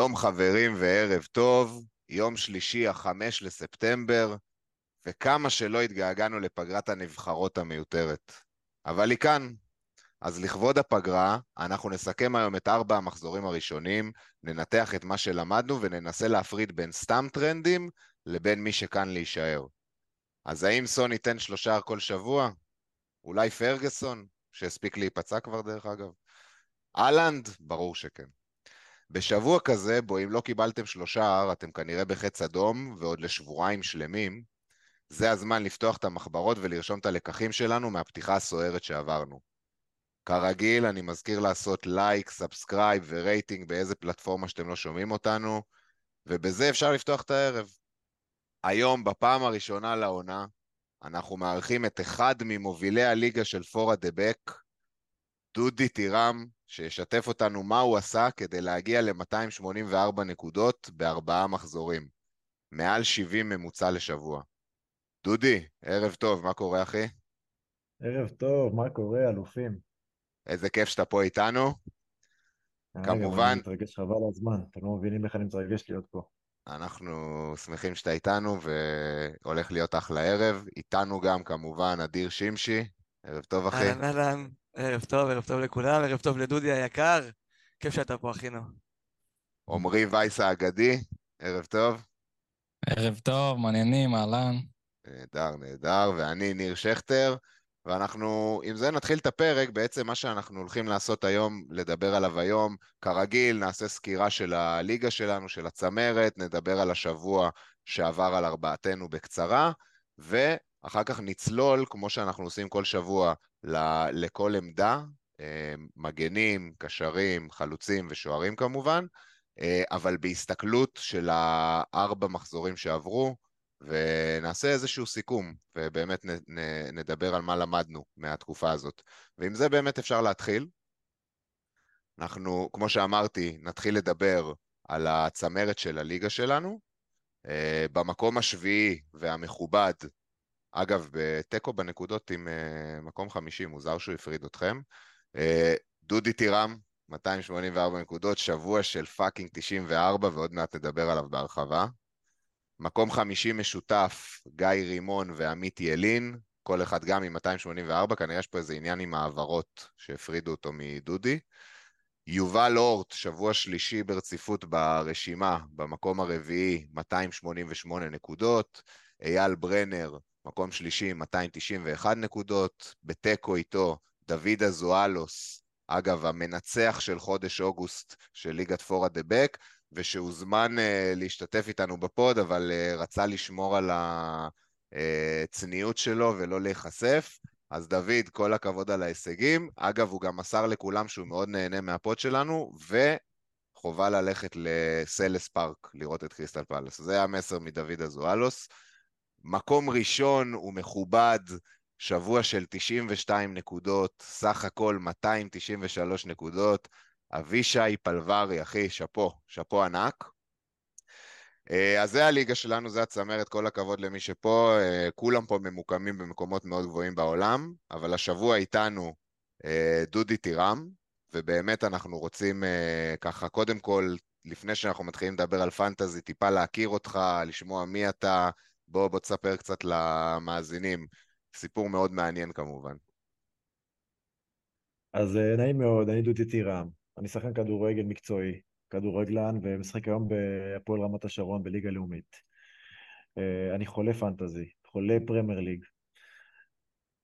שלום חברים וערב טוב, יום שלישי החמש לספטמבר, וכמה שלא התגעגענו לפגרת הנבחרות המיותרת. אבל היא כאן. אז לכבוד הפגרה, אנחנו נסכם היום את ארבע המחזורים הראשונים, ננתח את מה שלמדנו וננסה להפריד בין סתם טרנדים לבין מי שכאן להישאר. אז האם סון ייתן שלושה כל שבוע? אולי פרגוסון, שהספיק להיפצע כבר דרך אגב? האלנד? ברור שכן. בשבוע כזה, בו אם לא קיבלתם שלושה R, אתם כנראה בחץ אדום, ועוד לשבועיים שלמים, זה הזמן לפתוח את המחברות ולרשום את הלקחים שלנו מהפתיחה הסוערת שעברנו. כרגיל, אני מזכיר לעשות לייק, subscribe ו rating באיזה פלטפורמה שאתם לא שומעים אותנו, ובזה אפשר לפתוח את הערב. היום, בפעם הראשונה לעונה, אנחנו מארחים את אחד ממובילי הליגה של Four at the Back, דודי טירם, שישתף אותנו מה הוא עשה כדי להגיע ל-284 נקודות בארבעה מחזורים. מעל 70 ממוצע לשבוע. דודי, ערב טוב, מה קורה אחי? ערב טוב, מה קורה, אלופים? איזה כיף שאתה פה איתנו. כמובן... אני מתרגש חבל הזמן, אתם לא מבינים איך אני מתרגש להיות פה. אנחנו שמחים שאתה איתנו והולך להיות אחלה ערב. איתנו גם כמובן אדיר שמשי. ערב טוב אחי. אהלן אהלן, ערב טוב, ערב טוב לכולם, ערב טוב לדודי היקר. כיף שאתה פה אחינו. עמרי וייס האגדי, ערב טוב. ערב טוב, מעניינים, אהלן. נהדר, נהדר, ואני ניר שכטר, ואנחנו, עם זה נתחיל את הפרק, בעצם מה שאנחנו הולכים לעשות היום, לדבר עליו היום, כרגיל, נעשה סקירה של הליגה שלנו, של הצמרת, נדבר על השבוע שעבר על ארבעתנו בקצרה, ואחר כך נצלול, כמו שאנחנו עושים כל שבוע, לכל עמדה, אה, מגנים, קשרים, חלוצים ושוערים כמובן, אה, אבל בהסתכלות של הארבע מחזורים שעברו, ונעשה איזשהו סיכום, ובאמת נדבר על מה למדנו מהתקופה הזאת. ועם זה באמת אפשר להתחיל. אנחנו, כמו שאמרתי, נתחיל לדבר על הצמרת של הליגה שלנו. Uh, במקום השביעי והמכובד, אגב, בתיקו בנקודות עם uh, מקום חמישי, מוזר שהוא הפריד אתכם. Uh, דודי טירם, 284 נקודות, שבוע של fucking 94, ועוד מעט נדבר עליו בהרחבה. מקום חמישי משותף, גיא רימון ועמית ילין, כל אחד גם עם 284, כנראה יש פה איזה עניין עם העברות שהפרידו אותו מדודי. יובל אורט, שבוע שלישי ברציפות ברשימה, במקום הרביעי, 288 נקודות. אייל ברנר, מקום שלישי, 291 נקודות. בתיקו איתו, דוד אזואלוס, אגב, המנצח של חודש אוגוסט של ליגת Four at the Back, ושהוזמן uh, להשתתף איתנו ב pod, אבל uh, רצה לשמור על הצניעות שלו ולא להיחשף. אז דוד, כל הכבוד על ההישגים. אגב, הוא גם מסר לכולם שהוא מאוד נהנה מה pod שלנו, וחובה ללכת לסלהרסט פארק לראות את קריסטל פלאס. זה המסר מדוד אזואלוס. מקום ראשון ומכובד, שבוע של 92 נקודות, סך הכל 293 נקודות. אבישי פלברי, אחי, שאפו, שאפו ענק. אה, אז זה הליגה שלנו, זה הצמרת, כל הכבוד למי שפה, אה, כולם פה ממוקמים במקומות מאוד גבוהים בעולם, אבל השבוע איתנו אה, דודי טירם, ובאמת אנחנו רוצים ככה, קודם כל, לפני שאנחנו מתחילים לדבר על פנטזי, טיפה להכיר אותך, לשמוע מי אתה, בוא, בוא תספר קצת למאזינים. סיפור מאוד מעניין כמובן. אז נעים מאוד, אני דודי טירם. אני שחקן כדורגל מקצועי, כדורגלן, ומשחק היום בהפועל רמת השרון בליגה לאומית. אה, אני חולה פנטזי, חולה פרמייר ליג.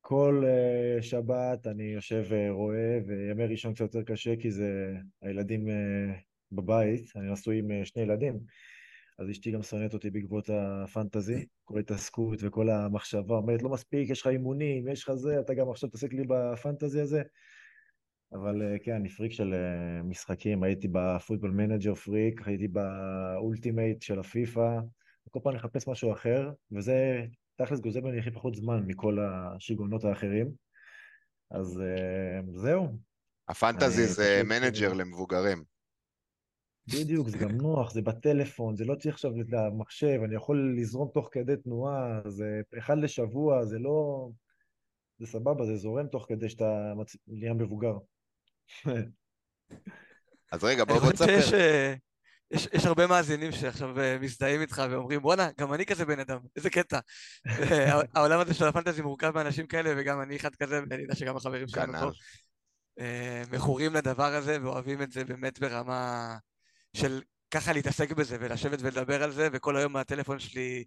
כל uh, שבת אני יושב ורואה, וימי ראשון קצת יותר קשה כי זה הילדים בבית, אני נשוי עם שני ילדים, אז אשתי גם שונאת אותי בעקבות הפנטזי, כל ההתעסקות וכל המחשבה, אומרת לא מספיק, יש לך אימונים, יש לך זה, אתה גם עכשיו תתעסק לי בפנטזי הזה. אבל אה, כן, אני פריק של אה, משחקים, הייתי ב Football Manager פריק, הייתי ב Ultimate של הפיפא, וכל פעם נחפש משהו אחר, וזה תכלס גוזל ממני הכי פחות זמן מכל השיגעונות האחרים. אז אה, זהו. הפנטזי זה manager למבוגרים. בדיוק, זה גם נוח, זה בטלפון, זה לא צריך עכשיו את המחשב, אני יכול לזרום תוך כדי תנועה, זה אחד לשבוע, זה לא... זה סבבה, זה זורם תוך כדי שאתה נהיה מבוגר. אז רגע, בוא בוא תספר. יש, יש הרבה מאזינים שעכשיו אה, מזדהים איתך ואומרים, בואנה, גם אני כזה בן אדם, איזה קטע. העולם הזה של הפנטזי מורכב מאנשים כאלה, וגם אני אחד כזה, ואני יודע שגם החברים שלנו פה אה, מכורים לדבר הזה ואוהבים את זה באמת ברמה של ככה להתעסק בזה ולשבת ולדבר על זה, וכל היום מהטלפון שלי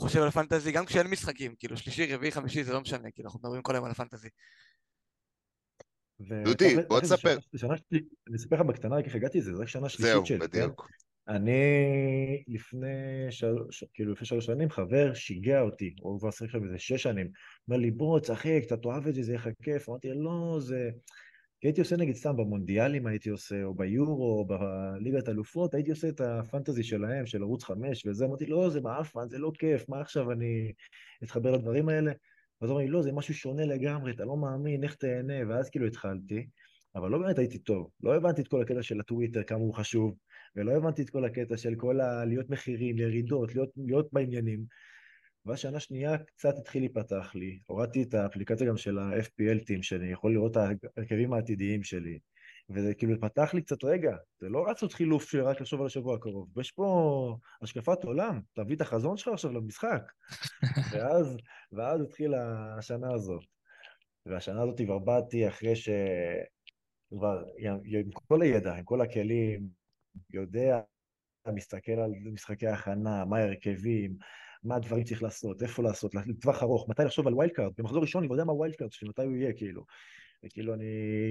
חושב על פנטזי, גם כשאין משחקים, כאילו שלישי, רביעי, חמישי, זה לא משנה, כאילו אנחנו מדברים כל היום על הפנטזי. דודי, בוא תספר. אני אספר לך בקטנה, רק איך הגעתי לזה, זו רק שנה שלישית שלי. זהו, בדיוק. אני לפני, של... כאילו לפני שלוש שנים, חבר שיגע אותי, הוא כבר שיחק שם איזה שש שנים. אומר לי, בוא, תשחק, אתה תאהב את זה, זה יהיה לך כיף. אמרתי, לא, זה... כי הייתי עושה נגיד סתם במונדיאלים הייתי עושה, או ביורו, או בליגת אלופות, הייתי עושה את הפנטזי שלהם, של ערוץ חמש, וזה, אמרתי, לא, זה מעפן, זה לא כיף, מה עכשיו אני אתחבר לדברים האלה? ואז אמרו לי, לא, זה משהו שונה לגמרי, אתה לא מאמין, איך תהנה, ואז כאילו התחלתי, אבל לא באמת הייתי טוב, לא הבנתי את כל הקטע של הטוויטר, כמה הוא חשוב, ולא הבנתי את כל הקטע של כל ה... להיות מחירים, ירידות, להיות, להיות בעניינים. ואז שנה שנייה קצת התחיל להיפתח לי, הורדתי את האפליקציה גם של ה-FPL טים שאני יכול לראות את ההרכבים העתידיים שלי. וזה כאילו פתח לי קצת, רגע, זה לא רצות חילוף שרק לחשוב על השבוע הקרוב, יש פה השקפת עולם, תביא את החזון שלך עכשיו למשחק. ואז, ואז התחילה השנה הזאת. והשנה הזאת כבר באתי אחרי ש... כבר, עם כל הידע, עם כל הכלים, יודע, מסתכל על משחקי הכנה, מה ההרכבים, מה הדברים צריך לעשות, איפה לעשות, לטווח ארוך, מתי לחשוב על wild card, במחזור ראשון אני יודע מה wild card, מתי הוא יהיה, כאילו. וכאילו אני,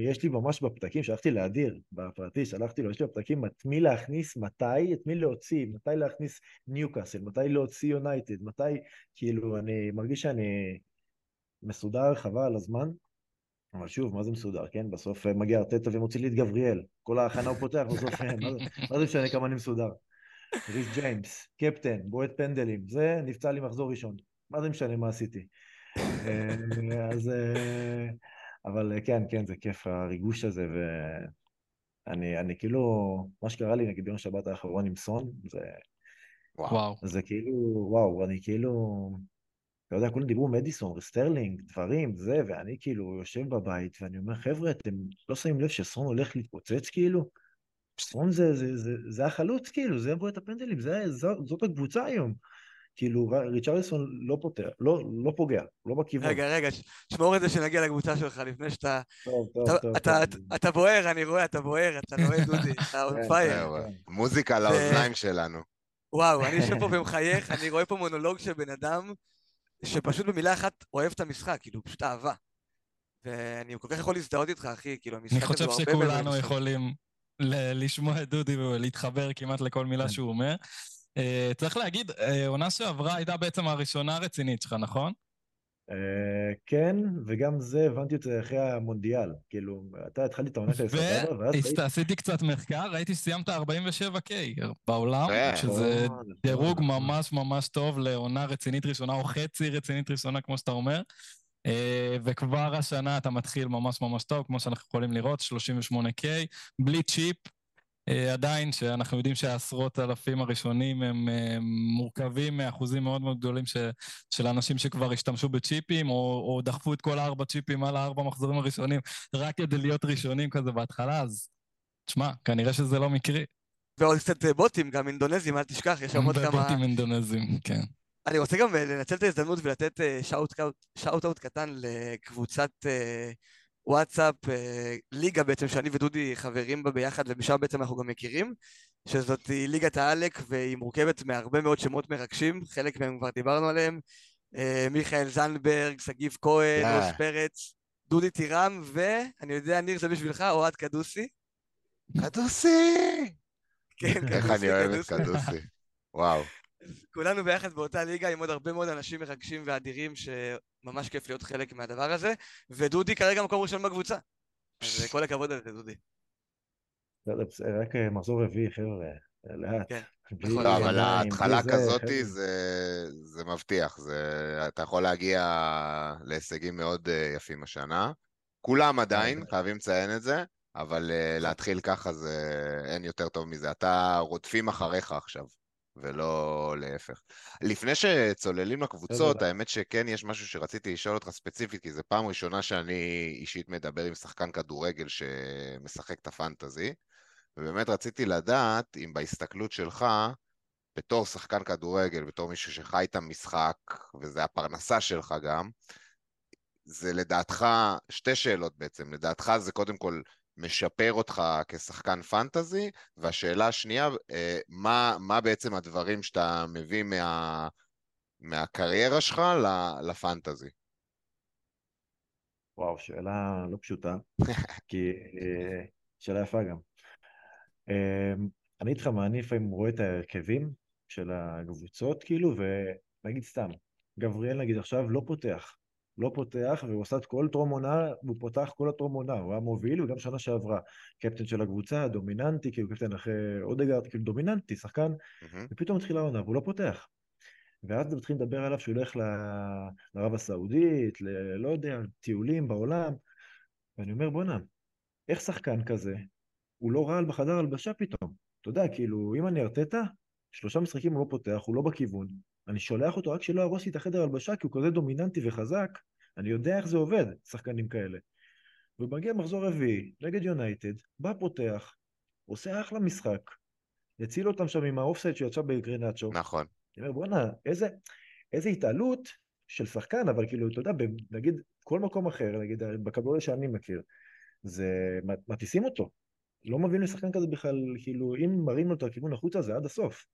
יש לי ממש בפתקים, שלחתי לאדיר, בפרטי, שלחתי לו, יש לי בפתקים את מי להכניס, מתי, את מי להוציא, מתי להכניס ניוקאסל, מתי להוציא יונייטד, מתי, כאילו, אני מרגיש שאני מסודר, חבל על הזמן, אבל שוב, מה זה מסודר, כן? בסוף אה, מגיע ארטטה ומוציא לי את גבריאל, כל ההכנה הוא פותח, בסוף, אה, מה זה משנה כמה אני מסודר? ריס ג'יימס, קפטן, בועט פנדלים, זה נפצע לי מחזור ראשון, מה זה משנה מה עשיתי? אה, אז... אבל כן, כן, זה כיף הריגוש הזה, ואני אני כאילו, מה שקרה לי נגיד ביום שבת האחרון עם סון, זה... וואו. זה כאילו, וואו, אני כאילו... אתה יודע, כולם דיברו מדיסון, סטרלינג, דברים, זה, ואני כאילו יושב בבית, ואני אומר, חבר'ה, אתם לא שמים לב שסון הולך להתפוצץ כאילו? סון זה, זה, זה, זה החלוץ כאילו, זה בועט הפנדלים, זה, זאת, זאת הקבוצה היום. כאילו, ריצ'רליסון לא פותח, לא, לא פוגע, לא בכיוון. רגע, רגע, שמור את זה שנגיע לקבוצה שלך לפני שאתה... טוב, טוב, אתה, טוב. אתה, טוב. אתה, אתה בוער, אני רואה, אתה בוער, אתה נוהג דודי, אתה on fire. מוזיקה לאוזניים שלנו. וואו, אני יושב פה ומחייך, אני רואה פה מונולוג של בן אדם שפשוט במילה אחת אוהב את המשחק, כאילו, פשוט אהבה. ואני כל כך יכול להזדהות איתך, אחי, כאילו, המשחק הזה הוא הרבה... אני חושב שכולנו יכולים לשמוע את דודי ולהתחבר כמעט לכל מילה כן. שהוא אומר. Uh, צריך להגיד, uh, עונה שעברה הייתה בעצם הראשונה הרצינית שלך, נכון? Uh, כן, וגם זה הבנתי את זה אחרי המונדיאל. כאילו, אתה התחלתי את העונה של סבבה, ואז... ועשיתי קצת מחקר, ראיתי שסיימת 47K בעולם, שזה דירוג ממש ממש טוב לעונה רצינית ראשונה, או חצי רצינית ראשונה, כמו שאתה אומר. Uh, וכבר השנה אתה מתחיל ממש ממש טוב, כמו שאנחנו יכולים לראות, 38K, בלי צ'יפ, אה, עדיין, שאנחנו יודעים שהעשרות אלפים הראשונים הם אה, מורכבים מאחוזים מאוד מאוד גדולים ש, של אנשים שכבר השתמשו בצ'יפים, או, או דחפו את כל הארבע צ'יפים על הארבע מחזורים הראשונים, רק כדי להיות ראשונים כזה בהתחלה, אז תשמע, כנראה שזה לא מקרי. ועוד קצת אה, בוטים, גם אינדונזים, אל תשכח, יש שם עוד כמה... בוטים אינדונזים, כן. אני רוצה גם לנצל את ההזדמנות ולתת שאוט-אוט קטן לקבוצת וואטסאפ, אה, ליגה בעצם שאני ודודי חברים בה ביחד ומשם בעצם אנחנו גם מכירים, שזאת ליגת האלק והיא מורכבת מהרבה מאוד שמות מרגשים, חלק מהם כבר דיברנו עליהם, אה, מיכאל זנדברג, שגיב כהן, yeah. פרץ, דודי טירם, ואני יודע, ניר, זה בשבילך, אוהד קדוסי. קדוסי! כן, קדוסי, איך אני אוהב את קדוסי, וואו. כולנו ביחד באותה ליגה עם עוד הרבה מאוד אנשים מרגשים ואדירים שממש כיף להיות חלק מהדבר הזה, ודודי כרגע מקום ראשון בקבוצה. אז כל הכבוד על זה, דודי. רק אה, מחזור רביעי, חבר'ה, לאט. נכון, לא, אבל ההתחלה כזאת זה מבטיח, אתה יכול להגיע להישגים מאוד אה, יפים השנה. כולם עדיין, כן. חייבים לציין את זה, אבל אה, להתחיל ככה זה אין יותר טוב מזה. אתה רודפים אחריך עכשיו. ולא להפך. לפני שצוללים לקבוצות, האמת שכן יש משהו שרציתי לשאול אותך ספציפית, כי זו פעם ראשונה שאני אישית מדבר עם שחקן כדורגל שמשחק את הפנטזי, ובאמת רציתי לדעת אם בהסתכלות שלך, בתור שחקן כדורגל, בתור מישהו שחי את המשחק, וזה הפרנסה שלך גם, זה לדעתך, שתי שאלות בעצם, לדעתך זה קודם כל משפר אותך כשחקן פנטזי, והשאלה השנייה, אה, מה, מה בעצם הדברים שאתה מביא מה, מהקריירה שלך לפנטזי? וואו, שאלה לא פשוטה, כי אה, שאלה יפה גם. אה, אני איתך אני לפעמים רואה את ההרכבים של הקבוצות, כאילו, ונגיד סתם, גבריאל נגיד עכשיו לא פותח, לא פותח, והוא עושה את כל טרום עונה, והוא פותח כל הטרום עונה, הוא היה מוביל, וגם שנה שעברה. קפטן של הקבוצה, דומיננטי, כאילו קפטן אחרי אודגרד, כאילו דומיננטי, שחקן, mm-hmm. ופתאום התחילה העונה, והוא לא פותח. ואז מתחילים לדבר עליו שהוא הולך לערב הסעודית, ל... לא יודע, טיולים בעולם, ואני אומר, בואנה, איך שחקן כזה, הוא לא רעל בחדר הלבשה פתאום. אתה יודע, כאילו, אם אני ארטטה, שלושה משחקים הוא לא פותח, הוא לא בכיוון. אני שולח אותו רק שלא יהרוס לי את החדר הלבשה, כי הוא כזה דומיננטי וחזק, אני יודע איך זה עובד, שחקנים כאלה. והוא מגיע מחזור רביעי, נגד יונייטד, בא פותח, עושה אחלה משחק, הציל אותם שם עם האופסייד שיצא בגרינצ'ו. נכון. אני אומר, בואנה, איזה, איזה התעלות של שחקן, אבל כאילו, אתה יודע, נגיד, כל מקום אחר, נגיד, בכדורגל שאני מכיר, זה, מטיסים אותו. לא מביאים לשחקן כזה בכלל, כאילו, אם מראים לו את הכיוון החוצה, זה עד הסוף.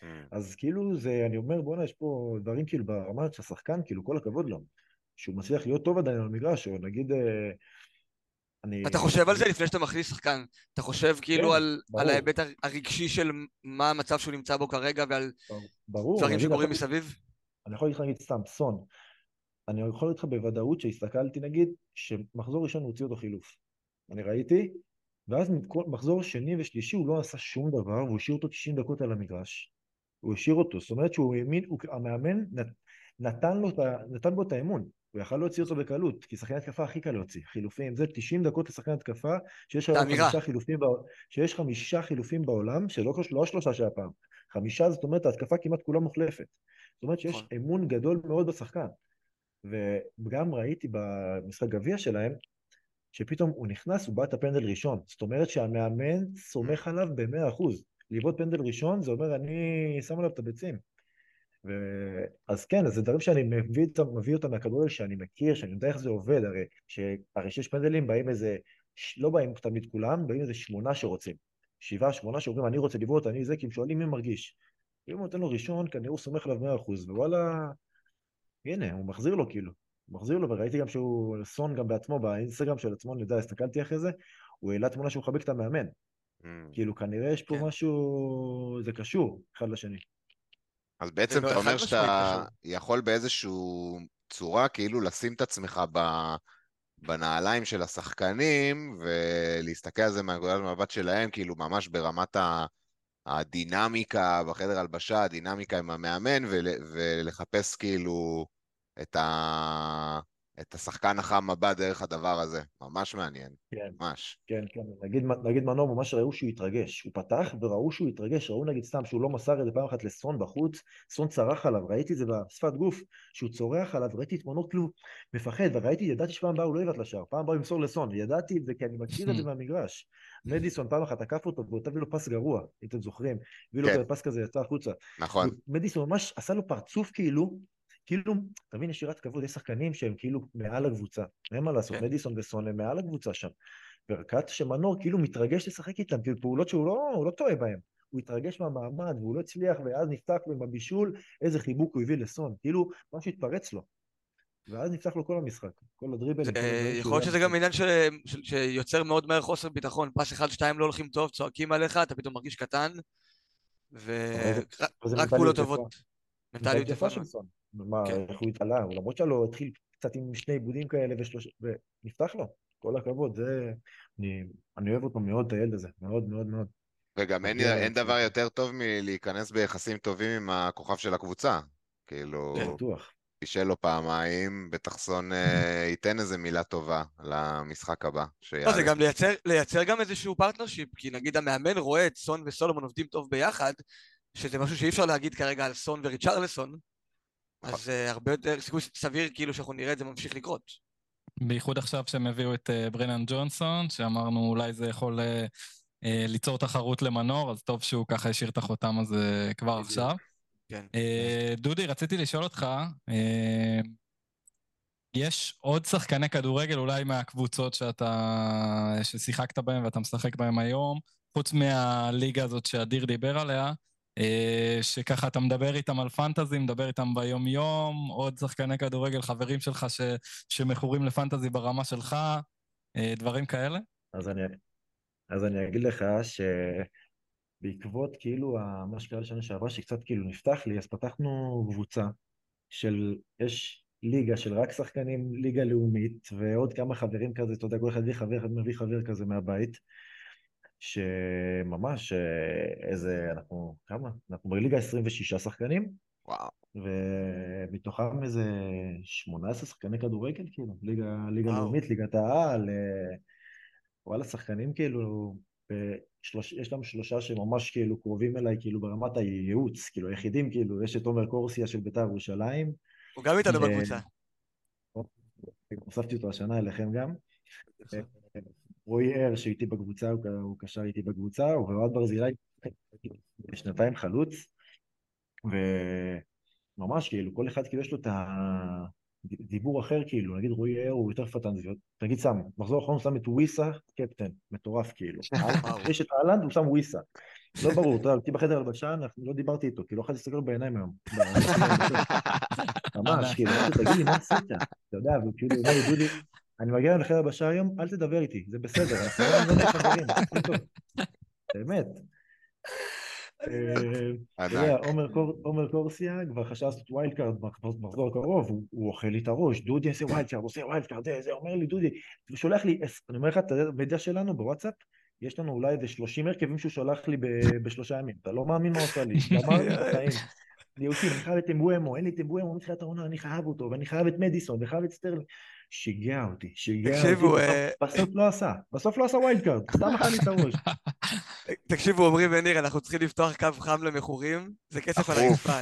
Mm. אז כאילו, זה, אני אומר, בואנה, יש פה דברים כאילו ברמה של השחקן, כאילו, כל הכבוד לו. שהוא מצליח להיות טוב עדיין על המגרש, או נגיד... אה, אני... אתה חושב על זה לפני שאתה מכניס שחקן? אתה חושב כאילו כן, על, על ההיבט הרגשי של מה המצב שהוא נמצא בו כרגע ועל ברור, דברים שקורים מסביב? אני יכול להגיד לך סתם, סון. אני יכול להגיד לך בוודאות שהסתכלתי נגיד, שמחזור ראשון הוא הוציא אותו חילוף. אני ראיתי, ואז מחזור שני ושלישי הוא לא עשה שום דבר, והוא השאיר אותו 90 דקות על המגרש. הוא השאיר אותו, זאת אומרת שהוא האמין, המאמן נתן, לו, נתן בו את האמון. הוא יכל להוציא אותו בקלות, כי שחקן התקפה הכי קל להוציא. חילופים, זה 90 דקות לשחקן התקפה, שיש חמישה חילופים, שיש חמישה חילופים בעולם, שלא לא שלושה שהיה פעם. חמישה, זאת אומרת, ההתקפה כמעט כולה מוחלפת. זאת אומרת שיש נכון. אמון גדול מאוד בשחקן. וגם ראיתי במשחק גביע שלהם, שפתאום הוא נכנס, הוא בעט הפנדל ראשון. זאת אומרת שהמאמן סומך עליו במאה אחוז. לבעוט פנדל ראשון, זה אומר אני שם עליו את הביצים. ו... אז כן, אז זה דברים שאני מביא, מביא אותם מהכדורגל שאני מכיר, שאני יודע איך זה עובד, הרי, ש... הרי שיש פנדלים באים איזה, לא באים תמיד כולם, באים איזה שמונה שרוצים. שבעה, שמונה שאומרים אני רוצה לבעוט, אני זה, כי הם שואלים מי מרגיש. אם הוא נותן לו ראשון, כנראה הוא סומך עליו מאה אחוז, ווואלה, הנה, הוא מחזיר לו כאילו. הוא מחזיר לו, וראיתי גם שהוא, סון גם בעצמו, באינסטגרם של עצמו, אני יודע, הסתכלתי אחרי זה, הוא העלה תמונה שהוא מחבק את המאמן. Mm. כאילו, כנראה יש פה כן. משהו, זה קשור אחד לשני. אז בעצם אתה אומר שאתה יכול באיזושהי צורה כאילו לשים את עצמך ב... בנעליים של השחקנים ולהסתכל על זה מהנקודת המבט שלהם, כאילו ממש ברמת הדינמיקה בחדר הלבשה, הדינמיקה עם המאמן, ול... ולחפש כאילו את, ה... את השחקן החם הבא דרך הדבר הזה. ממש מעניין. כן. ממש. כן, כן. נגיד, נגיד מנור, ממש ראו שהוא התרגש. הוא פתח וראו שהוא התרגש. ראו נגיד סתם שהוא לא מסר את זה פעם אחת לסון בחוץ, סון צרח עליו, ראיתי את זה בשפת גוף, שהוא צורח עליו, ראיתי את מנור כאילו מפחד, וראיתי, ידעתי שפעם הבאה הוא לא יבעט לשער, פעם הבאה הוא ימסור לסון, ידעתי את זה כי אני מכיר את זה מהמגרש. מדיסון פעם אחת תקף אותו והוא הביא לו פס גרוע, אם אתם זוכרים. הביא לו כן. פס כזה, יצא החוצה. נכון. מדיסון ממש עשה לו פרצוף כאילו, כאילו, אתה מבין, יש יראת כבוד, יש שחקנים שהם כאילו מעל הקבוצה, אין מה לעשות, כן. מדיסון וסון הם מעל הקבוצה שם. ורקת שמנור כאילו מתרגש לשחק איתם, כאילו פעולות שהוא לא, לא טועה בהן. הוא התרגש מהמעמד והוא לא הצליח, ואז נפתח לו עם הבישול, איזה חיבוק הוא הביא לסון, כאילו, משהו התפרץ לו. ואז נפתח לו כל המשחק, כל הדריבלים. יכול להיות שזה גם עניין שיוצר מאוד מהר חוסר ביטחון, פס אחד, שתיים לא הולכים טוב, צועקים עליך, אתה פתאום מרגיש קטן, ורק פעולות טובות. מנטליות יפה של סון. מה, כן. איך הוא התעלה, למרות שלא התחיל קצת עם שני איבודים כאלה ושלוש... ונפתח לו, כל הכבוד, זה... אני, אני אוהב אותו מאוד, את הילד הזה, מאוד מאוד מאוד. וגם אין, אין דבר יותר טוב מלהיכנס ביחסים טובים עם הכוכב של הקבוצה. כאילו... כן, בטוח. בישל לו פעמיים, בטח סון אה, ייתן איזה מילה טובה למשחק הבא. לא, זה גם לייצר, לייצר גם איזשהו partnership, כי נגיד המאמן רואה את סון וסולומון עובדים טוב ביחד, שזה משהו שאי אפשר להגיד כרגע על סון וריצ'רלסון, אז uh, הרבה יותר סיכוי סביר כאילו שאנחנו נראה את זה ממשיך לקרות. בייחוד עכשיו שהם הביאו את uh, ברנן ג'ונסון, שאמרנו אולי זה יכול אה, ליצור תחרות למנור, אז טוב שהוא ככה השאיר את החותם הזה כבר עכשיו. כן. אה, דודי, רציתי לשאול אותך, אה, יש עוד שחקני כדורגל אולי מהקבוצות שאתה, ששיחקת בהם ואתה משחק בהם היום, חוץ מהליגה הזאת שאדיר דיבר עליה, אה, שככה אתה מדבר איתם על פנטזי, מדבר איתם ביום-יום, עוד שחקני כדורגל, חברים שלך ש, שמכורים לפנטזי ברמה שלך, אה, דברים כאלה? אז אני, אז אני אגיד לך שבעקבות כאילו מה שקרה לשנה שעברה, שקצת כאילו נפתח לי, אז פתחנו קבוצה של, יש ליגה של רק שחקנים, ליגה לאומית, ועוד כמה חברים כזה, אתה יודע, כל אחד מביא חבר, מביא חבר כזה מהבית. שממש אה, איזה, אנחנו, כמה? אנחנו בליגה 26 שחקנים. וואו. ומתוכם איזה 18 שחקני כדורגל, כאילו, ליגה, ליגה לאומית, ליגת העל, אה, וואלה, שחקנים כאילו, בשלוש, יש לנו שלושה שממש כאילו קרובים אליי, כאילו ברמת הייעוץ, כאילו היחידים, כאילו, יש את עומר קורסיה של בית"ר ירושלים. הוא גם איתנו בקבוצה. הוספתי אותו השנה אליכם גם. רועי ער שאיתי בקבוצה, הוא קשר איתי בקבוצה, ואוהד ברזילי שנתיים חלוץ, וממש כאילו כל אחד כאילו יש לו את הדיבור אחר כאילו, נגיד רועי ער הוא יותר פטן, תגיד שם, מחזור האחרון שם את וויסה קפטן, מטורף כאילו, יש את אהלנד הוא שם וויסה, לא ברור, אתה יודע, הייתי בחדר הלבשה, לא דיברתי איתו, כי לא יכולתי להסתכל בעיניים היום. ממש, כאילו, תגיד לי, מה עשית? אתה יודע, וכאילו, אומר לי, דודי, אני מגיע לחדר בשעה היום, אל תדבר איתי, זה בסדר, אנחנו לא חברים, באמת. אה, עומר קורסיה כבר חשב לעשות wild card במחזור הקרוב, הוא אוכל לי את הראש, דודי עושה wild card, עושה wild card, זה אומר לי דודי, הוא שולח לי, אני אומר לך, אתה יודע, במידע שלנו בוואטסאפ, יש לנו אולי איזה 30 הרכבים שהוא שולח לי בשלושה ימים, אתה לא מאמין מה עושה לי, גמר לי את החיים. אני חייב את אמבואמו, אין לי את אמבואמו מתחילת העונה, אני חייב אותו, ואני חייב את מדיסון, חייב את סטרלינג. שיגע אותי, שיגע תקשיבו, אותי, אה, בסוף לא עשה, בסוף לא עשה wild card, סתם אכל לי את הראש. תקשיבו, עמרי וניר, אנחנו צריכים לפתוח קו חם למכורים, זה כסף על הרצפה.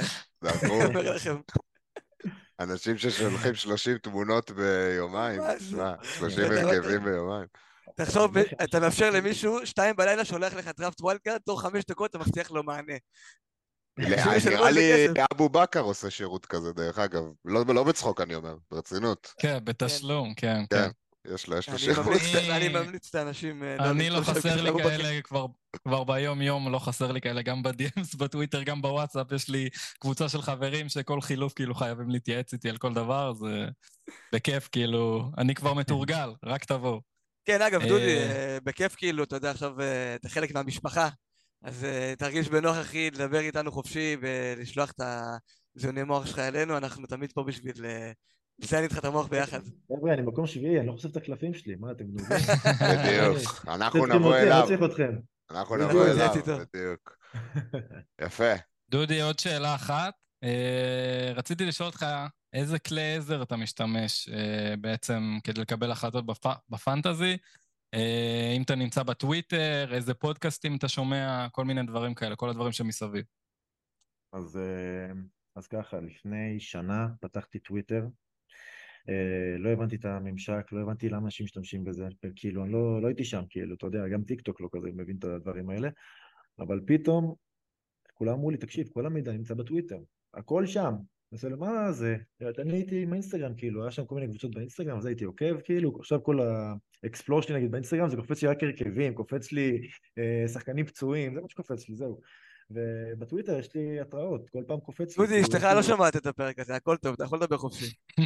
אנשים ששולחים 30 תמונות ביומיים, תשמע, 30 הרכבים ביומיים. תחשוב, אתה מאפשר למישהו, שתיים בלילה שולח לך draft wild card, תוך חמש דקות אתה מבטיח לו מענה. נראה לי אבו בכר עושה שירות כזה, דרך אגב. לא, לא בצחוק, אני אומר, ברצינות. כן, בתשלום, כן, כן. יש לו, יש לו שירות. אני ממליץ את האנשים... אה, אני לא חסר לי כאלה כבר ביום-יום, לא חסר לי כאלה, גם בדיאמס, בטוויטר, גם בוואטסאפ, יש לי קבוצה של חברים שכל חילוף כאילו חייבים להתייעץ איתי על כל דבר, זה בכיף, כאילו, אני כבר מתורגל, רק תבואו. כן, אגב, דודי, אה, אה, בכיף כאילו, אתה יודע, עכשיו אתה חלק מהמשפחה, אז uh, תרגיש בנוח, אחי, לדבר איתנו חופשי ולשלוח את הזיוני מוח שלך אלינו, אנחנו תמיד פה בשביל uh, לציין איתך את המוח ביחד. חבר'ה, אני מקום שביעי, אני לא חושף את הקלפים שלי, מה אתם נובעים? בדיוק, אנחנו נבוא אליו. אנחנו נבוא אליו, בדיוק. יפה. דודי, עוד שאלה אחת. Uh, רציתי לשאול אותך, איזה כלי עזר אתה משתמש בעצם כדי לקבל החלטות בפ... בפנטזי? אה, אם אתה נמצא בטוויטר, איזה פודקאסטים אתה שומע, כל מיני דברים כאלה, כל הדברים שמסביב. אז, אה, אז ככה, לפני שנה פתחתי טוויטר, אה, לא הבנתי את הממשק, לא הבנתי למה אנשים משתמשים בזה, כאילו, אני לא, לא הייתי שם, כאילו, אתה יודע, גם טיק טוק לא כזה מבין את הדברים האלה, אבל פתאום כולם אמרו לי, תקשיב, כל המידע נמצא בטוויטר, הכל שם, אז לו, מה זה? אני הייתי עם האינסטגרם, כאילו, היה שם כל מיני קבוצות באינסטגרם, אז הייתי עוקב, כאילו, עכשיו כל האקספלור שלי נגיד באינסטגרם, זה קופץ לי רק הרכבים, קופץ לי אה, שחקנים פצועים, זה מה שקופץ לי, זהו. ובטוויטר יש לי התראות, כל פעם קופץ לי. דודי, אשתך לא שומעת את הפרק הזה, הכל טוב, אתה יכול לדבר חופשי.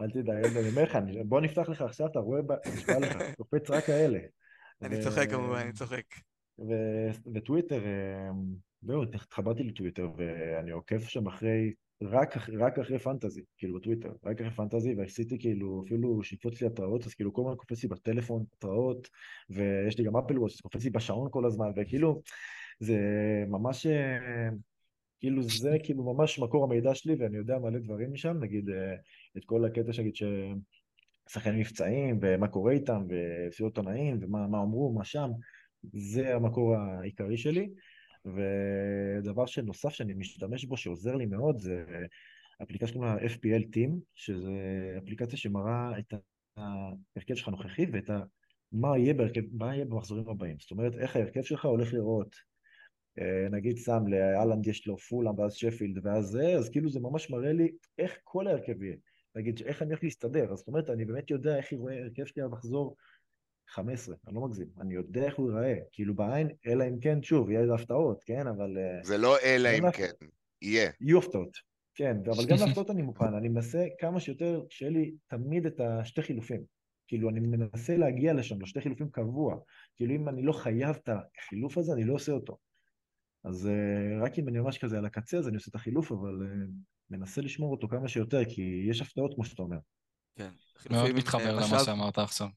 אל תדאג, אני אומר לך, בוא נפתח לך עכשיו, אתה רואה, נשבע לך, קופץ רק כאלה. אני צוחק כמובן, אני צוחק. וטוויטר, זהו, התחברתי לטוויטר ואני עוקב שם אחרי, רק, רק אחרי פנטזי, כאילו בטוויטר, רק אחרי פנטזי ועשיתי כאילו, אפילו שיקפוץ לי התראות, אז כאילו כל הזמן קופץ לי בטלפון התראות, ויש לי גם אפל וואץ', קופץ לי בשעון כל הזמן, וכאילו, זה ממש, כאילו זה כאילו ממש מקור המידע שלי ואני יודע מלא דברים משם, נגיד את כל הקטע שנגיד ש... שחקנים מבצעים ומה קורה איתם וסיעות עונאים ומה אמרו, מה שם, זה המקור העיקרי שלי. ודבר שנוסף שאני משתמש בו שעוזר לי מאוד זה אפליקציה שקוראים לה FPL Team, שזה אפליקציה שמראה את ההרכב שלך הנוכחי ואת ה... מה יהיה, בהרכב, מה יהיה במחזורים הבאים. זאת אומרת, איך ההרכב שלך הולך לראות. אה, נגיד שם לאלנד יש לו פולאם ואז שפילד ואז זה, אז כאילו זה ממש מראה לי איך כל ההרכב יהיה. נגיד, איך אני הולך להסתדר. אז זאת אומרת, אני באמת יודע איך יראה ההרכב שלי במחזור 15, אני לא מגזים. אני יודע איך הוא ייראה. כאילו בעין, אלא אם כן, שוב, יהיה איזה הפתעות, כן, אבל... אה, זה לא אלא אם כן, יהיה. יהיו הפתעות. כן, אבל גם להפתעות אני מוכן. אני מנסה כמה שיותר, שיהיה לי תמיד את השתי חילופים. כאילו, אני מנסה להגיע לשם, לשתי חילופים קבוע. כאילו, אם אני לא חייב את החילוף הזה, אני לא עושה אותו. אז uh, רק אם אני ממש כזה על הקצה, אז אני עושה את החילוף, אבל uh, מנסה לשמור אותו כמה שיותר, כי יש הפתעות, כמו שאתה אומר. כן. מאוד מתחבר למה שאמרת עכשיו.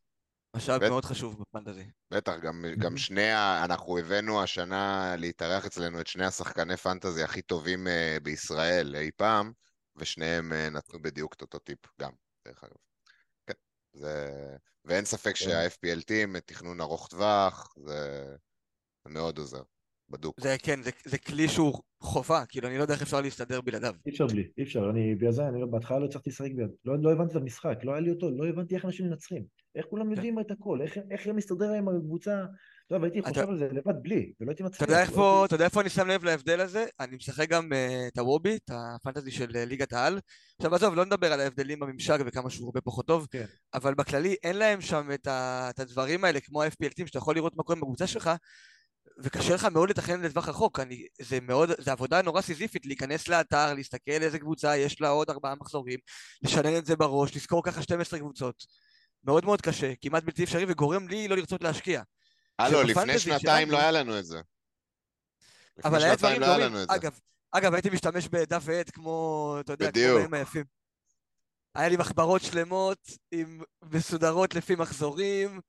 משאב מאוד חשוב בפנטזי. בטח, גם, גם שני, ה... אנחנו הבאנו השנה להתארח אצלנו את שני השחקני פנטזי הכי טובים uh, בישראל אי פעם, ושניהם uh, נתנו בדיוק את אותו טיפ גם, דרך אגב. כן, זה... ואין ספק כן. שה-FPLT, תכנון ארוך טווח, זה מאוד עוזר. בדוק. זה כן, זה, זה כלי שהוא חובה, כאילו אני לא יודע איך אפשר להסתדר בלעדיו. אי אפשר בלי, אי אפשר, אני בגלל זה, אני בהתחלה לא הצלחתי לשחק ביד, לא, לא הבנתי את המשחק, לא היה לי אותו, לא הבנתי איך אנשים מנצחים, איך כולם כן. יודעים את הכל, איך, איך הם מסתדר עם הקבוצה, טוב, הייתי חושב על זה לבד בלי, ולא הייתי מצליח. אתה יודע איפה, אתה יודע איפה אני שם לב להבדל הזה? אני משחק גם אה, את הוובי, את הפנטזי של אה, ליגת העל. עכשיו עזוב, לא נדבר על ההבדלים בממשק וכמה שהוא הרבה פחות טוב, כן. אבל בכללי אין להם שם את הדברים האלה כמו ה-FPLTים שאתה יכול לראות מה קורה בקבוצה שלך, וקשה לך מאוד לתכנן לטווח רחוק, אני, זה מאוד, זה עבודה נורא סיזיפית להיכנס לאתר, להסתכל איזה קבוצה יש לה עוד ארבעה מחזורים, לשנן את זה בראש, לזכור ככה 12 קבוצות. מאוד מאוד קשה, כמעט בלתי אפשרי, וגורם לי לא לרצות להשקיע. הלו, לפני שנתיים לא היה לנו את זה. אבל היה דברים לא דומים, אגב, אגב, הייתי משתמש בדף ועט כמו, אתה יודע, כמו בהם היפים. היה לי מחברות שלמות, עם מסודרות לפי מחזורים,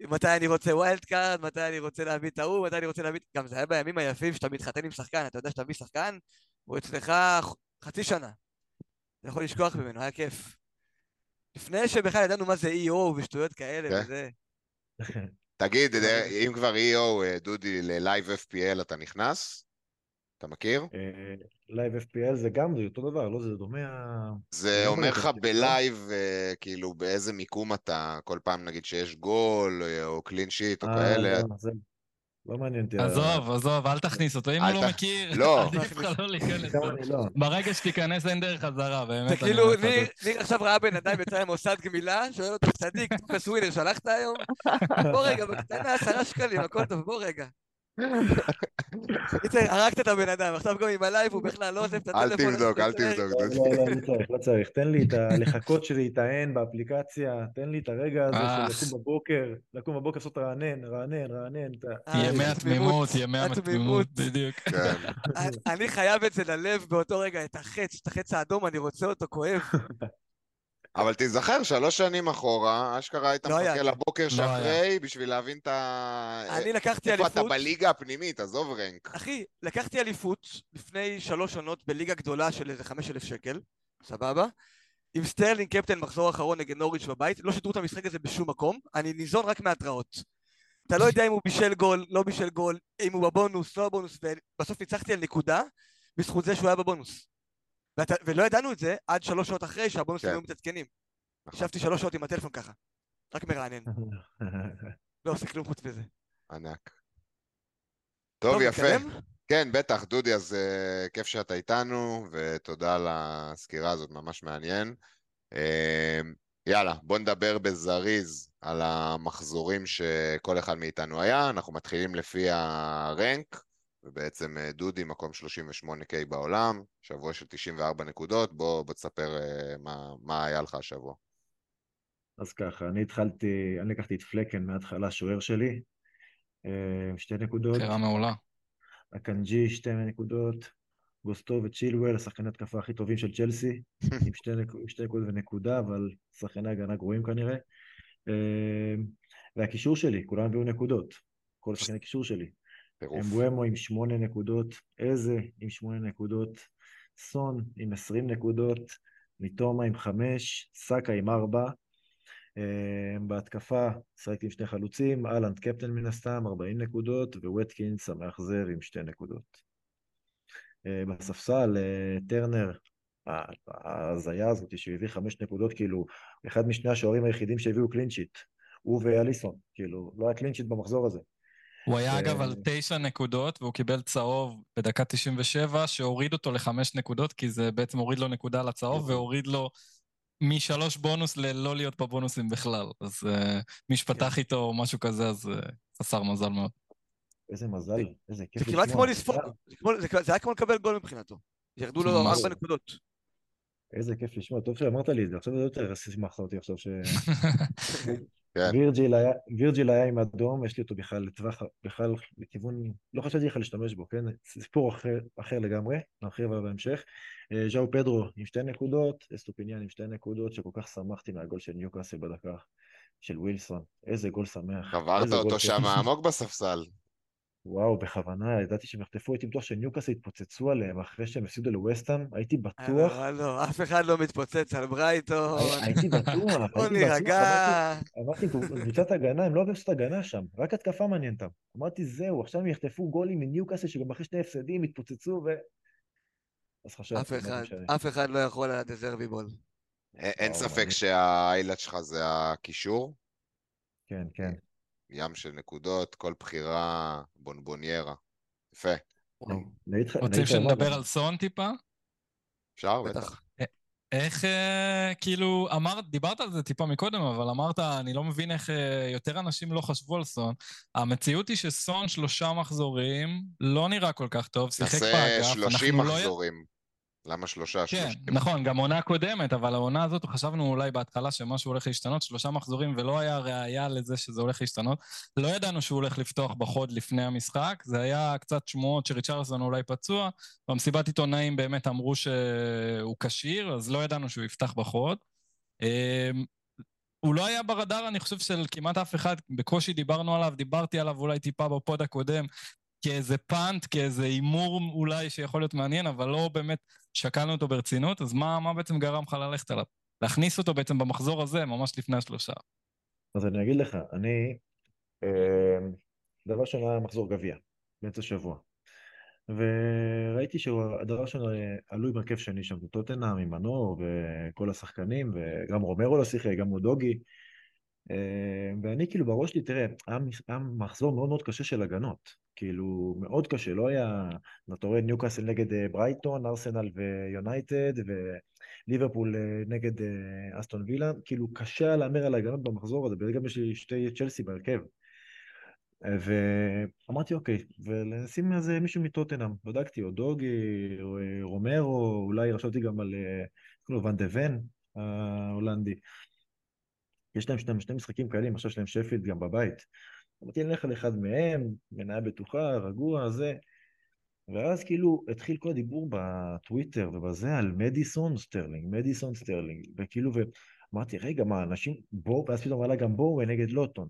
מתי אני רוצה wild card, מתי אני רוצה להביא את ההוא, מתי אני רוצה להביא... גם זה היה בימים היפים שאתה מתחתן עם שחקן, אתה יודע שאתה מביא שחקן, הוא אצלך חצי שנה. אתה יכול לשכוח ממנו, היה כיף. לפני שבכלל ידענו מה זה EO ושטויות כאלה כן. וזה. תגיד, אם כבר EO, אה, דודי, ל live FPL אתה נכנס? אתה מכיר? live אה, FPL זה גם, זה אותו דבר, לא? זה דומה... זה אומר לך ב live, אה, כאילו, באיזה מיקום אתה, כל פעם נגיד שיש גול, או clean sheet, או כאלה. לא, מעניין אותי. עזוב, עזוב, אל תכניס אותו, אם הוא לא מכיר, לא. עדיף לך לא להיכנס. לא. ברגע שתיכנס אין דרך חזרה, באמת. זה כאילו, ניר עכשיו ראה בן אדם יצא למוסד גמילה, שואל אותו, צדיק, טופס ווינר, שלחת היום? בוא רגע, בקטנה עשרה שקלים, הכל טוב, בוא רגע. הרגת את הבן אדם, עכשיו גם עם ה live הוא בכלל לא עוזב את הטלפון. אל תבדוק, אל תבדוק. לא, לא, לא צריך, לא צריך. תן לי את הלחכות שלי, את ההן באפליקציה, תן לי את הרגע הזה של לקום בבוקר, לקום בבוקר לעשות רענן, רענן, רענן. ימי התמימות, ימי התמימות, בדיוק. כן. אני חייב את זה live באותו רגע, את החץ, את החץ האדום, אני רוצה אותו כואב. אבל תיזכר, שלוש שנים אחורה, אשכרה היית לא מחכה לבוקר של אחרי בשביל להבין את ה... אני לקחתי אליפות... איפה אתה בליגה הפנימית, עזוב rank. אחי, לקחתי אליפות לפני שלוש שנות בליגה גדולה של איזה חמש אלף שקל, סבבה? עם סטרלינג קפטן מחזור אחרון נגד נוריץ' בבית, לא שידרו את המשחק הזה בשום מקום, אני ניזון רק מהתראות. אתה לא יודע אם הוא בישל גול, לא בישל גול, אם הוא בבונוס, לא בבונוס, ובסוף ניצחתי על נקודה בזכות זה שהוא היה בבונוס. ואת, ולא ידענו את זה עד שלוש שעות אחרי שהבונוסים כן. היו מתעדכנים. נכון. ישבתי שלוש שעות עם הטלפון ככה, רק מרענן. לא עושה כלום חוץ מזה. ענק. טוב, טוב יפה. מתקדם? כן, בטח, דודי, אז uh, כיף שאתה איתנו, ותודה על הסקירה הזאת, ממש מעניין. Uh, יאללה, בוא נדבר בזריז על המחזורים שכל אחד מאיתנו היה. אנחנו מתחילים לפי הרנק. ובעצם אה, דודי מקום 38K בעולם, שבוע של 94 נקודות, בוא, בוא תספר אה, מה, מה היה לך השבוע. אז ככה, אני התחלתי, אני לקחתי את פלקן מההתחלה, שוער שלי, אה, שתי נקודות. בחירה מעולה. הקנג'י, שתי נקודות. גוסטו וצ'ילואל, השחקני התקפה הכי טובים של צ'לסי, עם שתי, נק... שתי נקודות ונקודה, אבל שחקני הגנה גרועים כנראה. והקישור שלי, כולם הביאו נקודות. כל שחקני הקישור שלי. אמבואמו עם שמונה נקודות, איזה עם שמונה נקודות, סון עם עשרים נקודות, מיטומה עם חמש, סאקה עם ארבע. אמ, בהתקפה שחקתי עם שני חלוצים, אהלנד קפטן מן הסתם, ארבעים נקודות, ווטקינס המאכזר עם שתי נקודות. אמ, בספסל, אה, טרנר, ההזיה הזאת שהוא הביא חמש נקודות, כאילו, אחד משני השוערים היחידים שהביאו clean sheet, הוא ואליסון, כאילו, לא היה clean sheet במחזור הזה. הוא היה אגב על תשע נקודות, והוא קיבל צהוב בדקה 97, שהוריד אותו לחמש נקודות, כי זה בעצם הוריד לו נקודה לצהוב. והוריד לו משלוש בונוס ללא להיות בבונוסים בכלל. אז uh, מי שפתח כן. איתו משהו כזה, אז uh, חסר מזל מאוד. איזה מזל, איזה כיף. זה כמעט כמו לספוג, זה היה כמו לקבל גול מבחינתו. ירדו לו ארבע נקודות. איזה כיף לשמוע, טוב שאמרת לי את זה, עכשיו זה יותר שימחת אותי עכשיו ש... כן. וירג'יל היה עם אדום, יש לי אותו בכלל לטווח, בכלל לכיוון, לא חשבתי בכלל להשתמש בו, כן? סיפור אחר, אחר לגמרי, נרחיב עליו בהמשך. אה, ז'או פדרו עם שתי נקודות, אסטופיניאן עם שתי נקודות, שכל כך שמחתי מהגול של ניוקאסל בדקה של ווילסון. איזה גול שמח. קברת אותו שם עמוק בספסל. וואו, בכוונה, ידעתי שהם יחטפו, הייתי בטוח שניוקאסל יתפוצצו עליהם אחרי שהם הפסידו לווסטהאם, הייתי בטוח... לא, לא, אף אחד לא מתפוצץ על ברייטון. הייתי בטוח, בוא נירגע. אמרתי, קבוצת הגנה, הם לא קבוצת הגנה שם, רק התקפה מעניין אותם. אמרתי, זהו, עכשיו הם יחטפו גולים מניוקאסל, שגם אחרי שני הפסדים יתפוצצו ו... אז חשבתי... אף אחד לא יכול על הדזרבי בול. אין ספק שהאיילת שלך זה הקישור? כן, כן. ים של נקודות, כל בחירה בונבוניירה. יפה. רוצים שנדבר על סון טיפה? אפשר, בטח. אה, איך, אה, כאילו, אמרת, דיברת על זה טיפה מקודם, אבל אמרת, אני לא מבין איך אה, יותר אנשים לא חשבו על סון. המציאות היא שסון שלושה מחזורים, לא נראה כל כך טוב, שיחק באגף. תעשה שלושים לא מחזורים. למה שלושה? כן, שלושים? נכון, גם עונה קודמת, אבל העונה הזאת, חשבנו אולי בהתחלה שמשהו הולך להשתנות, שלושה מחזורים, ולא היה ראייה לזה שזה הולך להשתנות. לא ידענו שהוא הולך לפתוח בחוד לפני המשחק, זה היה קצת שמועות שריצ'רלסון אולי פצוע, במסיבת עיתונאים באמת אמרו שהוא כשיר, אז לא ידענו שהוא יפתח בחוד. אמ, הוא לא היה ברדאר, אני חושב, של כמעט אף אחד, בקושי דיברנו עליו, דיברתי עליו אולי טיפה בפוד הקודם, כאיזה פאנט, כאיזה הימור אולי שיכול להיות מעניין, אבל לא באמת שקלנו אותו ברצינות, אז מה, מה בעצם גרם לך ללכת עליו? להכניס אותו בעצם במחזור הזה, ממש לפני השלושה. אז אני אגיד לך, אני, אה, דבר ראשון היה מחזור גביע, באמצע שבוע. וראיתי שהדבר ראשון עלו עם הרכב שני שם, טוטנאם עם מנור וכל השחקנים, וגם רומרו לא שיחק, גם מודוגי. אה, ואני כאילו בראש שלי, תראה, היה מחזור מאוד מאוד קשה של הגנות. כאילו, מאוד קשה, לא היה... אתה רואה ניוקאסל נגד אה, ברייטון, ארסנל ויונייטד, וליברפול אה, נגד אסטון וילה, כאילו, קשה היה להמר על הגנות במחזור הזה, גם יש לי שתי צ'לסי בהרכב. ואמרתי, אוקיי, ולשים איזה מישהו מטוטנאם, בדקתי, או דוגי, או רומרו, אולי חשבתי גם על, כאילו, ואן דה ואן ההולנדי. יש להם שני משחקים קלים, עכשיו יש להם שפילד גם בבית. אמרתי, נלך על אחד מהם, מניה בטוחה, רגוע, זה. ואז כאילו התחיל כל הדיבור בטוויטר ובזה על מדיסון סטרלינג, מדיסון סטרלינג, וכאילו, ואמרתי, רגע, מה, אנשים, בואו, ואז פתאום עלה גם בואו נגד לוטון.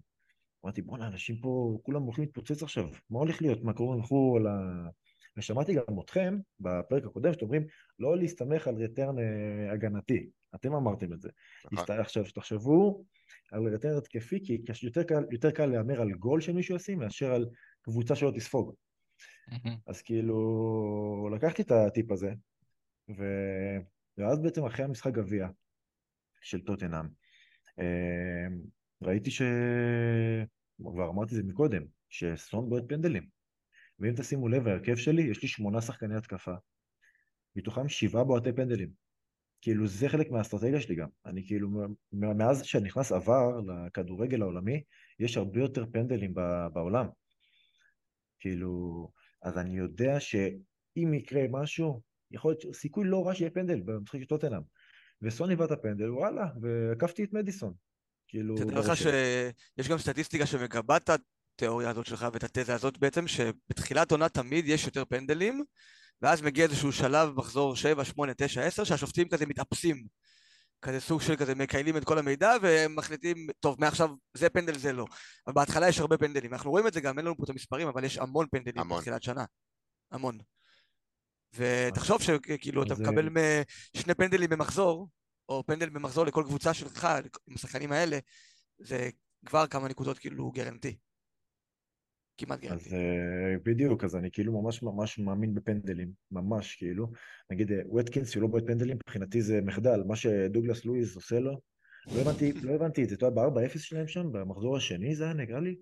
אמרתי, בואנה, אנשים פה, כולם הולכים להתפוצץ עכשיו, מה הולך להיות? מה קורה, הלכו ה... ושמעתי גם אתכם בפרק הקודם שאתם אומרים לא להסתמך על רטרן אה, הגנתי, אתם אמרתם את זה. נכון. עכשיו, שתחשבו על רטרן התקפי, כי יותר קל, יותר קל להמר על גול שמישהו ישים מאשר על קבוצה שלא תספוג. אז כאילו, לקחתי את הטיפ הזה, ו... ואז בעצם אחרי המשחק גביע של טוטנאם, אה, ראיתי ש... כבר אמרתי זה מקודם, שסון בועט פנדלים. ואם תשימו לב, ההרכב שלי, יש לי שמונה שחקני התקפה, מתוכם שבעה בועטי פנדלים. כאילו זה חלק מהאסטרטגיה שלי גם. אני כאילו, מאז שנכנס עבר לכדורגל העולמי, יש הרבה יותר פנדלים בעולם. כאילו, אז אני יודע שאם יקרה משהו, יכול להיות סיכוי לא רע שיהיה פנדל במשחק של טוטנאם. וסוני באת הפנדל, וואלה, ועקפתי את מדיסון. כאילו... תדע לך שיש גם סטטיסטיקה שמגבה את התיאוריה הזאת שלך ואת התזה הזאת בעצם, שבתחילת עונה תמיד יש יותר פנדלים, ואז מגיע איזשהו שלב, מחזור 7, 8, 9, 10, שהשופטים כזה מתאפסים. כזה סוג של כזה מקיילים את כל המידע ומחליטים, טוב, מעכשיו זה פנדל, זה לא. אבל בהתחלה יש הרבה פנדלים. אנחנו רואים את זה גם, אין לנו פה את המספרים, אבל יש המון פנדלים המון. בתחילת שנה. המון. ותחשוב שכאילו אתה מקבל שני פנדלים במחזור, או פנדל במחזור לכל קבוצה שלך, עם השחקנים האלה, זה כבר כמה נקודות כאילו גרנטי. כמעט גרנטי. אז אה, בדיוק, אז אני כאילו ממש ממש מאמין בפנדלים, ממש כאילו. נגיד וטקינס שהוא לא בועט פנדלים, מבחינתי זה מחדל, מה שדוגלס לואיז עושה לו. לא הבנתי, לא הבנתי את זה, אתה יודע, ב-4-0 שלהם שם, במחזור השני זה היה נראה לי.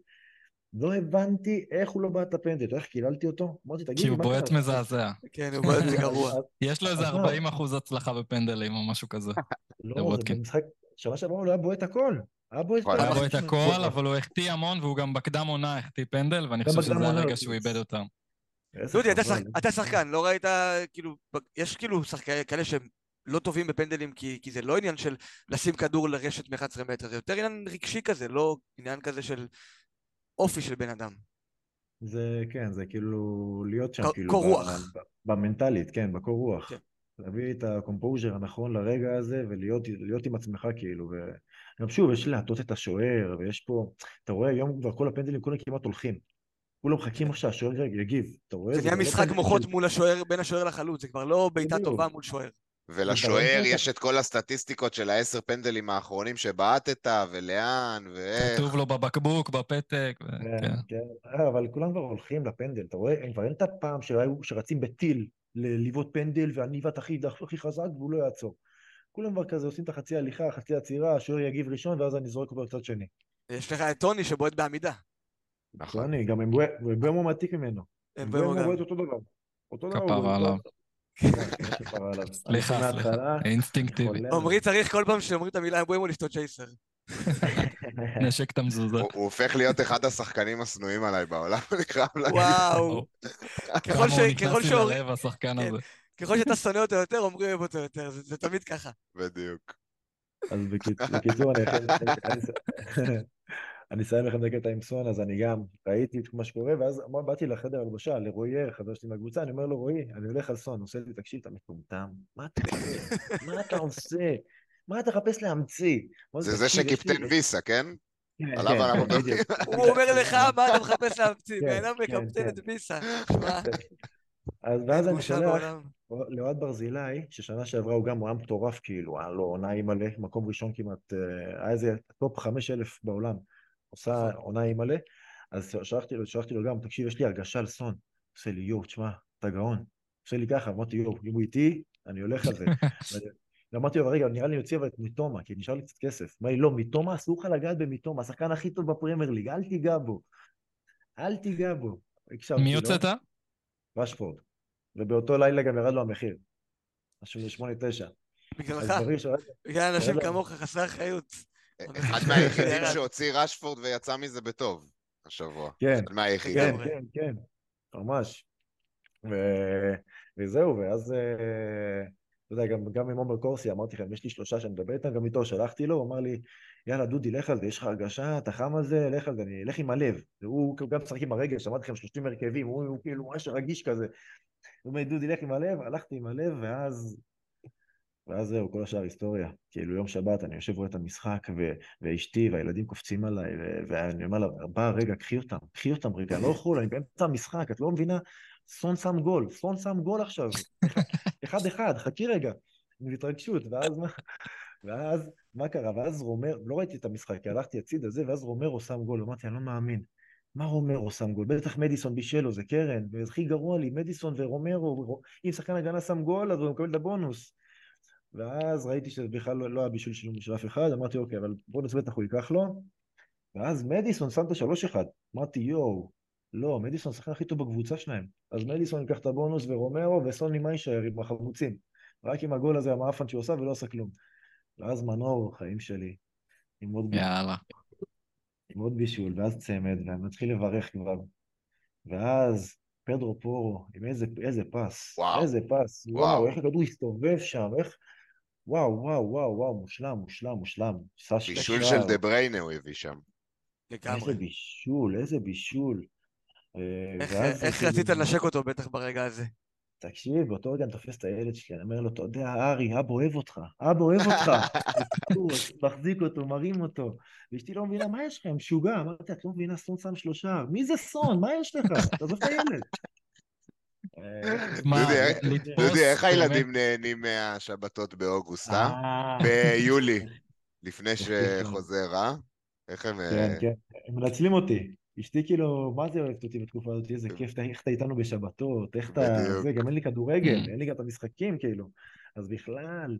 לא הבנתי איך הוא לא בעט את הפנדל, איך קיללתי אותו? אמרתי, תגיד לי, מה קרה? כי הוא בועט מזעזע. כן, הוא בועט גרוע. יש לו איזה 40 אחוז הצלחה בפנדלים או משהו כזה. לא, זה במשחק, שנה שעברה הוא לא היה בועט הכל. היה בועט הכל, אבל הוא החטיא המון, והוא גם בקדם עונה החטיא פנדל, ואני חושב שזה הרגע שהוא איבד אותם. דודי, אתה שחקן, לא ראית, כאילו, יש כאילו שחקנים כאלה שהם לא טובים בפנדלים, כי זה לא עניין של לשים כדור לרשת מ-11 מטר, זה יותר עניין רגשי כזה, לא עניין כזה של אופי של בן אדם. זה, כן, זה כאילו להיות שם, כאילו, קור רוח. במנטלית, כן, בקור רוח. כן. להביא את הקומפוז'ר הנכון לרגע הזה ולהיות עם עצמך כאילו. וגם שוב, יש להטות את השוער, ויש פה, אתה רואה היום כבר כל הפנדלים כולם כמעט הולכים. כולם מחכים עכשיו שהשוער יגיב, אתה רואה? זה נהיה משחק מוחות מול השוער, בין השוער לחלוץ, זה כבר לא בעיטה טובה מול שוער. ולשוער יש את כל הסטטיסטיקות של העשר פנדלים האחרונים שבעטת, ולאן, ואיך. כתוב לו בבקבוק, בפתק. כן, כן. כן. אה, אבל כולם כבר הולכים לפנדל, אתה רואה? כבר אין את הפעם שרצים בטיל לבעוט פנדל, ואני ואתה הכי חזק והוא לא יעצור. כולם כבר כזה עושים את החצי הליכה, חצי עצירה, השוער יגיב ראשון, ואז אני זורק אותו בצד שני. יש לך את טוני שבועט בעמידה. נכון. טוני, גם אמבואמו מעתיק ממנו. אמבואמו בועט אותו דבר. אותו דבר. כפרה עליו. סליחה, סליחה, אינסטינקטיבי. עמרי צריך כל פעם שאומרים את המילה אמבואמו לשתות צ'ייסר. נשק את המזוזה. הוא הופך להיות אחד השחקנים השנואים עליי בעולם, אני חייב להגיד. וואו. ככל שהוא כן. ככל שאתה שונא אותו יותר, עמרי אוהב אותו יותר, זה תמיד ככה. בדיוק. אז בקיצור, אני אסיים לכם את הקטע עם סון, אז אני גם ראיתי את מה שקורה, ואז באתי לחדר הלבשה, לרועי, חבר שלי מהקבוצה, אני אומר לו, רועי, אני הולך על סון, עושה לי, תקשיב, אתה מטומטם, מה אתה עושה? מה אתה עושה? מה אתה מחפש להמציא? זה זה שקיפטן ויסה, כן? כן עליו כן, אנחנו מדברים. הוא אומר לך, מה אתה מחפש להמציא? בן אדם מקפטן את ויסה. אז ואז אני שולח לאוהד ברזילי, ששנה שעברה הוא גם, הוא היה מטורף כאילו, היה לו עונה אימא'לה, מקום ראשון כמעט, אה, היה איזה top חמש אלף בעולם, משהו נכון. עונה אימא'לה, אז שלחתי לו, שלחתי לו גם, תקשיב, יש לי הרגשה על סון, עושה לי יואו, תשמע, אתה גאון, עושה לי ככה, אמרתי יואו, אם הוא איתי, אני הולך על זה. ואמרתי לו, רגע, נראה לי אני אוציא אבל את מיטומה, כי נשאר לי קצת כסף. אמר לי, לא, מיטומה, אסור לך לגעת במיטומה, השחקן הכי טוב בפרמייר ליג, אל תיגע בו. אל תיגע בו. מי הוצאת? רשפורד. ובאותו לילה גם ירד לו המחיר. משהו לשמונה תשע. בגללך? בגלל אנשים כמוך חסרי אחריות. אחד מהיחידים שהוציא רשפורד ויצא מזה בטוב השבוע. כן, כן, כן, כן, ממש. וזהו, ואז... אה, אתה יודע, גם, גם עם עומר קורסי, אמרתי לכם, יש לי שלושה שאני מדבר איתם, גם איתו שלחתי לו, הוא אמר לי, יאללה, דודי, לך על זה, יש לך הרגשה, אתה חם על זה, לך על זה, אני אלך עם הלב. והוא גם משחק עם הרגל, שמעתי לכם שלושים הרכבים, הוא, הוא כאילו ממש רגיש כזה. הוא אומר, דודי, לך עם הלב, הלכתי עם הלב, ואז... ואז זהו, כל השאר היסטוריה. כאילו, יום שבת, אני יושב רואה את המשחק, ו- ואשתי והילדים קופצים עליי, ו- ואני אומר לה, בא, רגע, קחי אותם, קחי אותם רגע, לא יכול, אני באמצע המשחק, את לא מבינה? סון שם גול, סון שם גול עכשיו. אחד אחד, חכי רגע. בהתרגשות, ואז מה, ואז מה קרה? ואז רומר, לא ראיתי את המשחק, כי הלכתי הצידה זה, ואז רומרו שם גול, אמרתי, אני לא מאמין. מה רומרו שם גול? בטח מדיסון בישל לו, זה קרן, והכי גרוע לי, מדיסון ורומרו, אם שחקן הגנה שם גול, אז הוא מקבל את הבונוס. ואז ראיתי שזה בכלל לא, לא היה בישול של אף אחד, אמרתי, אוקיי, אבל בונוס בטח הוא ייקח לו. ואז מדיסון שם את השלוש אחד. אמרתי, יואו, לא, מדיסון השחקן הכי טוב בקבוצה שלהם. אז מדיסון ייקח את הבונוס ורומרו, וסוני מה יישאר עם החמוצים. רק עם הגול הזה, המאפן שהוא עושה ולא עשה כלום. ואז מנור, חיים שלי, עם עוד יאללה. עם עוד בישול, ואז צמד, ואני מתחיל לברך כבר. ואז פדרו פורו, עם איזה, איזה פס. וואו. איזה פס. וואו. וואו, איך הכדור הסתובב שם, איך... וואו, וואו, וואו, וואו, מושלם, מושלם, מושלם. בישול של דה בריינה הוא הביא שם. לגמרי. איזה בישול, איזה בישול. אה, איך רצית לנשק אותו בטח ברגע הזה? תקשיב, באותו רגע אני תופס את הילד שלי, אני אומר לו, אתה יודע, ארי, אבא אוהב אותך, אבא אוהב אותך. מחזיק אותו, מרים אותו. ואשתי לא מבינה, מה יש לך, משוגע? אמרתי, את לא מבינה, סון שם שלושה. מי זה סון? מה יש לך? תעזוב את הילד. דודי, איך הילדים נהנים מהשבתות באוגוסט, אה? אה? ביולי, לפני שחוזר, אה? איך הם... כן, כן, הם מנצלים אותי. אשתי כאילו, מה זה אוהבת אותי בתקופה הזאת? איזה כיף, איך אתה איתנו בשבתות, איך אתה... זה, גם אין לי כדורגל, mm. אין לי גם את המשחקים, כאילו. אז בכלל...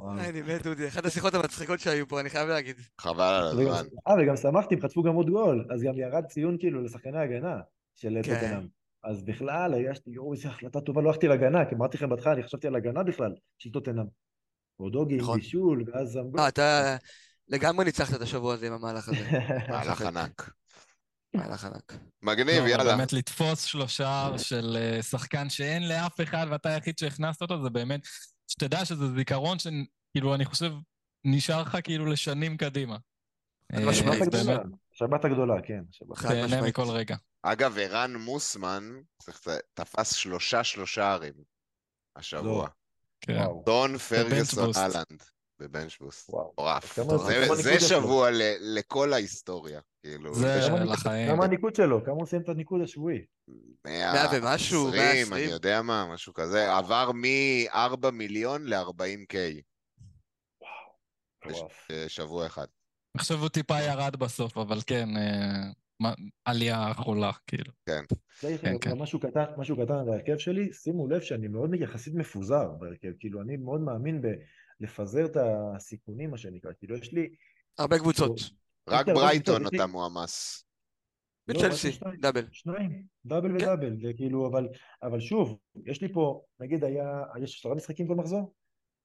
אני מת, דודי, אחת השיחות המצחיקות שהיו פה, אני חייב להגיד. חבל על הזמן. אה, וגם שמחתי, הם חטפו גם עוד גול, אז גם ירד ציון כאילו לשחקני הגנה של כן. טוטנאם. אז בכלל, הרגשתי, יואו, איזו החלטה טובה, לא הלכתי להגנה, כי אמרתי לכם בהתחלה, אני חשבתי על הגנה בכלל, של טוטנאם. אודוגי עם נכון. בישול, ואז... אה, אתה לגמרי ניצחת את השבוע הזה עם המהלך הזה. מהלך ענק. מהלך ענק. מגניב, לא, יאללה. באמת לתפוס שלושה של אה, שחקן שאין לאף אחד ואתה היחיד שהכנסת אותו, זה באמת, שתדע שזה זיכרון שכאילו, אני חושב, נשאר לך כאילו לשנים קדימה. אה, שבת הגדולה, כן. תהנה מכל רגע. אגב, ערן מוסמן תפס שלושה שלושה ערים השבוע. לא. כן. דון פרגוסון אהלנד. בבנצ'בוסט. מטורף. זה שבוע לכל ההיסטוריה. כאילו. זה לחיים. כמה הניקוד שלו? כמה הוא סיים את הניקוד השבועי? מאה ומשהו, מאה עשרים. אני יודע מה, משהו כזה. עבר מ-4 מיליון ל-40K. וואו. שבוע אחד. חושב הוא טיפה ירד בסוף, אבל כן, אה, עלייה חולה, כאילו. כן. כן, כן. משהו קטן, משהו קטן על ההרכב שלי, שימו לב שאני מאוד יחסית מפוזר בהרכב, כאילו אני מאוד מאמין בלפזר את הסיכונים, מה שנקרא, כאילו יש לי... הרבה קבוצות. רק ברייטון אתה מועמס. וצ'לסי, double. שניים, double כן. ו double, וכאילו, אבל, אבל שוב, יש לי פה, נגיד היה, יש עשרה משחקים כל מחזור,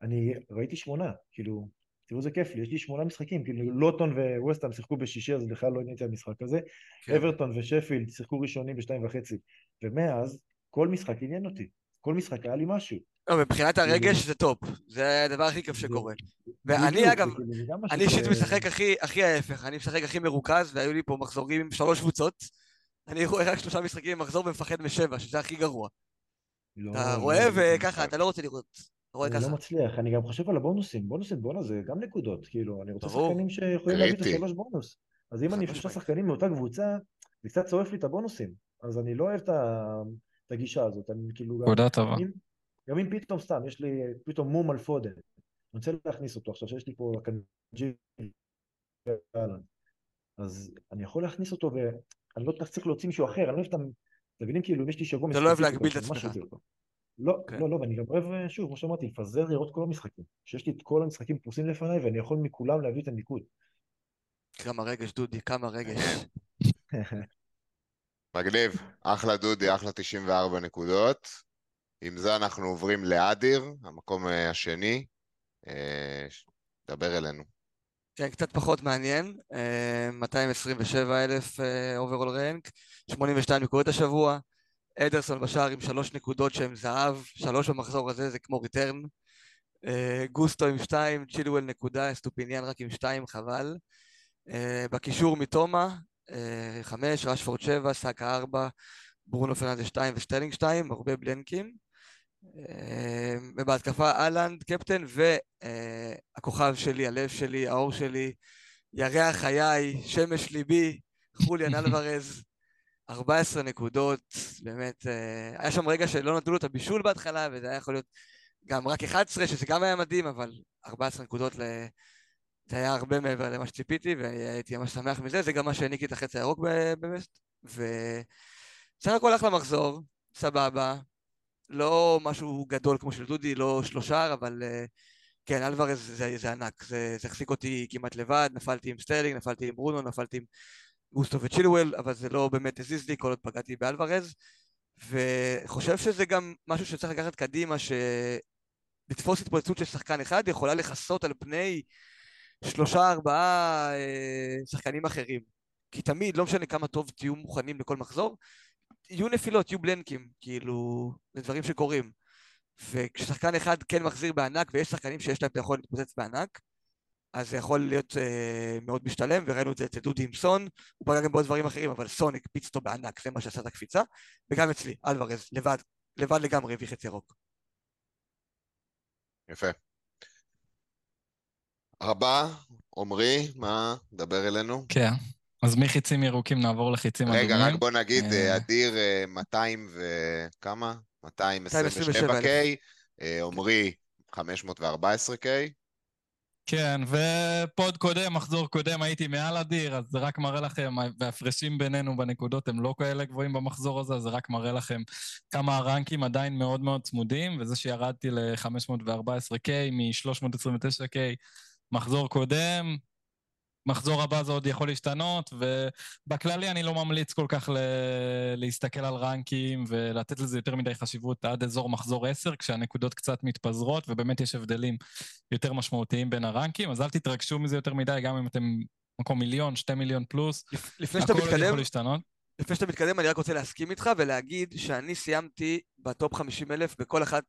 אני ראיתי שמונה, כאילו, תראו איזה כיף לי, יש לי שמונה משחקים, כאילו לוטון וווסטהאם שיחקו בשישי אז בכלל לא עניתי על המשחק הזה, כן. אברטון ושפילד שיחקו ראשונים בשתיים וחצי, ומאז כל משחק עניין אותי, כל משחק היה לי משהו. לא, מבחינת הרגש זה טופ, זה הדבר הכי כיף שקורה. ואני אגב, אני אישית משחק הכי ההפך, אני משחק הכי מרוכז, והיו לי פה מחזורים עם שלוש קבוצות, אני רואה רק שלושה משחקים במחזור ומפחד משבע, שזה הכי גרוע. לא, אתה לא, רואה וככה, אתה לא רוצה לראות. רואה ככה. אני לא מצליח, אני גם חושב על הבונוסים, בונוסים, בואנה זה גם נקודות, כאילו, אני רוצה שחקנים שיכולים להביא את השלוש בונוס. אז אם אני שלושה שחקנים מאותה קבוצה, זה קצת צורף לי את הבונוסים, אז אני לא אוהב את הגישה הזאת, אני כאילו גם... נקודה טובה. גם אם פתאום סתם, יש לי פתאום מום על פודן, אני רוצה להכניס אותו עכשיו, שיש לי פה קנג'י, אז אני יכול להכניס אותו ואני לא צריך להוציא מישהו אחר, אני לא אוהב את ה... אתם מבינים כאילו אם יש לי שבוע... אתה לא אוהב להגביל את עצמך. לא, okay. כן. לא, לא, ואני גם אוהב, שוב, כמו שאמרתי, לפזר לראות כל המשחקים. שיש לי את כל המשחקים פרוסים לפניי, ואני יכול מכולם להביא את הניקוד. כמה רגש, דודי, כמה רגש. מגניב, אחלה דודי, אחלה 94 נקודות. עם זה אנחנו עוברים לאדיר, המקום אה, השני. אה, דבר אלינו. כן, קצת פחות מעניין, 227 אה, אלף overall rank, 82 נקודות השבוע, אדרסון בשער עם שלוש נקודות שהן זהב, שלוש במחזור הזה זה כמו return. גוסטו עם שתיים, צ'ילואל נקודה, אסטופיניאן רק עם שתיים, חבל. בקישור מתומה, חמש, רשפורד שבע, סאקה ארבע, ברונו פרננדה שתיים ושטלינג שתיים, הרבה בלנקים. ובהתקפה אהלנד, קפטן, והכוכב שלי, הלב שלי, האור שלי, ירח חיי, שמש ליבי, חוליאן אלוורז. 14 נקודות, באמת, אה, היה שם רגע שלא נתנו לו את הבישול בהתחלה, וזה היה יכול להיות גם רק 11, שזה גם היה מדהים, אבל 14 נקודות, זה היה הרבה מעבר למה שציפיתי, והייתי ממש שמח מזה, זה גם מה שהעניק לי את החץ הירוק באמת, וסך הכל אחלה מחזור, סבבה, לא משהו גדול כמו של דודי, לא שלושה, אבל אה, כן, אלוורז זה, זה ענק, זה, זה החזיק אותי כמעט לבד, נפלתי עם סטרלינג, נפלתי עם ברונו, נפלתי עם גוסטו וצ'ילואל, אבל זה לא באמת הזיז לי כל עוד פגעתי באלוורז, וחושב שזה גם משהו שצריך לקחת קדימה, שלתפוס התפוצצות של שחקן אחד יכולה לכסות על פני שלושה ארבעה אה, שחקנים אחרים. כי תמיד, לא משנה כמה טוב תהיו מוכנים לכל מחזור, יהיו נפילות, יהיו בלנקים, כאילו, זה דברים שקורים. וכששחקן אחד כן מחזיר בענק, ויש שחקנים שיש להם את היכולת להתפוצץ בענק, אז זה יכול להיות אה, מאוד משתלם, וראינו את זה אצל דודי עם סון, הוא פגע גם בעוד דברים אחרים, אבל סון הקפיץ אותו בענק, זה מה שעשה את הקפיצה, וגם אצלי, אלוורז, לבד, לבד לגמרי הביא חצי ירוק. יפה. הבא, עמרי, מה? דבר אלינו. כן. אז מחיצים ירוקים נעבור לחיצים אדומים. רגע, רק בוא נגיד, אה, אה, אדיר 200 וכמה? 227K, עמרי 514K. כן, ופוד קודם, מחזור קודם, הייתי מעל אדיר, אז זה רק מראה לכם, וההפרשים בינינו בנקודות הם לא כאלה גבוהים במחזור הזה, אז זה רק מראה לכם כמה הרנקים עדיין מאוד מאוד צמודים, וזה שירדתי ל-514K מ-329K מחזור קודם, מחזור הבא זה עוד יכול להשתנות, ובכללי אני לא ממליץ כל כך ל- להסתכל על רנקים ולתת לזה יותר מדי חשיבות עד אזור מחזור 10, כשהנקודות קצת מתפזרות, ובאמת יש הבדלים יותר משמעותיים בין הרנקים, אז אל תתרגשו מזה יותר מדי, גם אם אתם מקום מיליון, שתי מיליון פלוס, לפני שאתה מתקדם, יכול להשתנות. לפני שאתה מתקדם, אני רק רוצה להסכים איתך ולהגיד שאני סיימתי ב top 50 אלף בכל אחת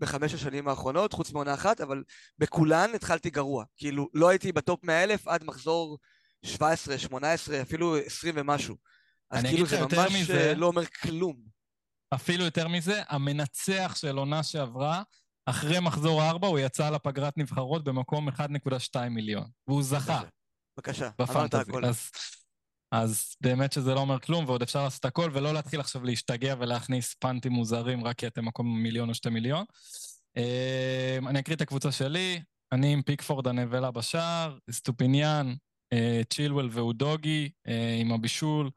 בחמש השנים האחרונות, חוץ מעונה אחת, אבל בכולן התחלתי גרוע. כאילו, לא הייתי ב top 100 אלף עד מחזור 17, 18, אפילו 20 ומשהו. אז כאילו זה ממש מזה, לא אומר כלום. אפילו יותר מזה, המנצח של עונה שעברה, אחרי מחזור 4 הוא יצא לפגרת נבחרות במקום 1.2 מיליון, והוא זכה. בבקשה, אמרת הכל. אז אז באמת שזה לא אומר כלום, ועוד אפשר לעשות הכל, ולא להתחיל עכשיו להשתגע ולהכניס punt ים מוזרים רק כי אתם מקום מיליון או שתי מיליון. אמ, אני אקריא את הקבוצה שלי, אני עם פיקפורד הנבלה בשער, אסטופיניאן, אה, צ'ילואל ואודוגי אה, עם הבישול,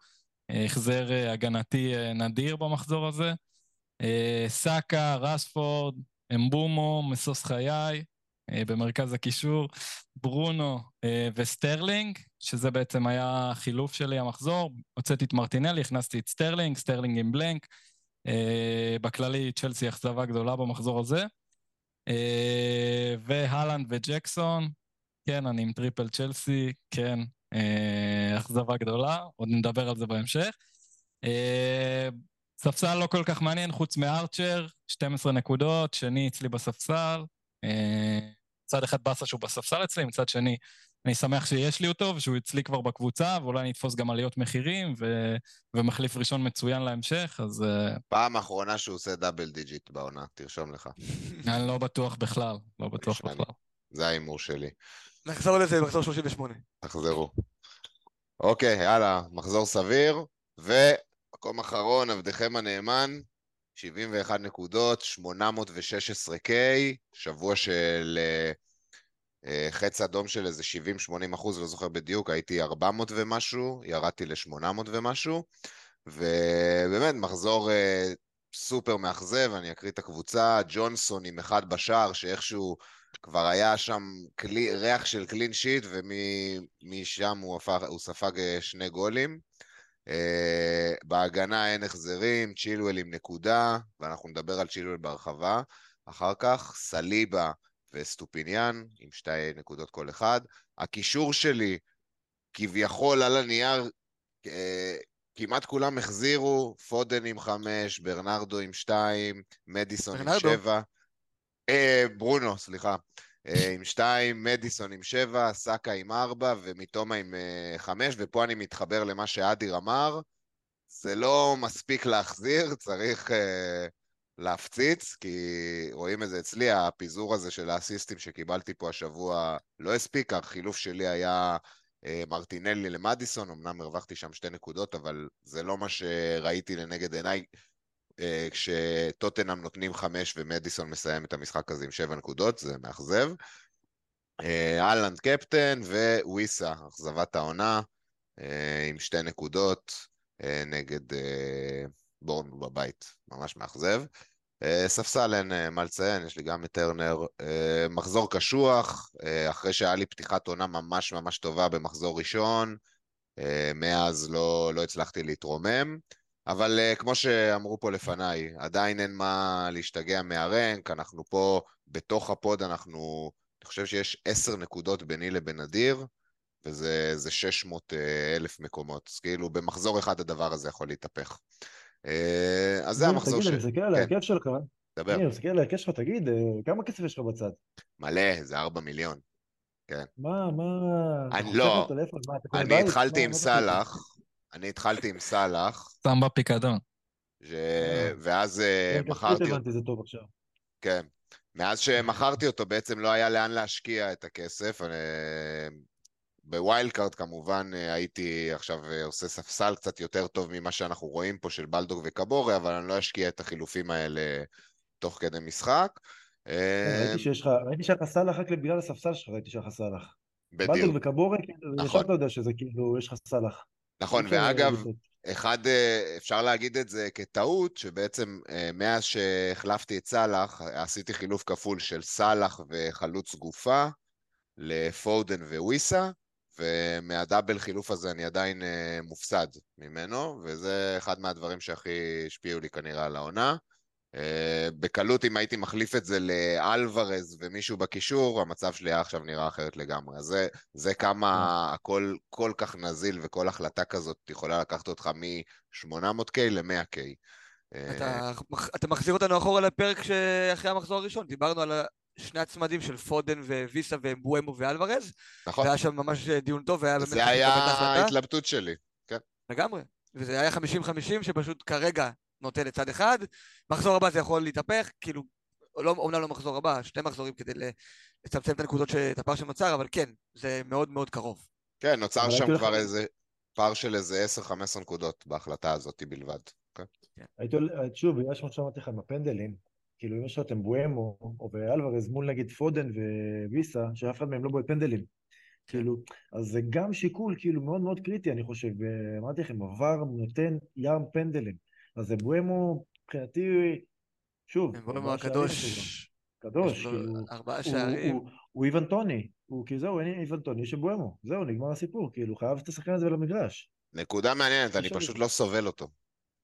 אה, החזר הגנתי נדיר במחזור הזה. סאקה, רשפורד, אמבומו, מסוס חיי, במרכז הקישור, ברונו וסטרלינג, שזה בעצם היה חילוף שלי המחזור, הוצאתי את מרטינלי, הכנסתי את סטרלינג, סטרלינג עם blank. Uh, בכללי צ'לסי אכזבה גדולה במחזור הזה. Uh, והלנד וג'קסון, כן, אני עם triple צ'לסי, כן, uh, אכזבה גדולה, עוד נדבר על זה בהמשך. Uh, ספסל לא כל כך מעניין, חוץ מארצ'ר, 12 נקודות, שני אצלי בספסל. מצד אחד באסה שהוא בספסל אצלי, מצד שני אני שמח שיש לי אותו ושהוא אצלי כבר בקבוצה, ואולי אני אתפוס גם עליות מחירים, ו... ומחליף ראשון מצוין להמשך, אז... אה, פעם אחרונה שהוא עושה double digit בעונה, תרשום לך. אני לא בטוח בכלל, לא בטוח בכלל. זה ההימור שלי. נחזור לזה במחזור 38. תחזרו. אוקיי, יאללה, מחזור סביר, ומקום אחרון, עבדכם הנאמן, 71 נקודות, 816K, שבוע של... Uh, חץ אדום של איזה 70-80 אחוז, לא זוכר בדיוק, הייתי 400 ומשהו, ירדתי ל-800 ומשהו, ובאמת, מחזור uh, סופר מאכזב, אני אקריא את הקבוצה, ג'ונסון עם אחד בשער, שאיכשהו כבר היה שם קלי, ריח של קלין שיט, ומשם הוא, הוא ספג אה, שני גולים. Uh, בהגנה אין החזרים, צ'ילואל עם נקודה, ואנחנו נדבר על צ'ילואל בהרחבה. אחר כך, סליבה ואסטופיניאן, עם שתי נקודות כל אחד. הקישור שלי, כביכול על הנייר, אה, כמעט כולם החזירו, פודן עם חמש, ברנרדו עם שתיים, מדיסון ברנרדו. עם שבע. אה, ברונו, סליחה. אה, עם שתיים, מדיסון עם שבע, סאקה עם ארבע ומיטומה עם אה, חמש, ופה אני מתחבר למה שאדיר אמר. זה לא מספיק להחזיר, צריך... להפציץ, כי רואים את זה אצלי, הפיזור הזה של האסיסטים שקיבלתי פה השבוע לא הספיק, החילוף שלי היה אה, מרטינלי למדיסון, אמנם הרווחתי שם שתי נקודות, אבל זה לא מה שראיתי לנגד עיניי אה, כשטוטנאם נותנים חמש ומדיסון מסיים את המשחק הזה עם שבע נקודות, זה מאכזב. אה, אהלנד קפטן וויסה, אכזבת העונה, עם שתי נקודות נגד... בורנמוט בבית, ממש מאכזב. אה, ספסל אין אה, מה לציין, יש לי גם את טרנר. אה, מחזור קשוח, אחרי שהיה לי פתיחת עונה ממש ממש טובה במחזור ראשון, מאז לא, לא הצלחתי להתרומם. אבל כמו שאמרו פה לפניי, עדיין אין מה להשתגע מהרנק, אנחנו פה בתוך הפוד, אנחנו, אני חושב שיש עשר נקודות ביני לבין אדיר, וזה 600 אלף מקומות. אז כאילו במחזור אחד הדבר הזה יכול להתהפך. אה, אז זה המחזור של... תגיד, אני מסתכל על כן. ההרכב שלך. דבר. אני מסתכל על ההרכב שלך, תגיד, אה, כמה כסף יש לך בצד? מלא, זה 4 מיליון. כן. מה, מה... אני לא, אני התחלתי עם סאלח, אני התחלתי עם סאלח. שם בפיקדון. ואז אה, כן, מכרתי... זה טוב עכשיו. כן. מאז שמכרתי אותו בעצם לא היה לאן להשקיע את הכסף. ב wild card כמובן אה, הייתי עכשיו אה, עושה ספסל קצת יותר טוב ממה שאנחנו רואים פה של בלדוג וקבורה, אבל אני לא אשקיע את החילופים האלה תוך כדי משחק. ראיתי שיש לך, ראיתי לך סאלח רק בגלל הספסל שלך, ראיתי שהיה לך סאלח. בדיוק. בדיוק וקבורה, כאילו, נכון. אתה יודע שזה כאילו, יש לך סאלח. נכון, ואגב, אחד, אפשר להגיד את זה כטעות, שבעצם מאז שהחלפתי את סאלח, עשיתי חילוף כפול של סאלח וחלוץ גופה לפודן וויסה, ומהדאבל חילוף הזה אני עדיין מופסד ממנו, וזה אחד מהדברים שהכי השפיעו לי כנראה על העונה. אה, בקלות אם הייתי מחליף את זה לאלוורז ומישהו בקישור, המצב שלי היה עכשיו נראה אחרת לגמרי. אז זה, זה כמה הכל כל כך נזיל וכל החלטה כזאת יכולה לקחת אותך מ-800K ל-100K. אתה, אתה מחזיר אותנו אחורה לפרק שאחרי המחזור הראשון, דיברנו על שני הצמדים של פודן וויסה ובואמו ואלוורז. נכון. והיה שם ממש דיון טוב, והיה באמת... זה היה ההתלבטות שלי, כן. לגמרי. וזה היה 50-50 שפשוט כרגע נוטה לצד אחד, מחזור הבא זה יכול להתהפך, כאילו, לא, אומנם לא מחזור הבא, שתי מחזורים כדי לצמצם את הנקודות, את הפער שנוצר, אבל כן, זה מאוד מאוד קרוב. כן, נוצר שם כבר איזה פער של איזה 10-15 נקודות בהחלטה הזאת בלבד. כן. כן. הייתי, שוב, בגלל שמה שאמרתי לך עם הפנדלים, כאילו אם יש לך את אמבואמו או באלוורז מול נגיד פודן וויסה, שאף אחד מהם לא בועט פנדלים. כן. כאילו, אז זה גם שיקול כאילו מאוד מאוד קריטי, אני חושב. אמרתי לכם, עבר נותן ים פנדלים. אז זה בואמו, מבחינתי, שוב, בואמו הקדוש. קדוש, כאילו, ארבעה שערים. הוא איוון טוני, הוא כאילו זהו, אין איוון טוני של בואמו, זהו, נגמר הסיפור, כאילו, חייב את השחקן הזה למגרש. נקודה מעניינת, אני פשוט לא סובל אותו.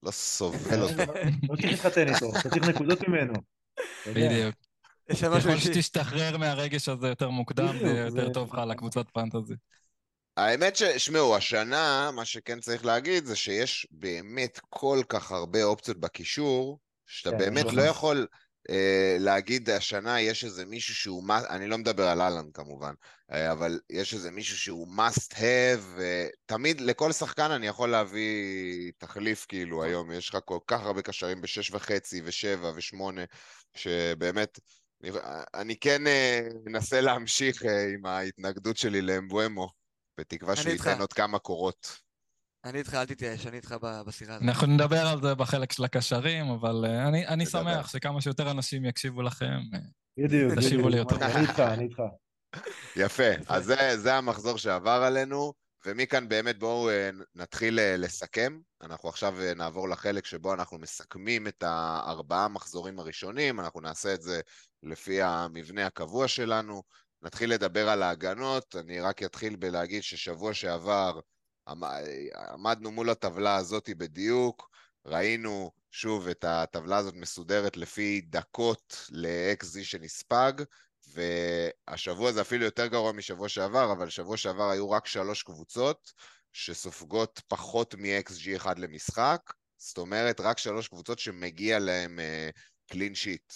לא סובל אותו. לא צריך להתחתן איתו, אתה צריך נקודות ממנו. בדיוק. ככל שתשתחרר מהרגש הזה יותר מוקדם, זה יותר טוב לך לקבוצת פנטזי. האמת ש... שמעו, השנה, מה שכן צריך להגיד זה שיש באמת כל כך הרבה אופציות בקישור, שאתה כן, באמת לא יכול להגיד השנה יש איזה מישהו שהוא, אני לא מדבר על אהלן כמובן, אה, אבל יש איזה מישהו שהוא must have, אה, תמיד לכל שחקן אני יכול להביא תחליף כאילו היום, יש לך כל כך הרבה קשרים בשש וחצי ושבע ושמונה, שבאמת... אני, כן אה, אנסה להמשיך אה, עם ההתנגדות שלי לאמבואמו. בתקווה שהוא ייתן עוד כמה קורות. אני איתך, אל תתייאש, אני איתך בסירה הזאת. אנחנו נדבר על זה בחלק של הקשרים, אבל אה, אני, אני שמח שכמה שיותר אנשים יקשיבו לכם. אה, בדיוק, תשאירו לי יותר. אני איתך, אני איתך. יפה, אז זה, זה המחזור שעבר עלינו, ומכאן באמת בואו אה, נתחיל לסכם. אנחנו עכשיו נעבור לחלק שבו אנחנו מסכמים את הארבעה מחזורים הראשונים, אנחנו נעשה את זה לפי המבנה הקבוע שלנו. נתחיל לדבר על ההגנות, אני רק אתחיל בלהגיד ששבוע שעבר עמדנו מול הטבלה הזאת בדיוק, ראינו שוב את הטבלה הזאת מסודרת לפי דקות ל-XZ שנספג, והשבוע זה אפילו יותר גרוע משבוע שעבר, אבל שבוע שעבר היו רק שלוש קבוצות שסופגות פחות מ-XG אחד למשחק, זאת אומרת רק שלוש קבוצות שמגיע להן קלין שיט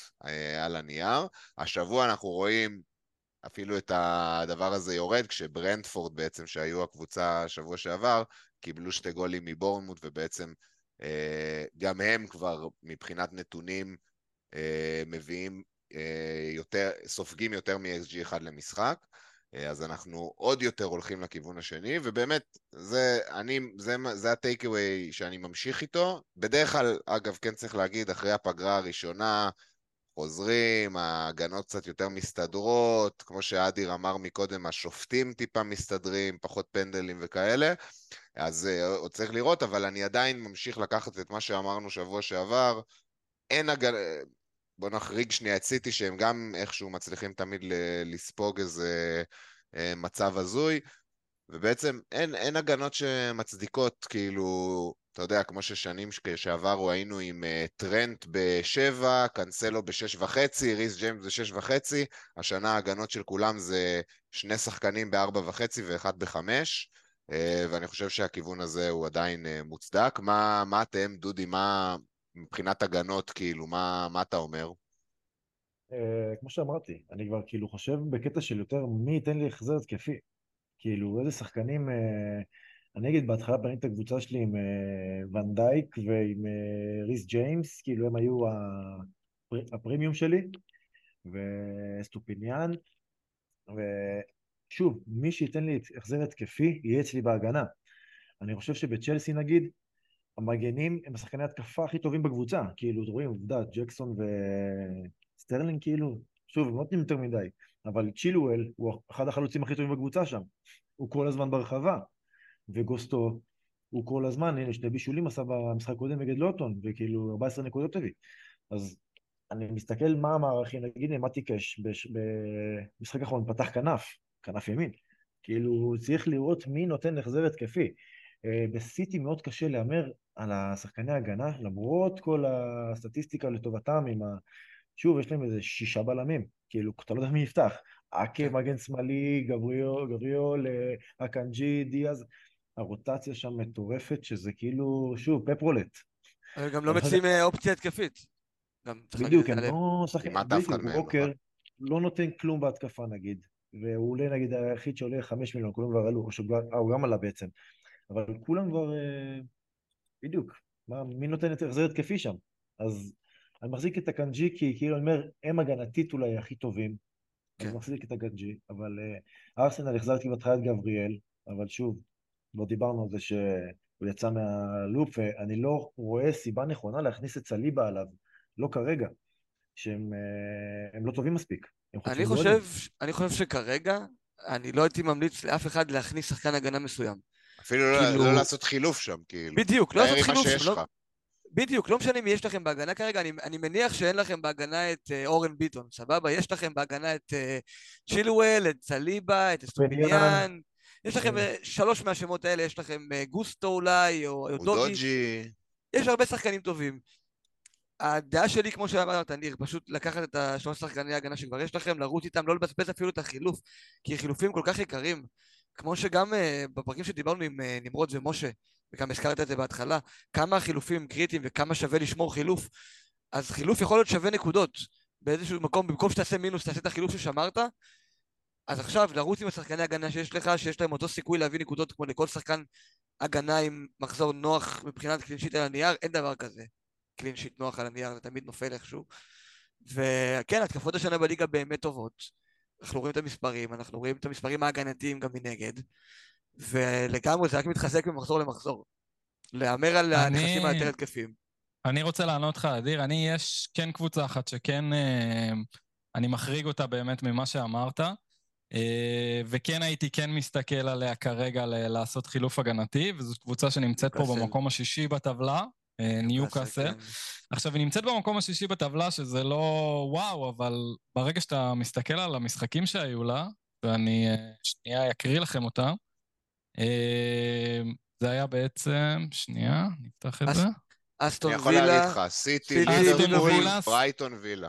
על הנייר. השבוע אנחנו רואים אפילו את הדבר הזה יורד, כשברנדפורד בעצם, שהיו הקבוצה שבוע שעבר, קיבלו שתי גולים מבורנמוט, ובעצם אה, גם הם כבר מבחינת נתונים אה, מביאים אה, יותר, סופגים יותר מ-XG אחד למשחק. אז אנחנו עוד יותר הולכים לכיוון השני, ובאמת, זה, אני, זה, זה הטייק אווי שאני ממשיך איתו. בדרך כלל, אגב, כן צריך להגיד, אחרי הפגרה הראשונה, חוזרים, ההגנות קצת יותר מסתדרות, כמו שאדיר אמר מקודם, השופטים טיפה מסתדרים, פחות פנדלים וכאלה, אז uh, עוד צריך לראות, אבל אני עדיין ממשיך לקחת את מה שאמרנו שבוע שעבר, אין הגנה... בוא נחריג שנייה את סיטי, שהם גם איכשהו מצליחים תמיד לספוג איזה uh, מצב הזוי, ובעצם אין, אין הגנות שמצדיקות, כאילו, אתה יודע, כמו ששנים שעברו היינו עם uh, טרנט בשבע, קאנסלו בשש וחצי, ריס ג'יימס בשש וחצי, השנה ההגנות של כולם זה שני שחקנים בארבע וחצי ואחד בחמש, uh, ואני חושב שהכיוון הזה הוא עדיין uh, מוצדק. מה, מה אתם, דודי, מה מבחינת הגנות, כאילו, מה, מה אתה אומר? Uh, כמו שאמרתי, אני כבר כאילו חושב בקטע של יותר מי ייתן לי החזר התקפי. כאילו, איזה שחקנים... Uh, אני אגיד, בהתחלה בניתי את הקבוצה שלי עם ונדייק ועם uh, ריס ג'יימס, כאילו הם היו הפר... הפרימיום שלי, אסטופיניאן, ושוב, מי שייתן לי החזר התקפי יהיה אצלי בהגנה. אני חושב שבצ'לסי נגיד, המגנים הם השחקני התקפה הכי טובים בקבוצה, כאילו, אתם רואים, עובדה, ג'קסון וסטרלינג כאילו, שוב, הם לא נותנים יותר מדי, אבל צ'ילואל הוא אחד החלוצים הכי טובים בקבוצה שם. הוא כל הזמן ברחבה, וגוסטו הוא כל הזמן, הנה שני בישולים עשה במשחק הקודם נגד לוטון, וכאילו 14 נקודות הביא. אז אני מסתכל מה המערכים, נגיד מתי קאש במשחק האחרון פתח כנף, כנף ימין, כאילו צריך לראות מי נותן החזר התקפי. אה, בסיטי מאוד קשה להמר על השחקני ההגנה, למרות כל הסטטיסטיקה לטובתם עם ה... שוב, יש להם איזה שישה בלמים, כאילו, אתה לא יודע מי יפתח. אקה, כן. מגן שמאלי, גבריול, גבריול, אה, אקנג'י, דיאז. הרוטציה שם מטורפת, שזה כאילו, שוב, פפרולט. גם לא מציעים אה, אופציה התקפית. בדיוק, הם לא בדיוק, ווקר לא נותן כלום בהתקפה נגיד, והוא עולה נגיד היחיד שעולה חמש מיליון, כולם כבר עלו, או שהוא גם עלה בעצם, אבל כולם כבר, אה, בדיוק, מה, מי נותן יותר החזר התקפי שם? אז אני מחזיק את הקנג'י כי כאילו אני אומר, הם הגנתית אולי הכי טובים, כן. אני מחזיק את הקנג'י, אבל uh, ארסנל החזרתי בהתחלה את גבריאל, אבל שוב, לא דיברנו על זה שהוא יצא מה loop, ואני לא רואה סיבה נכונה להכניס את סליבה עליו, לא כרגע, שהם uh, לא טובים מספיק. אני חושב, אני חושב שכרגע, אני לא הייתי ממליץ לאף אחד להכניס שחקן הגנה מסוים. אפילו לא- כאילו... לא, לא לעשות חילוף שם, כאילו. בדיוק, לא לעשות חילוף שם. לא... בדיוק, לא משנה מי יש לכם בהגנה כרגע, אני, אני מניח שאין לכם בהגנה את uh, אורן ביטון, סבבה? יש לכם בהגנה את uh, צ'ילואל, את סליבה, את אסטופיניאן, יש לכם uh, שלוש מהשמות האלה, יש לכם uh, גוסטו אולי, או, או דוגי. יש הרבה שחקנים טובים. הדעה שלי, כמו שאמרת, ניר, פשוט לקחת את השלוש שחקני ההגנה שכבר יש לכם, לרוץ איתם, לא לבזבז אפילו את החילוף, כי חילופים כל כך יקרים. כמו שגם uh, בפרקים שדיברנו עם uh, נמרוד ומשה, וגם הזכרת את זה בהתחלה, כמה החילופים קריטיים וכמה שווה לשמור חילוף, אז חילוף יכול להיות שווה נקודות באיזשהו מקום, במקום שתעשה מינוס, תעשה את החילוף ששמרת, אז עכשיו לרוץ עם השחקני הגנה שיש לך, שיש להם אותו סיכוי להביא נקודות כמו לכל שחקן הגנה עם מחזור נוח מבחינת clean sheet על הנייר, אין דבר כזה. clean sheet נוח על הנייר, זה תמיד נופל איכשהו. וכן, התקפות השנה בליגה באמת טובות. אנחנו רואים את המספרים, אנחנו רואים את המספרים ההגנתיים גם מנגד, ולגמרי זה רק מתחזק ממחזור למחזור. להמר על הנכסים היותר התקפים. אני רוצה לענות לך, אדיר, אני, יש כן קבוצה אחת שכן, אה, אני מחריג אותה באמת ממה שאמרת, אה, וכן הייתי כן מסתכל עליה כרגע לעשות חילוף הגנתי, וזו קבוצה שנמצאת פה במקום השישי בטבלה, אה, ניו קאסל. כן. עכשיו, היא נמצאת במקום השישי בטבלה, שזה לא וואו, אבל ברגע שאתה מסתכל על המשחקים שהיו לה, ואני אה, שנייה אקריא לכם אותם, זה היה בעצם, שנייה, נפתח את זה. אסטון וילה. אני יכול להגיד לך, סיטי, ליברפול, ברייטון וילה.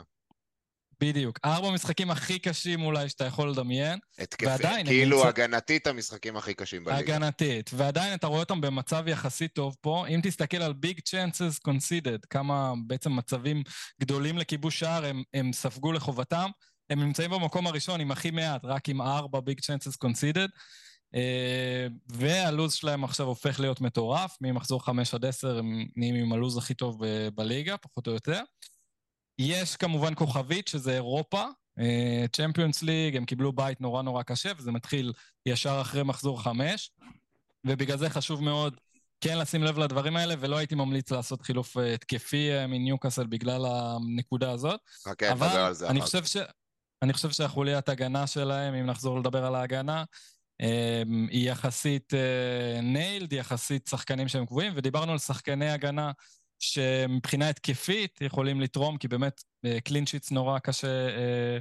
בדיוק. ארבע משחקים הכי קשים אולי שאתה יכול לדמיין. התקפי, ועדיין... כאילו נמצא... הגנתית המשחקים הכי קשים בליגה. הגנתית. ועדיין אתה רואה אותם במצב יחסית טוב פה. אם תסתכל על big chances conceded, כמה בעצם מצבים גדולים לכיבוש שער הם, הם ספגו לחובתם, הם נמצאים במקום הראשון עם הכי מעט, רק עם ארבע big chances conceded. והלו"ז שלהם עכשיו הופך להיות מטורף, ממחזור 5 עד 10 הם נהיים עם הלו"ז הכי טוב בליגה, פחות או יותר. יש כמובן כוכבית, שזה אירופה, צ'מפיונס uh, ליג, הם קיבלו בית נורא נורא קשה, וזה מתחיל ישר אחרי מחזור חמש, ובגלל זה חשוב מאוד כן לשים לב לדברים האלה, ולא הייתי ממליץ לעשות חילוף אה, התקפי מניוקאסל בגלל הנקודה הזאת. חכה, נדבר על זה ש... אני חושב שהחוליית הגנה שלהם, אם נחזור לדבר על ההגנה, היא יחסית nailed, uh, יחסית שחקנים שהם קבועים, ודיברנו על שחקני הגנה שמבחינה התקפית יכולים לתרום, כי באמת clean sheets נורא קשה אה,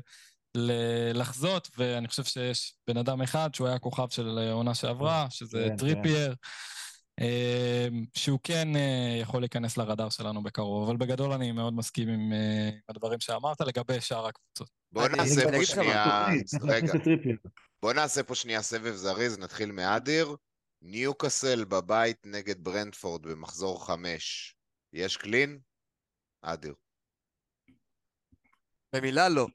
לחזות, ואני חושב שיש בן אדם אחד שהוא היה כוכב של עונה שעברה, שזה כן, טריפייר. כן. אה, שהוא כן אה, יכול להיכנס לרדאר שלנו בקרוב, אבל בגדול אני מאוד מסכים עם אה, הדברים שאמרת לגבי שאר הקבוצות. בוא נעשה פה שנייה... רגע. בוא נעשה פה שנייה סבב זריז, נתחיל מאדיר. ניוקאסל בבית נגד ברנדפורד במחזור חמש. יש קלין? אדיר. במילה לא.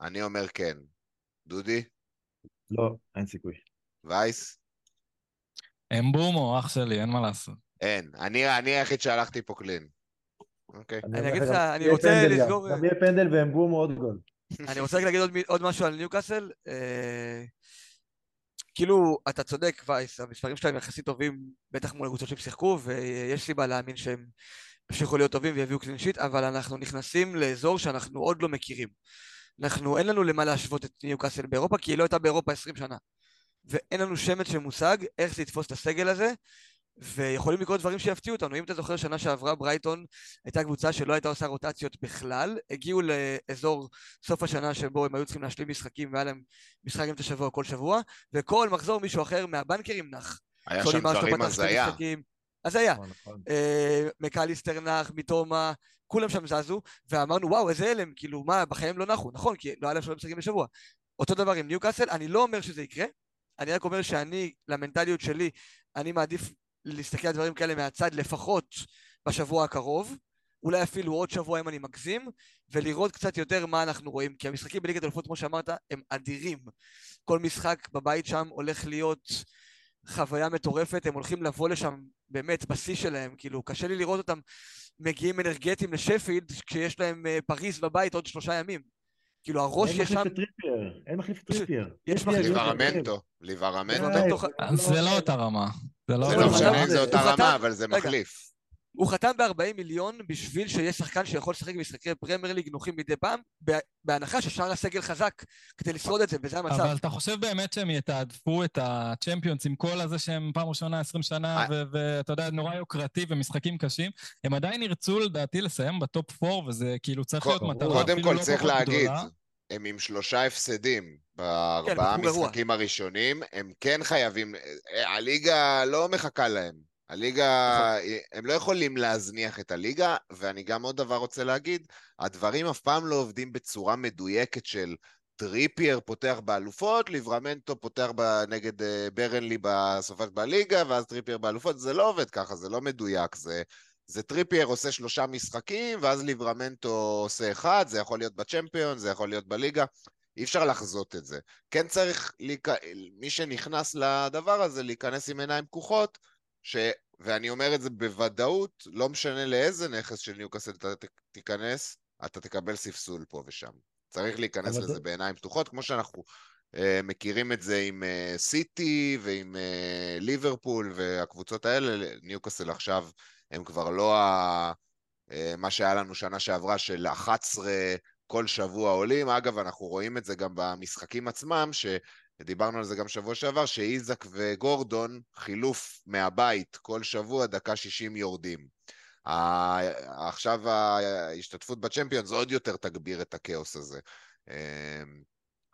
אני אומר כן. דודי? לא, אין סיכוי. וייס? אמבומו, אח שלי, אין מה לעשות. אין. אני, אני היחיד שהלכתי פה קלין. אוקיי. אני אגיד לך, אני רוצה לסגור... גם יהיה פנדל ואמבומו עוד גול. אני רוצה להגיד עוד, עוד משהו על ניוקאסל. אה, כאילו, אתה צודק, וייס, המספרים שלהם יחסית טובים, בטח מול הקבוצות שהם שיחקו, ויש סיבה להאמין שהם ימשיכו להיות טובים ויביאו clean sheet, אבל אנחנו נכנסים לאזור שאנחנו עוד לא מכירים. אנחנו, אין לנו למה להשוות את ניוקאסל באירופה, כי היא לא הייתה באירופה 20 שנה. ואין לנו שמץ של מושג איך זה יתפוס את הסגל הזה, ויכולים לקרות דברים שיפתיעו אותנו. אם אתה זוכר, שנה שעברה ברייטון הייתה קבוצה שלא הייתה עושה רוטציות בכלל, הגיעו לאזור סוף השנה שבו הם היו צריכים להשלים משחקים, והיה להם משחק אמצע שבוע כל שבוע, וכל מחזור מישהו אחר מהבנקרים נח. היה שם דברים הזיה. הזיה. נכון, נכון. אה, מקליסטר נח, מתומה, כולם שם זזו, ואמרנו, וואו, איזה הלם, כאילו, מה, בחיים לא נחו, נכון, כי לא היה להם שלושה משחקים בשבוע. אותו דבר עם ניוקאסל, אני לא אומר שזה יקרה, אני רק אומר שאני, למנטליות שלי, אני מעדיף להסתכל על דברים כאלה מהצד לפחות בשבוע הקרוב, אולי אפילו עוד שבוע אם אני מגזים, ולראות קצת יותר מה אנחנו רואים, כי המשחקים בליגת אלופות, כמו שאמרת, הם אדירים. כל משחק בבית שם הולך להיות חוויה מטורפת, הם הולכים לבוא לשם באמת בשיא שלהם, כאילו, קשה לי לראות אותם מגיעים אנרגטיים לשפילד כשיש להם uh, פריז בבית עוד שלושה ימים. כאילו הראש יש שם... אין מחליף טריפייר. יש מחליף ליברמנטו. ליברמנטו. זה לא אותה רמה. זה לא, לא משנה אם זה אותה רמה, אבל זה מחליף. הוא חתם ב-40 מיליון בשביל שיהיה שחקן שיכול לשחק במשחקי פרמייר ליג נוחים מדי פעם, בהנחה ששאר הסגל חזק כדי לשרוד את זה, וזה המצב. אבל אתה חושב באמת שהם יתעדפו את הצ'מפיונס עם כל הזה שהם פעם ראשונה 20 שנה, אה. ואתה יודע, נורא יוקרתי ומשחקים קשים, הם עדיין ירצו לדעתי לסיים ב top 4, וזה כאילו צריך להיות מטרה אפילו לא כל צריך להגיד, הם עם שלושה הפסדים בארבעה כן, משחקים הראשונים, הם כן חייבים, אה, הליגה לא מחכה להם. הליגה, נכון. הם לא יכולים להזניח את הליגה, ואני גם עוד דבר רוצה להגיד, הדברים אף פעם לא עובדים בצורה מדויקת של טריפייר פותח באלופות, ליברמנטו פותח נגד אה, ברנלי בסופת בליגה, ואז טריפייר באלופות, זה לא עובד ככה, זה לא מדויק, זה, זה טריפייר עושה שלושה משחקים, ואז ליברמנטו עושה אחד, זה יכול להיות בצ'מפיון, זה יכול להיות בליגה, אי אפשר לחזות את זה. כן צריך, להיכ... מי שנכנס לדבר הזה, להיכנס עם עיניים פקוחות, ש... ואני אומר את זה בוודאות, לא משנה לאיזה נכס של ניוקאסל אתה תיכנס, אתה תקבל ספסול פה ושם. צריך להיכנס לזה זה... בעיניים פתוחות, כמו שאנחנו uh, מכירים את זה עם uh, סיטי ועם uh, ליברפול והקבוצות האלה, ניוקאסל עכשיו הם כבר לא ה... מה שהיה לנו שנה שעברה של 11 כל שבוע עולים. אגב, אנחנו רואים את זה גם במשחקים עצמם, ש... ודיברנו על זה גם שבוע שעבר, שאיזק וגורדון, חילוף מהבית כל שבוע, דקה 60 יורדים. עכשיו ההשתתפות בצ'מפיונס עוד יותר תגביר את הכאוס הזה. אמ,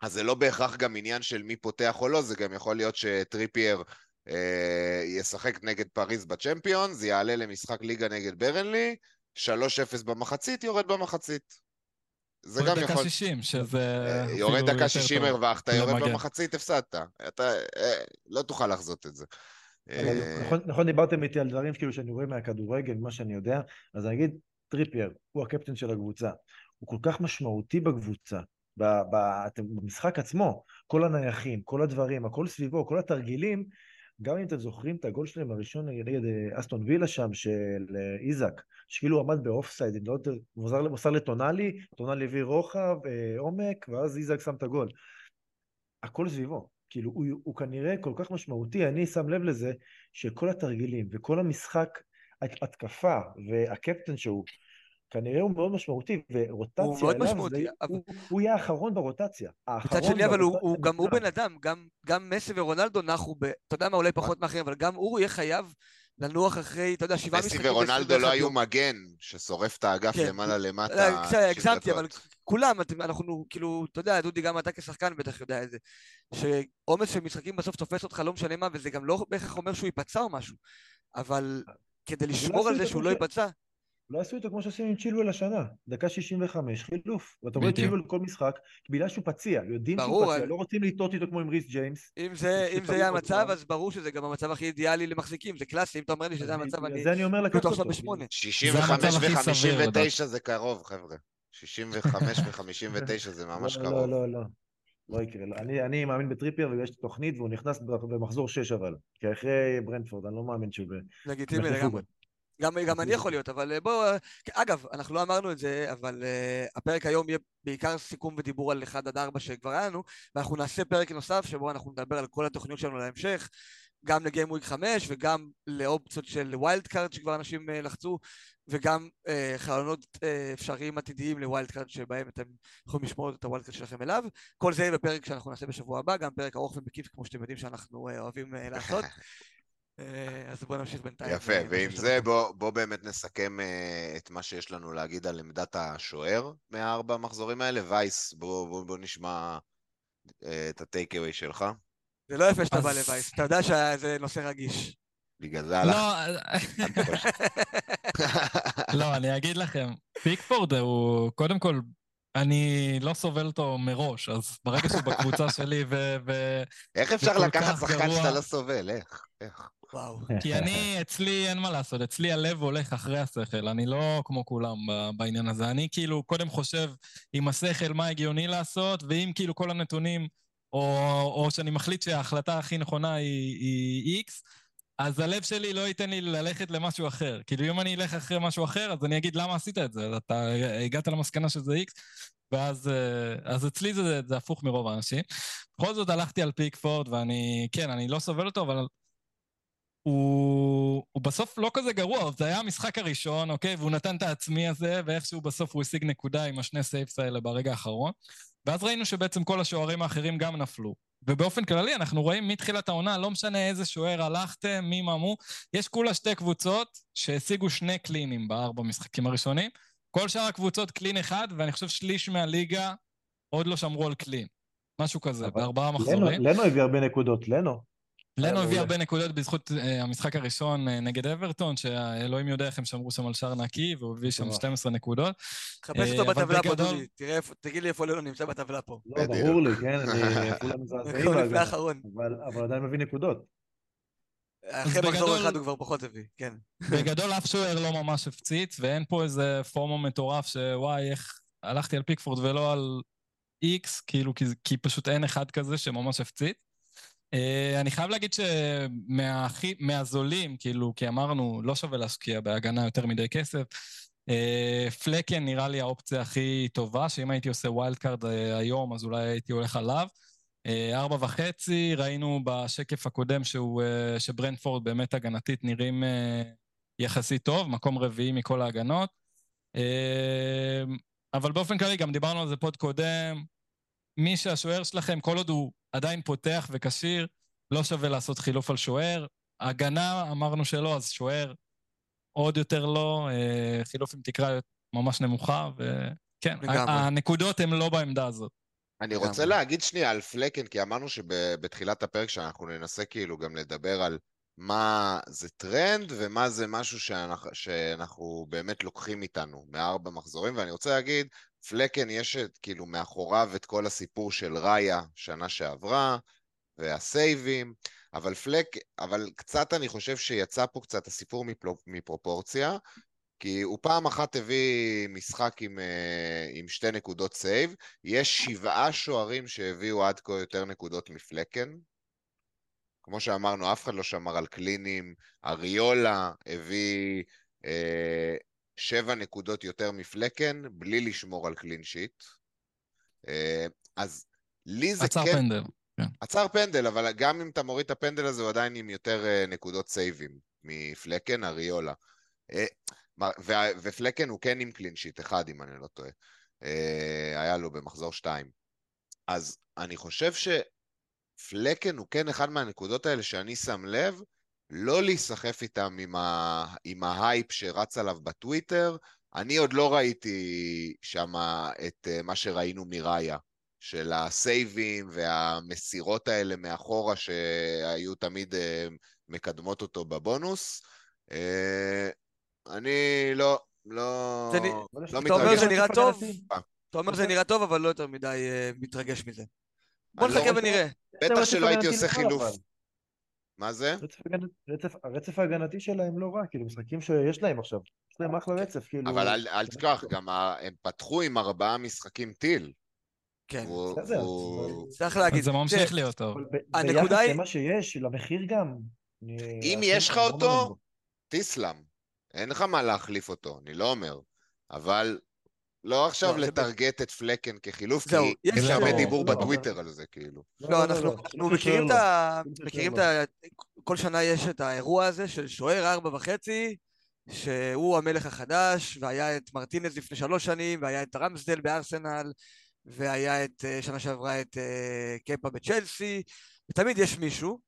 אז זה לא בהכרח גם עניין של מי פותח או לא, זה גם יכול להיות שטריפייר אה, ישחק נגד פריז בצ'מפיונס, יעלה למשחק ליגה נגד ברנלי, 3-0 במחצית, יורד במחצית. זה גם יכול... יורד דקה 60, שזה... אה, יורד דקה 60 הרווחת, יורד במחצית הפסדת. אתה אה, לא תוכל לחזות את זה. אה, נכון, נכון, דיברתם איתי על דברים כאילו שאני רואה מהכדורגל, מה שאני יודע, אז אני אגיד, טריפייר, הוא הקפטן של הקבוצה. הוא כל כך משמעותי בקבוצה, במשחק עצמו, כל הנייחים, כל הדברים, הכל סביבו, כל התרגילים, גם אם אתם זוכרים את הגול שלהם הראשון נגד אסטון וילה שם, של איזק, שכאילו עמד באופסייד, לא הוא מוסר לטונאלי, טונאלי הביא רוחב, אה, עומק, ואז איזק שם את הגול. הכל סביבו. כאילו, הוא, הוא כנראה כל כך משמעותי, אני שם לב לזה שכל התרגילים וכל המשחק, התקפה והקפטן שהוא, כנראה הוא מאוד משמעותי, ורוטציה הוא מאוד משמעותי. זה, אבל... הוא, הוא יהיה האחרון ברוטציה. מצד שני, אבל הוא, הוא, גם הוא בן אדם, גם, גם מסי ורונלדו נחו, ב, אתה יודע מה, אולי פחות מאחרים, אבל גם הוא יהיה חייב לנוח אחרי, אתה יודע, שבעה משחקים. מסי ורונלדו לא היו מגן, ששורף את האגף כן. למעלה למטה. הגזמתי, אבל כולם, אנחנו, כאילו, אתה יודע, דודי, גם אתה כשחקן בטח יודע את זה, שעומס של משחקים בסוף תופס אותך לא משנה מה, וזה גם לא בהכרח אומר שהוא ייפצע או משהו, אבל כדי לשמור על זה שהוא לא ייפצע... לא עשו איתו כמו שעשינו עם צ'ילואל השנה, דקה 65, חילוף. ואתה רואה צ'ילואל כל משחק, בגלל שהוא פציע, יודעים שהוא פציע, לא רוצים לטעות איתו כמו עם ריס ג'יימס. אם זה יהיה המצב, אז ברור שזה גם המצב הכי אידיאלי למחזיקים, זה קלאסי, אם אתה אומר לי שזה המצב, אני... זה אני אומר לקחת אותו. 65 ו-59 זה קרוב, חבר'ה. 65 ו-59 זה ממש קרוב. לא, לא, לא. לא יקרה. אני מאמין בטריפייר ויש תוכנית והוא נכנס במחזור 6 אבל. כי אחרי ברנטפורד, אני לא מאמין שהוא... לגיטימי לגמרי. גם, גם אני יכול להיות, אבל אה, בואו... אה, אגב, אנחנו לא אמרנו את זה, אבל אה, הפרק היום יהיה בעיקר סיכום ודיבור על 1 עד 4 שכבר היה לנו, ואנחנו נעשה פרק נוסף שבו אנחנו נדבר על כל התוכניות שלנו להמשך, גם ל Game Week 5 וגם לאופציות של wild card שכבר אנשים לחצו וגם אה, חלונות אה, אפשריים עתידיים ל wild card שבהם אתם יכולים לשמור את ה wild card שלכם אליו. כל זה יהיה בפרק שאנחנו נעשה בשבוע הבא, גם פרק ארוך ומקיף כמו שאתם יודעים שאנחנו אה, אוהבים אה, לעשות. אה, אז בואו נמשיך בינתיים. יפה, ועם זה בואו בוא באמת נסכם אה, את מה שיש לנו להגיד על עמדת השוער מהארבע המחזורים האלה. וייס, בואו בוא, בוא נשמע אה, את הטייק אווי שלך. זה לא יפה שאתה בא לווייס, אתה יודע שזה נושא רגיש. בגלל זה הלך. לא, אני אגיד לכם, פיקפורד הוא, קודם כל, אני לא סובל אותו מראש, אז ברגע שהוא בקבוצה שלי ו... איך אפשר לקחת שחקן שאתה לא סובל? איך? איך? וואו. כי אני, אצלי אין מה לעשות, אצלי הלב הולך אחרי השכל, אני לא כמו כולם בעניין הזה. אני כאילו קודם חושב עם השכל מה הגיוני לעשות, ואם כאילו כל הנתונים, או, או שאני מחליט שההחלטה הכי נכונה היא, היא X, אז הלב שלי לא ייתן לי ללכת למשהו אחר. כאילו, אם אני אלך אחרי משהו אחר, אז אני אגיד, למה עשית את זה? אתה הגעת למסקנה שזה איקס, ואז אה, אז אצלי זה, זה הפוך מרוב האנשים. בכל זאת הלכתי על פיקפורד, ואני, כן, אני לא סובל אותו, אבל הוא, הוא בסוף לא כזה גרוע, זה היה המשחק הראשון, אוקיי? והוא נתן את העצמי הזה, ואיכשהו בסוף הוא השיג נקודה עם השני סייפס האלה ברגע האחרון. ואז ראינו שבעצם כל השוערים האחרים גם נפלו. ובאופן כללי אנחנו רואים מתחילת העונה, לא משנה איזה שוער הלכתם, מי ממו, יש כולה שתי קבוצות שהשיגו שני קלינים בארבע משחקים הראשונים. כל שאר הקבוצות קלין אחד, ואני חושב שליש מהליגה עוד לא שמרו על קלין. משהו כזה, בארבעה מחזורים. לנו הביא הרבה נקודות, לנו. לנו הביא הרבה נקודות בזכות uh, המשחק הראשון uh, נגד אברטון, שאלוהים יודע איך הם שמרו שם על שער נקי, והוא הביא שם 12 נקודות. חפש אותו בטבלה פה, דודי, תראה, תגיד לי איפה לנו נמצא בטבלה פה. לא, ברור לי, כן, כולם מזעזעים, אבל עדיין מביא נקודות. אחרי מחזור אחד הוא כבר פחות הביא, כן. בגדול אף שוער לא ממש הפציץ, ואין פה איזה FOMO מטורף שוואי, איך הלכתי על פיקפורד ולא על איקס, כאילו, כי פשוט אין אחד כזה שממש הפציץ. אה, אני חייב להגיד שמהזולים, כאילו, כי אמרנו, לא שווה להשקיע בהגנה יותר מדי כסף. אה, פלקן נראה לי האופציה הכי טובה, שאם הייתי עושה wild card אה, היום, אז אולי הייתי הולך עליו. ארבע וחצי, ראינו בשקף הקודם שהוא, שברנדפורד באמת הגנתית נראים יחסית טוב, מקום רביעי מכל ההגנות. אבל באופן כללי, גם דיברנו על זה פוד קודם, מי שהשוער שלכם, כל עוד הוא עדיין פותח וכשיר, לא שווה לעשות חילוף על שוער. הגנה, אמרנו שלא, אז שוער עוד יותר לא, אה, חילוף עם תקרה ממש נמוכה, וכן, הנקודות הן לא בעמדה הזאת. אני רוצה להגיד שנייה על פלקן, כי אמרנו שבתחילת הפרק שאנחנו ננסה כאילו גם לדבר על מה זה טרנד ומה זה משהו שאנחנו, שאנחנו באמת לוקחים איתנו מארבע מחזורים, ואני רוצה להגיד, פלקן יש את, כאילו מאחוריו את כל הסיפור של ראיה שנה שעברה, וה save ים, אבל פלק, אבל קצת אני חושב שיצא פה קצת הסיפור מפלו, מפרופורציה, כי הוא פעם אחת הביא משחק עם, אה, עם שתי נקודות save, יש שבעה שוערים שהביאו עד כה יותר נקודות מפלקן. כמו שאמרנו, אף אחד לא שמר על קלינים, אריולה הביא אה, שבע נקודות יותר מפלקן, בלי לשמור על קלין שיט. אה, אז לי זה עצר כן... עצר פנדל. כן. עצר פנדל, אבל גם אם אתה מוריד את הפנדל הזה, הוא עדיין עם יותר אה, נקודות סייבים מפלקן, אריולה. אה, ופלקן הוא כן עם clean sheet אחד, אם אני לא טועה. היה לו במחזור שתיים. אז אני חושב שפלקן הוא כן אחד מהנקודות האלה שאני שם לב, לא להיסחף איתם עם, ה... עם ההייפ שרץ עליו בטוויטר. אני עוד לא ראיתי שם את אה, מה שראינו מראיה, של ה save ים והמסירות האלה מאחורה שהיו תמיד אה, מקדמות אותו בבונוס. אה, אני לא, לא, זה לא אתה אומר זה נראה טוב? אתה אומר זה נראה טוב, אבל לא יותר מדי מתרגש מזה. בוא נחכה לא ונראה. בטח שלא הייתי עושה חילוף. מה זה? רצף, רצף, הרצף ההגנתי שלהם לא רע, כאילו משחקים שיש להם עכשיו, יש להם אחלה רצף, כאילו... אבל אל, אל תשכח, גם הם פתחו עם ארבעה משחקים טיל. כן, בסדר. צריך להגיד. זה ממשיך להיות טוב. הנקודה היא... למה שיש, למחיר גם. אם יש לך אותו, תיסלם. אין לך מה להחליף אותו, אני לא אומר. אבל לא עכשיו לא, לטרגט את פלקן כחילוף, כי יש הרבה דיבור בטוויטר על זה, כאילו. לא, אנחנו מכירים את כל שנה יש את האירוע הזה של שוער ארבע וחצי, שהוא המלך החדש, והיה את מרטינז לפני שלוש שנים, והיה את רמסדל בארסנל, והיה את, אה, שנה שעברה את אה, קפה בצ'לסי, ותמיד יש מישהו,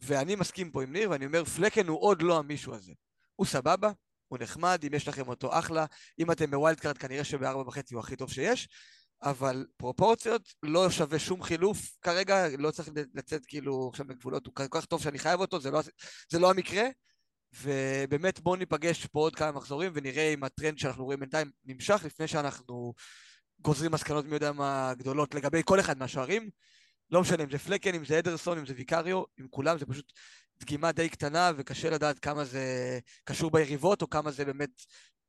ואני מסכים פה עם ניר, ואני אומר, פלקן הוא עוד לא המישהו הזה. הוא סבבה, הוא נחמד, אם יש לכם אותו אחלה, אם אתם ב wild card כנראה שבארבע וחצי הוא הכי טוב שיש, אבל פרופורציות לא שווה שום חילוף כרגע, לא צריך לצאת כאילו עכשיו בגבולות, הוא כל כך טוב שאני חייב אותו, זה לא, זה לא המקרה, ובאמת בואו ניפגש פה עוד כמה מחזורים ונראה אם הטרנד שאנחנו רואים בינתיים נמשך לפני שאנחנו גוזרים מסקנות מי יודע מה גדולות לגבי כל אחד מהשוערים. לא משנה אם זה פלקן, אם זה אדרסון, אם זה ויקריו, עם כולם זה פשוט דגימה די קטנה וקשה לדעת כמה זה קשור ביריבות או כמה זה באמת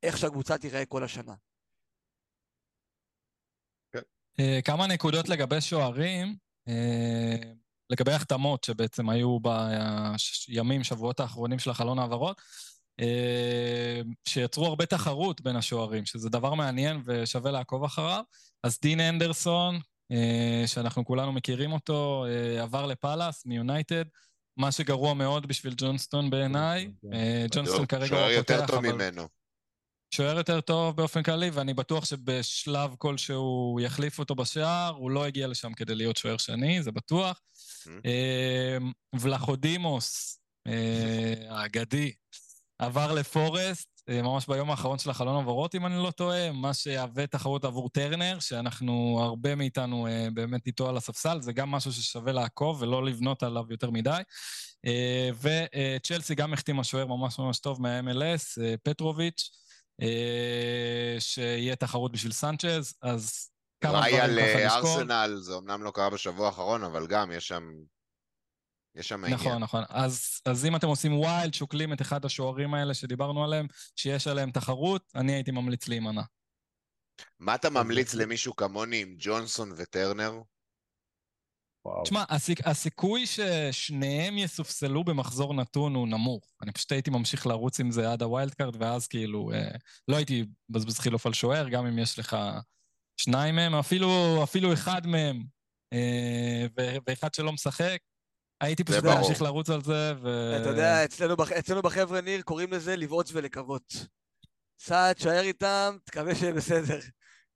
איך שהקבוצה תיראה כל השנה. כן. אה, כמה נקודות לגבי שוערים, אה, לגבי החתמות שבעצם היו בימים, שבועות האחרונים של החלון העברות, אה, שיצרו הרבה תחרות בין השוערים, שזה דבר מעניין ושווה לעקוב אחריו. אז דין אנדרסון, שאנחנו כולנו מכירים אותו, עבר לפאלאס מיונייטד. מה שגרוע מאוד בשביל ג'ונסטון בעיניי. כן. אה, ג'ונסטון כרגע הוא פותח, אבל... שוער יותר טוב ממנו. שוער יותר טוב באופן כללי, ואני בטוח שבשלב כלשהו הוא יחליף אותו בשער, הוא לא הגיע לשם כדי להיות שוער שני, זה בטוח. אה, ולחודימוס, אה, האגדי, עבר לפורסט, אה, ממש ביום האחרון של החלון עבורות, אם אני לא טועה, מה שיהווה תחרות עבור טרנר, שאנחנו, הרבה מאיתנו אה, באמת איתו על הספסל, זה גם משהו ששווה לעקוב ולא לבנות עליו יותר מדי. אה, וצ'לסי גם החתימה שוער ממש ממש טוב מה-MLS, פטרוביץ', שיהיה תחרות בשביל סנצ'ז, אז כמה דברים ככה לשקול. ראי על ארסנל, זה אמנם לא קרה בשבוע האחרון, אבל גם יש שם יש שם עניין. נכון, נכון. אז, אז אם אתם עושים wild, שוקלים את אחד השוערים האלה שדיברנו עליהם, שיש עליהם תחרות, אני הייתי ממליץ להימנע. מה אתה ממליץ למישהו כמוני עם ג'ונסון וטרנר? תשמע, הסיכ... הסיכוי ששניהם יסופסלו במחזור נתון הוא נמוך. אני פשוט הייתי ממשיך לרוץ עם זה עד ה wild card, ואז כאילו, אה, לא הייתי מבזבז חילוף על שוער, גם אם יש לך שניים מהם, אפילו, אפילו אחד מהם, אה, ואחד שלא משחק, הייתי פשוט להמשיך לרוץ על זה, ו... אתה יודע, אצלנו, בח... אצלנו בחבר'ה, ניר, קוראים לזה לבעוט ולקוות. סע, תשאר איתם, תקווה שיהיה בסדר.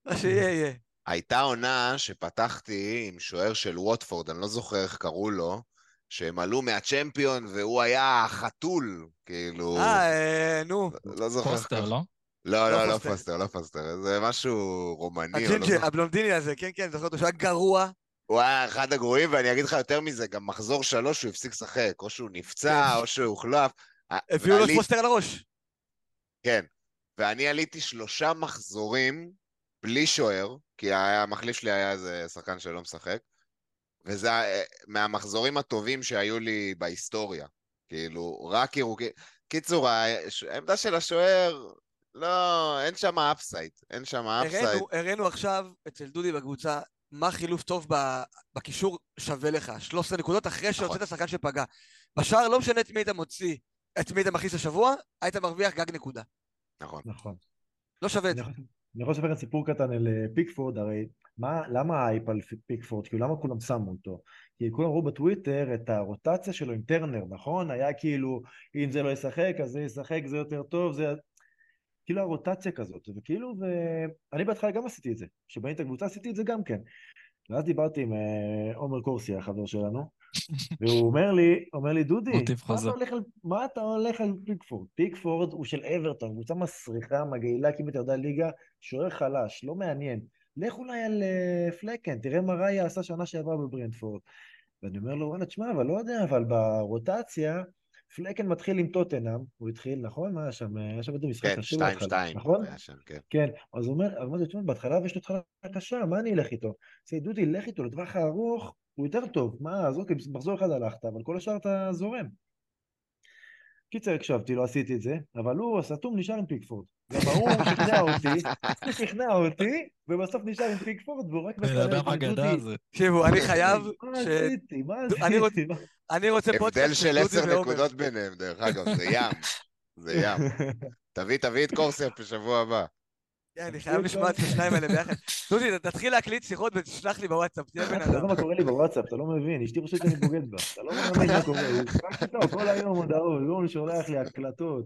מה שיהיה, יהיה. הייתה עונה שפתחתי עם שוער של ווטפורד, אני לא זוכר איך קראו לו, שהם עלו מהצ'מפיון והוא היה חתול, כאילו... אה, אה נו. לא זוכר. פוסטר, לא? לא, לא, לא פוסטר, לא פוסטר. זה משהו רומני. הג'ינג'י, לא הבלונדיני הזה, כן, כן, זוכר אותו שהוא היה גרוע. הוא היה אחד הגרועים, ואני אגיד לך יותר מזה, גם מחזור שלוש הוא הפסיק לשחק, או שהוא נפצע. או שהוא הוחלף. הביאו לו פוסטר על הראש. כן, ואני עליתי שלושה מחזורים בלי שוער, כי המחליף שלי היה איזה שחקן שלא משחק, וזה מהמחזורים הטובים שהיו לי בהיסטוריה. כאילו, רק ירוקים. קיצור, העמדה של השוער, לא, אין שם upside, אין שם upside. הראינו עכשיו אצל דודי בקבוצה מה חילוף טוב בקישור שווה לך. 13 נקודות אחרי שהוצאת נכון. שחקן שפגע. בשער לא משנה את מי היית מוציא, את מי היית מכניס השבוע, היית מרוויח גג נקודה. נכון. נכון. לא שווה את זה. אני יכול לספר כאן סיפור קטן על אה, פיקפורד, הרי מה, למה האייפ על פיקפורד? כאילו למה כולם שמו אותו? כי כולם ראו בטוויטר את הרוטציה שלו עם טרנר, נכון? היה כאילו, אם זה לא ישחק, אז זה ישחק, זה יותר טוב, זה... כאילו הרוטציה כזאת, וכאילו, ואני בהתחלה גם עשיתי את זה, כשבניתי את הקבוצה עשיתי את זה גם כן. ואז דיברתי עם אה, עומר קורסי, החבר שלנו, והוא אומר לי, אומר לי, דודי, מה אתה, הולך על, מה אתה הולך על פיקפורד? פיקפורד הוא של אברטון, קבוצה מסריחה, מגעילה, כמעט ירדה ליגה, שוער חלש, לא מעניין. לך אולי על uh, פלקן, תראה מה ראיה עשה שנה שעברה בברנדפורד. ואני אומר לו, וואלה, תשמע, אבל לא יודע, אבל ברוטציה, פלקן מתחיל עם טוטנאם, הוא התחיל, נכון? מה היה שם? היה שם איזה משחק כן, קשה בהתחלה, שתיים, נכון? שם, כן. כן, אז הוא אומר, אמרתי, תשמע, בהתחלה יש לו התחלה קשה, מה אני אלך איתו? זה דודי, לך איתו לטווח הארוך, הוא יותר טוב, מה, אז אוקיי, מחזור אחד הלכת, אבל כל השאר אתה זורם. קיצר, הקשבתי, לא עשיתי את זה, אבל הוא, הסתום נשאר עם פיקפורד. גם ההוא שכנע אותי, הוא שכנע אותי, ובסוף נשאר עם פיקפורד, והוא רק מקלל את דודי. תקשיבו, אני חייב מה עשיתי? מה עשיתי? אני רוצה פודקאסט של דודי ועומר. הבדל של עשר נקודות ביניהם, דרך אגב, זה ים. זה ים. תביא, תביא את קורסר בשבוע הבא. כן, אני חייב לשמוע את השניים האלה ביחד. דודי, תתחיל להקליט שיחות ותשלח לי בוואטסאפ, תהיה בן אתה לא אדם. מה קורה לי בוואטסאפ, אתה לא מבין, אשתי חושבת שאני בוגד בה, אתה לא מבין מה קורה, הוא רק איתו כל היום הודעות, הוא שולח לי הקלטות.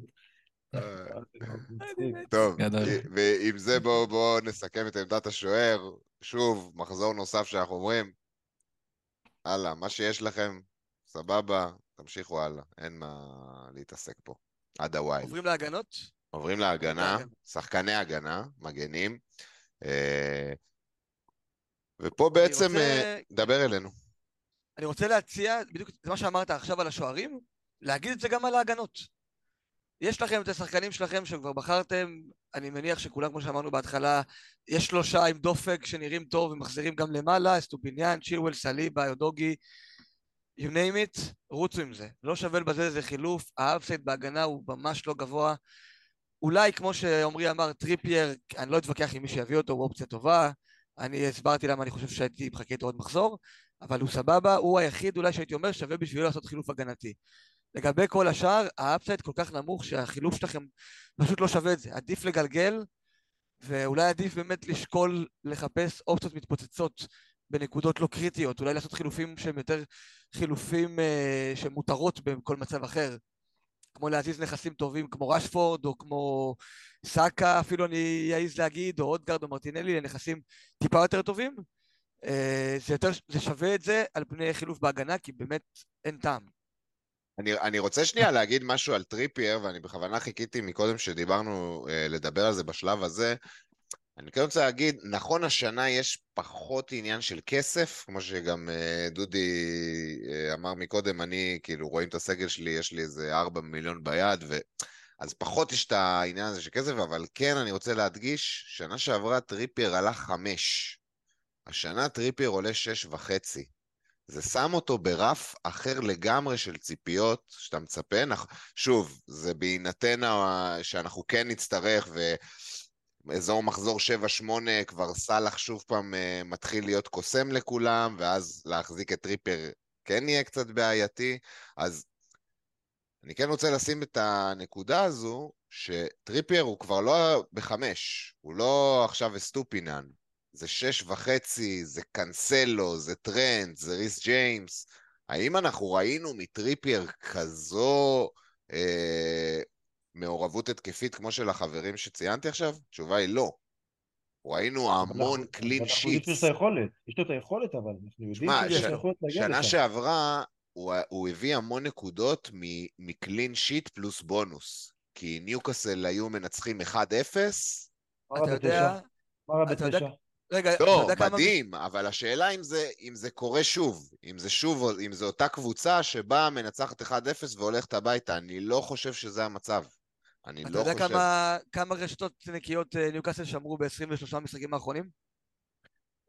מצחיק. טוב. ועם זה בואו בוא נסכם את עמדת השוער. שוב, מחזור נוסף שאנחנו אומרים, הלאה, מה שיש לכם, סבבה, תמשיכו הלאה, אין מה להתעסק פה. עד הווייל. עוברים להגנות? עוברים להגנה. שחקני הגנה, מגנים. אה, ופה בעצם, רוצה- אה, דבר אלינו. אני רוצה להציע, בדיוק את מה שאמרת עכשיו על השוערים, להגיד את זה גם על ההגנות. יש לכם את השחקנים שלכם שכבר בחרתם, אני מניח שכולם, כמו שאמרנו בהתחלה, יש שלושה עם דופק שנראים טוב ומחזירים גם למעלה, אסטופיניאן, צ'ילואל, סליבה, אודוגי, you name it, רוצו עם זה. לא שווה לבזבז איזה חילוף, ה upside בהגנה הוא ממש לא גבוה. אולי, כמו שעמרי אמר, טריפייר, אני לא אתווכח עם מי שיביא אותו, הוא אופציה טובה. אני הסברתי למה אני חושב שהייתי מחכה איתו עוד מחזור, אבל הוא סבבה, הוא היחיד אולי שהייתי אומר שווה בשבילו לעשות חילוף הגנתי. לגבי כל השאר, ה upside כל כך נמוך שהחילוף שלכם פשוט לא שווה את זה. עדיף לגלגל, ואולי עדיף באמת לשקול לחפש אופציות מתפוצצות בנקודות לא קריטיות, אולי לעשות חילופים שהם יותר חילופים אה, שמותרות בכל מצב אחר. כמו להזיז נכסים טובים כמו רשפורד, או כמו סאקה, אפילו אני אעז להגיד, או אודגרד או מרטינלי, לנכסים טיפה יותר טובים. אה, זה, יותר, זה שווה את זה על פני חילוף בהגנה, כי באמת אין טעם. אני, אני רוצה שנייה להגיד משהו על טריפייר, ואני בכוונה חיכיתי מקודם שדיברנו אה, לדבר על זה בשלב הזה. אני כן רוצה להגיד, נכון השנה יש פחות עניין של כסף, כמו שגם אה, דודי אה, אמר מקודם, אני, כאילו, רואים את הסגל שלי, יש לי איזה 4 מיליון ביד, ו... אז פחות יש את העניין הזה של כסף, אבל כן, אני רוצה להדגיש, שנה שעברה טריפייר עלה 5. השנה טריפייר עולה 6 וחצי. זה שם אותו ברף אחר לגמרי של ציפיות שאתה מצפה. שוב, זה בהינתן שאנחנו כן נצטרך, ואזור מחזור 7-8 כבר סאלח שוב פעם אה, מתחיל להיות קוסם לכולם, ואז להחזיק את טריפייר כן יהיה קצת בעייתי. אז אני כן רוצה לשים את הנקודה הזו, שטריפייר הוא כבר לא בחמש, הוא לא עכשיו אסטופינן. זה שש וחצי, זה קאנסלו, זה טרנט, זה ריס ג'יימס. האם אנחנו ראינו מטריפייר כזו אה, מעורבות התקפית כמו של החברים שציינתי עכשיו? התשובה היא לא. ראינו המון clean אנחנו יודעים שיש sheets. לו את היכולת, יש לו את היכולת אבל, אנחנו יודעים שמע, שיש לו יכולת להגיע שנה לשם. שעברה הוא, הוא הביא המון נקודות מ- מ clean sheet פלוס בונוס. כי ניוקאסל היו מנצחים 1-0. מה רע אתה יודע, אתה יודע- בתשע? רגע, לא, יודע כמה... מדהים, אבל השאלה אם זה, אם זה קורה שוב. אם זה שוב, אם זו אותה קבוצה שבאה, מנצחת 1-0 והולכת הביתה. אני לא חושב שזה המצב. אני אתה לא יודע חושב... כמה, כמה רשתות נקיות אה, ניוקאסל שמרו ב-23 המשחקים האחרונים?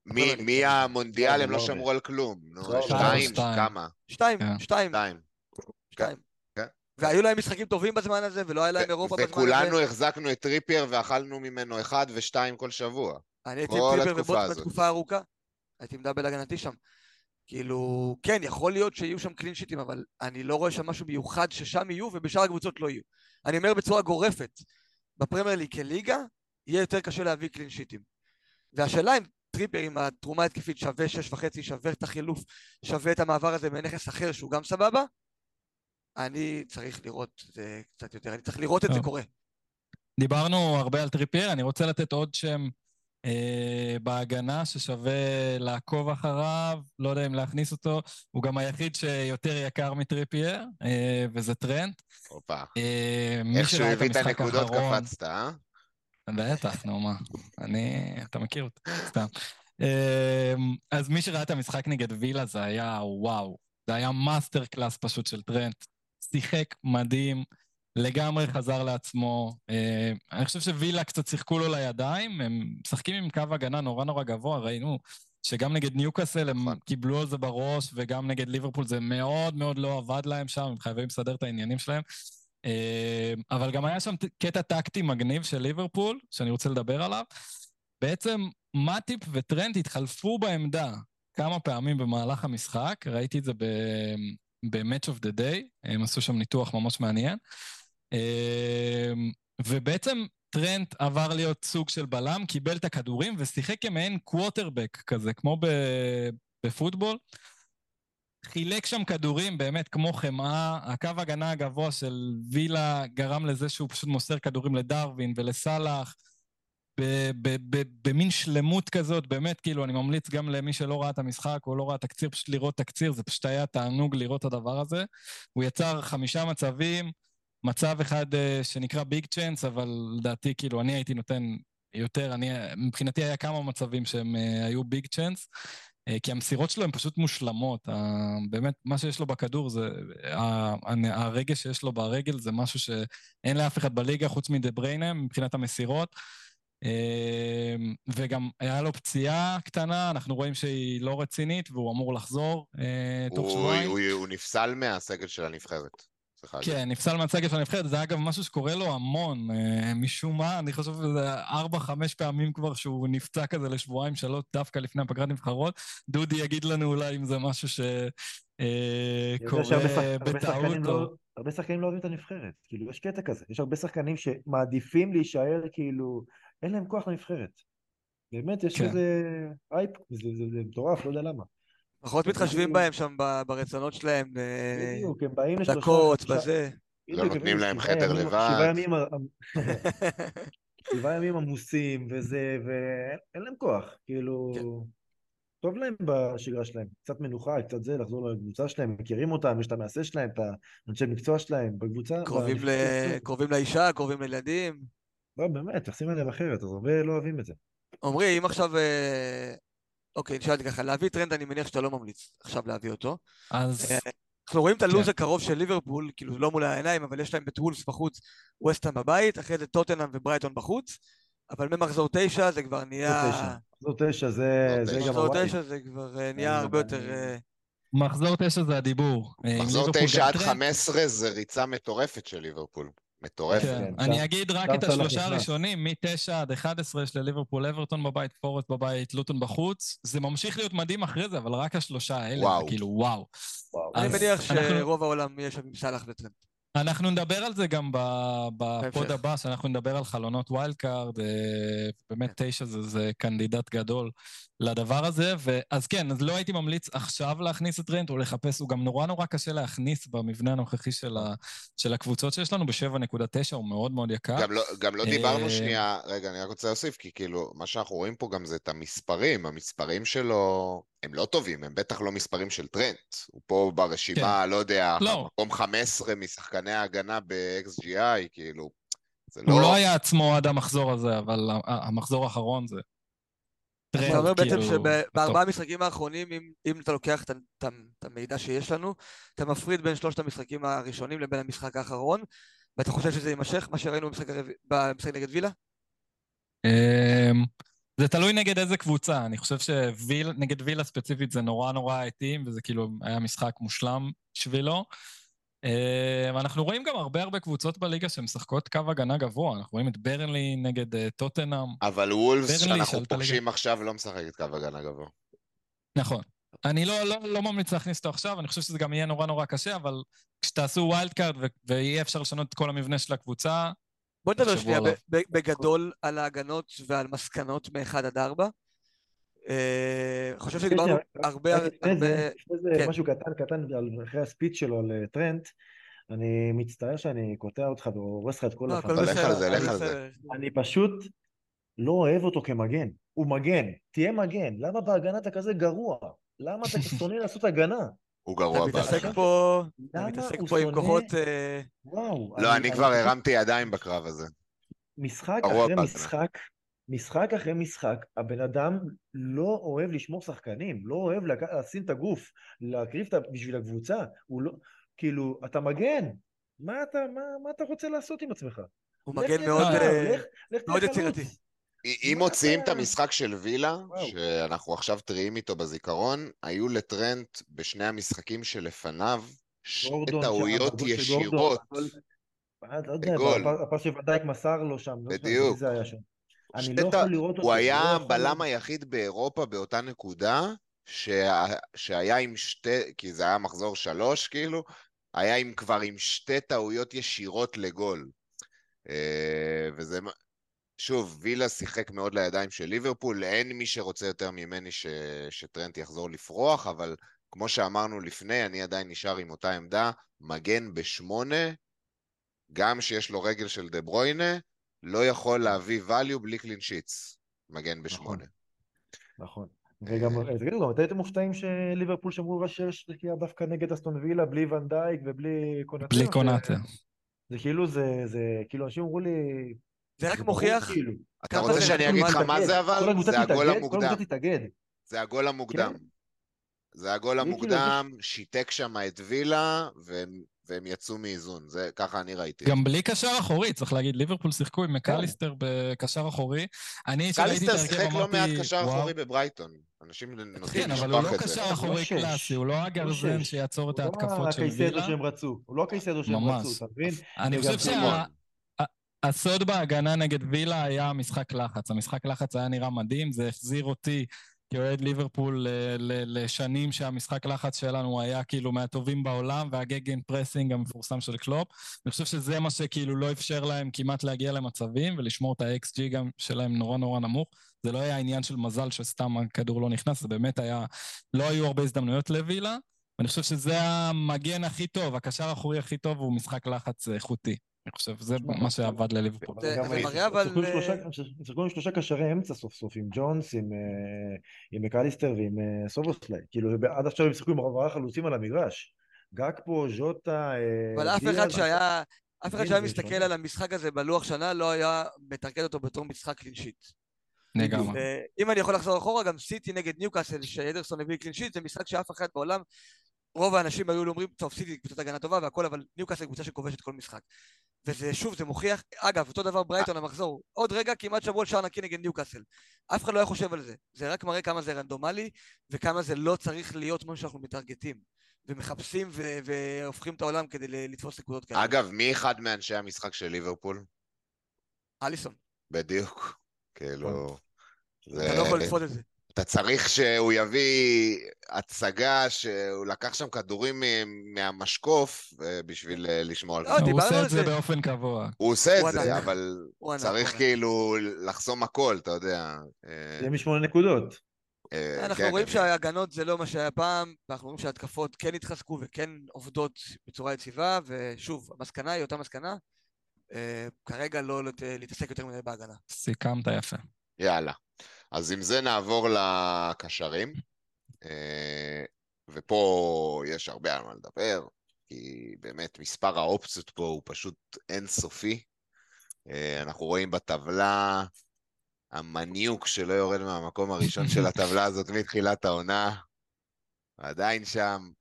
מי, מי המונדיאל, לא, הם לא לא שמרו על כלום. נו, לא, שתיים. כמה? שתיים, כן. שתיים, שתיים. שתיים. כן. והיו להם משחקים טובים בזמן הזה, ולא היה להם אירופה בזמן הזה. וכולנו החזקנו את טריפייר ואכלנו ממנו אחד ושתיים כל שבוע. אני הייתי עם הזאת. בתקופה ארוכה. הייתי עם double הגנתי שם. כאילו, כן, יכול להיות שיהיו שם clean שיטים, אבל אני לא רואה שם משהו מיוחד ששם יהיו ובשאר הקבוצות לא יהיו. אני אומר בצורה גורפת, בפרמייר ליג כליגה, יהיה יותר קשה להביא clean שיטים. והשאלה אם טריפייר עם התרומה ההתקפית שווה שש וחצי, שווה את החילוף, שווה את המעבר הזה בנכס אחר שהוא גם סבבה, אני צריך לראות את זה קצת יותר, אני צריך לראות את זה טוב. קורה. דיברנו הרבה על טריפייר, אני רוצה לתת עוד שם אה, בהגנה ששווה לעקוב אחריו, לא יודע אם להכניס אותו, הוא גם היחיד שיותר יקר מטריפייר, אה, וזה טרנט. הופה. אה, איך שהוא הביא את הנקודות האחרון... קפצת, אה? בטח, נו מה. אני... אתה מכיר אותי, סתם. אמ, אז מי שראה את המשחק נגד וילה זה היה וואו. זה היה master class פשוט של טרנט. שיחק מדהים, לגמרי חזר לעצמו. אה, אני חושב שווילה קצת שיחקו לו לידיים, הם משחקים עם קו הגנה נורא נורא גבוה, ראינו שגם נגד ניוקאסל הם נכון. קיבלו על זה בראש, וגם נגד ליברפול זה מאוד מאוד לא עבד להם שם, הם חייבים לסדר את העניינים שלהם. אה, אבל גם היה שם קטע טקטי מגניב של ליברפול, שאני רוצה לדבר עליו. בעצם מאטיפ וטרנט התחלפו בעמדה כמה פעמים במהלך המשחק, ראיתי את זה ב-Match of the Day, הם עשו שם ניתוח ממש מעניין. אה, ובעצם טרנט עבר להיות סוג של בלם, קיבל את הכדורים ושיחק כמעין קווטרבק כזה, כמו בפוטבול. חילק שם כדורים באמת כמו חמאה, הקו הגנה הגבוה של וילה גרם לזה שהוא פשוט מוסר כדורים לדרווין ולסאלח, במין שלמות כזאת, באמת, כאילו, אני ממליץ גם למי שלא ראה את המשחק או לא ראה תקציר, פשוט לראות תקציר, זה פשוט היה תענוג לראות את הדבר הזה. הוא יצר חמישה מצבים, מצב אחד uh, שנקרא ביג צ'אנס, אבל לדעתי, כאילו, אני הייתי נותן יותר, אני, מבחינתי היה כמה מצבים שהם uh, היו ביג צ'אנס. אה, כי המסירות שלו הן פשוט מושלמות. באמת, מה שיש לו בכדור זה... הרגש שיש לו ברגל זה משהו שאין לאף אחד בליגה חוץ מדה בריינה מבחינת המסירות. אה, וגם היה לו פציעה קטנה, אנחנו רואים שהיא לא רצינית והוא אמור לחזור אה, תוך שבועיים. הוא, הוא נפסל מהסגל של הנבחרת. כן, נפסל מהצגל של הנבחרת, זה אגב משהו שקורה לו המון, אה, משום מה, אני חושב שזה ארבע, חמש פעמים כבר שהוא נפצע כזה לשבועיים, שלוש, דווקא לפני הפגרת נבחרות. דודי יגיד לנו אולי אם זה משהו שקורה אה, בטעות. לא- הרבה שחקנים לא אוהבים את הנבחרת, כאילו, יש קטע כזה, יש הרבה שחקנים שמעדיפים להישאר, כאילו, אין להם כוח לנבחרת. באמת, יש כן. איזה אייפ, זה מטורף, לא יודע למה. פחות מתחשבים בהם שם ברצונות שלהם, בדיוק, הם באים לשלושה... דקות, בזה. לא נותנים להם חדר לבד. שבעה ימים... עמוסים וזה, ואין להם כוח, כאילו... כן. טוב להם בשגרה שלהם, קצת מנוחה, קצת זה, לחזור לקבוצה שלהם, מכירים אותם, יש את המעשה שלהם, את האנשי מקצוע שלהם בקבוצה. קרובים, ל... קרובים לאישה, קרובים לילדים. לא, באמת, מתייחסים אליהם אחרת, אז הרבה לא אוהבים את זה. עמרי, אם עכשיו אוקיי, נשאלתי ככה, להביא טרנט אני מניח שאתה לא ממליץ עכשיו להביא אותו. אז... אה, אנחנו רואים את הלו"ז כן. הקרוב של ליברפול, כאילו לא מול העיניים, אבל יש להם את וולבס בחוץ, ווסטהאם בבית, אחרי זה טוטנאם וברייטון בחוץ, אבל ממחזור תשע זה כבר נהיה... מחזור תשע זה גם... מחזור תשע זה כבר אה, נהיה הרבה יותר... אה, מחזור תשע זה הדיבור. מחזור תשע עד חמש עשרה זה ריצה מטורפת של ליברפול. מטורף. כן, אני אגיד רק את השלושה הראשונים, מ-9 עד 11 יש לליברפול אברטון בבית, פורסט בבית, לוטון בחוץ. זה ממשיך להיות מדהים אחרי זה, אבל רק השלושה האלה, וואו. כאילו וואו. אני מניח שרוב העולם יש שם עם סאלח וטרנט. אנחנו נדבר על זה גם בפוד הבא, שאנחנו נדבר על חלונות wild card, אה, באמת תשע זה, זה קנדידט גדול לדבר הזה, אז כן, אז לא הייתי ממליץ עכשיו להכניס את רנט או לחפש, הוא גם נורא נורא קשה להכניס במבנה הנוכחי של, ה, של הקבוצות שיש לנו, ב-7.9 הוא מאוד מאוד יקר. גם לא, גם לא דיברנו אה, שנייה, רגע, אני רק רוצה להוסיף, כי כאילו, מה שאנחנו רואים פה גם זה את המספרים, המספרים שלו הם לא טובים, הם בטח לא מספרים של טרנט. הוא פה ברשימה, כן. לא יודע, לא. מקום 15 משחקני ההגנה ב-XGI, כאילו, זה לא... הוא לא היה עצמו עד המחזור הזה, אבל המחזור האחרון זה... אתה אומר בעצם כאילו, שבארבעה המשחקים האחרונים, אם, אם אתה לוקח את, המידע שיש לנו, אתה מפריד בין שלושת המשחקים הראשונים לבין המשחק האחרון, ואתה חושב שזה יימשך, מה שראינו במשחק, במשחק נגד וילה? זה תלוי נגד איזה קבוצה, אני חושב שנגד וילה ספציפית זה נורא נורא התאים, וזה כאילו היה משחק מושלם בשבילו. אה, ואנחנו רואים גם הרבה הרבה קבוצות בליגה שמשחקות קו הגנה גבוה, אנחנו רואים את ברנלי נגד אה, טוטנאם. אבל וולפס שאנחנו פוגשים עכשיו לא משחקת קו הגנה גבוה. נכון. אני לא, לא, לא ממליץ להכניס אותו עכשיו, אני חושב שזה גם יהיה נורא נורא קשה, אבל כשתעשו wild card ויהיה אפשר לשנות את כל המבנה של הקבוצה, בוא נדבר שנייה בגדול על ההגנות ועל מסקנות מ-1 עד 4. אה, אני חושב שדיברנו הרבה... לפני זה, כן. משהו קטן קטן אחרי הספיץ שלו על אה, טרנט. אני מצטער שאני קוטע אותך והורס לך את כל לא, החלטה. לך על זה, לך על זה. אני פשוט לא אוהב אותו כמגן. הוא מגן, תהיה מגן. למה בהגנה אתה כזה גרוע? למה אתה שונא לעשות הגנה? הוא גרוע בהגנה. אתה מתעסק פה, אתה מתעסק פה עם כוחות... אה, וואו. לא, אני כבר הרמתי ידיים בקרב הזה. משחק אחרי משחק, משחק אחרי משחק, הבן אדם לא אוהב לשמור שחקנים, לא אוהב לשים את הגוף, להקריב בשביל הקבוצה, הוא לא, כאילו, אתה מגן, מה אתה, מה, מה אתה רוצה לעשות עם עצמך? הוא מגן מאוד, אה, מאוד יצירתי. אם מוציאים את המשחק של וילה, שאנחנו עכשיו טריים איתו בזיכרון, היו לטרנט בשני המשחקים שלפניו שתי טעויות ישירות. לא יודע, הפס מסר לו שם. לא בדיוק. אני לא יכול לראות אותו. הוא היה לא הבלם היחיד באירופה באותה נקודה, שהיה עם שתי, כי זה היה מחזור שלוש כאילו, היה עם כבר עם שתי טעויות ישירות לגול. אה, וזה שוב, וילה שיחק מאוד לידיים של ליברפול, אין מי שרוצה יותר ממני ש... שטרנט יחזור לפרוח, אבל כמו שאמרנו לפני, אני עדיין נשאר עם אותה עמדה, מגן בשמונה, גם שיש לו רגל של דה ברוינה, לא יכול להביא value בלי clean sheets, מגן בשמונה. נכון. וגם, אה, תגידו, גם אתם הייתם מופתעים שליברפול שמרו ראשי שתקיעה דווקא נגד אסטון וילה, בלי ואן דייק ובלי קונאטה? בלי קונאטה. זה כאילו, זה, זה, כאילו, אנשים אמרו לי... זה רק מוכיח... כאילו. אתה רוצה שאני אגיד לך מה זה אבל? זה הגול המוקדם. תתאגד. זה הגול המוקדם. כן. זה הגול המוקדם, שיתק שם את וילה, והם והם יצאו מאיזון, זה ככה אני ראיתי. גם בלי קשר אחורי, צריך להגיד, ליברפול שיחקו עם מקליסטר בקשר אחורי. אני שראיתי את ההרכב אמרתי, מקליסטר שיחק לא מעט קשר אחורי בברייטון. אנשים נוטים לשכוח את זה. כן, אבל הוא לא קשר אחורי קלאסי, הוא לא הגרזן שיעצור את ההתקפות של וילה. הוא לא הקייסדו שהם רצו, הוא לא הקייסדו שהם רצו, אתה מבין? אני חושב שהסוד בהגנה נגד וילה היה משחק לחץ. המשחק לחץ היה נראה מדהים, זה החזיר אותי כאוהד ליברפול לשנים שהמשחק לחץ שלנו היה כאילו מהטובים בעולם, וה gegenpressing המפורסם של קלופ. אני חושב שזה מה שכאילו לא אפשר להם כמעט להגיע למצבים, ולשמור את ה-XG גם שלהם נורא נורא נמוך. זה לא היה עניין של מזל שסתם הכדור לא נכנס, זה באמת היה... לא היו הרבה הזדמנויות לווילה, ואני חושב שזה המגן הכי טוב, הקשר האחורי הכי טוב הוא משחק לחץ איכותי. אני חושב, זה מה שעבד לליברפול. זה מראה אבל... שיחקו עם שלושה קשרי אמצע סוף סוף, עם ג'ונס, עם אה, מקליסטר ועם אה, סובוסליי. כאילו, עד עכשיו הם שיחקו עם ארבעה חלוצים על המגרש. גאקפו, ז'וטה, אה, אבל אף אחד שהיה... אף אחד שהיה מסתכל על המשחק הזה בלוח שנה לא היה מטרגט אותו בתור משחק clean sheet. לגמרי. אם אני יכול לחזור אחורה, גם סיטי נגד ניוקאסל, שאדרסון הביא clean sheet, זה משחק שאף אחד בעולם רוב האנשים היו אומרים, טוב, סיטי קבוצת הגנה טובה והכל, אבל ניוקאסל קבוצה שכובשת כל משחק. וזה, שוב, זה מוכיח, אגב, אותו דבר ברייטון המחזור, עוד רגע כמעט שמרו שער נקי נגד ניוקאסל. אף אחד לא היה חושב על זה. זה רק מראה כמה זה רנדומלי, וכמה זה לא צריך להיות משהו שאנחנו מטרגטים. ומחפשים ו- והופכים את העולם כדי לתפוס נקודות כאלה. אגב, מי אחד מאנשי המשחק של ליברפול? אליסון. בדיוק. כאילו... אתה לא יכול לתפוס את זה. אתה צריך שהוא יביא הצגה שהוא לקח שם כדורים מהמשקוף אה, בשביל אה, לשמור על זה. הוא עושה את זה באופן קבוע. הוא עושה את זה, אבל צריך כאילו לחסום הכל, אתה יודע. אה, זה משמונה נקודות. אנחנו כן, רואים כן. שההגנות זה לא מה שהיה פעם, ואנחנו רואים שההתקפות כן התחזקו וכן עובדות בצורה יציבה, ושוב, המסקנה היא אותה מסקנה, כרגע לא להתעסק יותר מדי בהגנה. סיכמת יפה. יאללה. אז עם זה נעבור לקשרים, אה, ופה יש הרבה על מה לדבר, כי באמת מספר האופציות פה הוא פשוט אינסופי. אה, אנחנו רואים בטבלה המניוק שלא יורד מהמקום הראשון של הטבלה הזאת מתחילת העונה, עדיין שם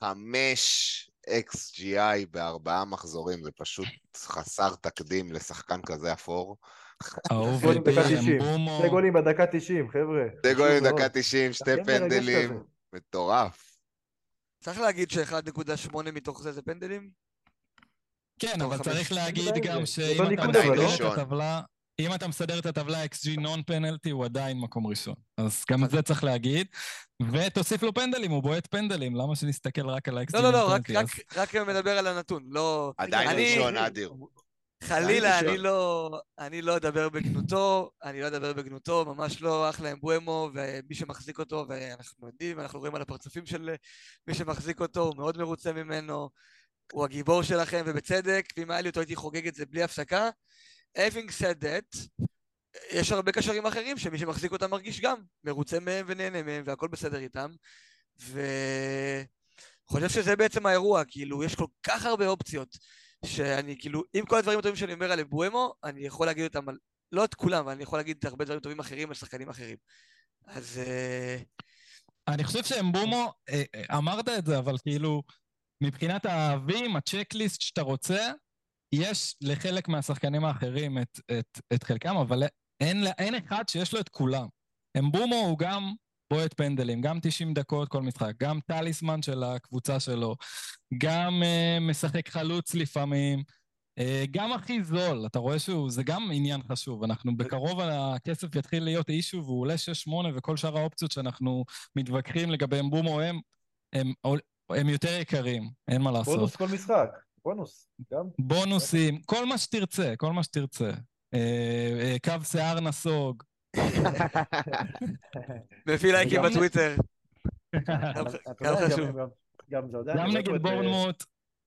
חמש XGI בארבעה מחזורים, זה פשוט חסר תקדים לשחקן כזה אפור. אהוב ליבי, אמבומו. שתי גולים בדקה 90, חבר'ה. שתי גולים בדקה 90, שתי פנדלים. מטורף. צריך להגיד ש-1.8 מתוך זה זה פנדלים? כן, אבל צריך להגיד גם שאם אתה מסדר את הטבלה... אם אתה מסדר את הטבלה XG נון פנלטי, הוא עדיין מקום ראשון. אז גם את זה צריך להגיד. ותוסיף לו פנדלים, הוא בועט פנדלים, למה שנסתכל רק על ה-XG נון פנלטי? לא, לא, לא, רק מדבר על הנתון, לא... עדיין ראשון, אדיר. חלילה, אני לא, אני לא אדבר בגנותו, אני לא אדבר בגנותו, ממש לא אחלה אמבואמו, ומי שמחזיק אותו, ואנחנו יודעים, אנחנו רואים על הפרצופים של מי שמחזיק אותו, הוא מאוד מרוצה ממנו, הוא הגיבור שלכם, ובצדק, ואם היה לי אותו הייתי חוגג את זה בלי הפסקה. Having said that, יש הרבה קשרים אחרים שמי שמחזיק אותם מרגיש גם מרוצה מהם ונהנה מהם, והכל בסדר איתם, וחושב שזה בעצם האירוע, כאילו, יש כל כך הרבה אופציות. שאני כאילו, עם כל הדברים הטובים שאני אומר על אבואמו, אני יכול להגיד אותם על, לא את כולם, אבל אני יכול להגיד הרבה דברים טובים אחרים על שחקנים אחרים. אז... אה, אני חושב שאמבומו, אה, אה, אמרת את זה, אבל כאילו, מבחינת האהבים, הצ'קליסט שאתה רוצה, יש לחלק מהשחקנים האחרים את, את, את חלקם, אבל אין, אין אחד שיש לו את כולם. אמבומו הוא גם בועט פנדלים, גם 90 דקות כל משחק, גם טליסמן של הקבוצה שלו, גם uh, משחק חלוץ לפעמים, uh, גם הכי זול, אתה רואה שהוא, זה גם עניין חשוב, אנחנו בקרוב הכסף יתחיל להיות אישו והוא עולה 6-8 וכל שאר האופציות שאנחנו מתווכחים לגביהם בום או הם, הם, הם יותר יקרים, אין מה לעשות. בונוס כל משחק, בונוס, גם. בונוסים, כל מה שתרצה, כל מה שתרצה. קו שיער נסוג. מביא לייקים בטוויטר. גם נגד בורנמוט,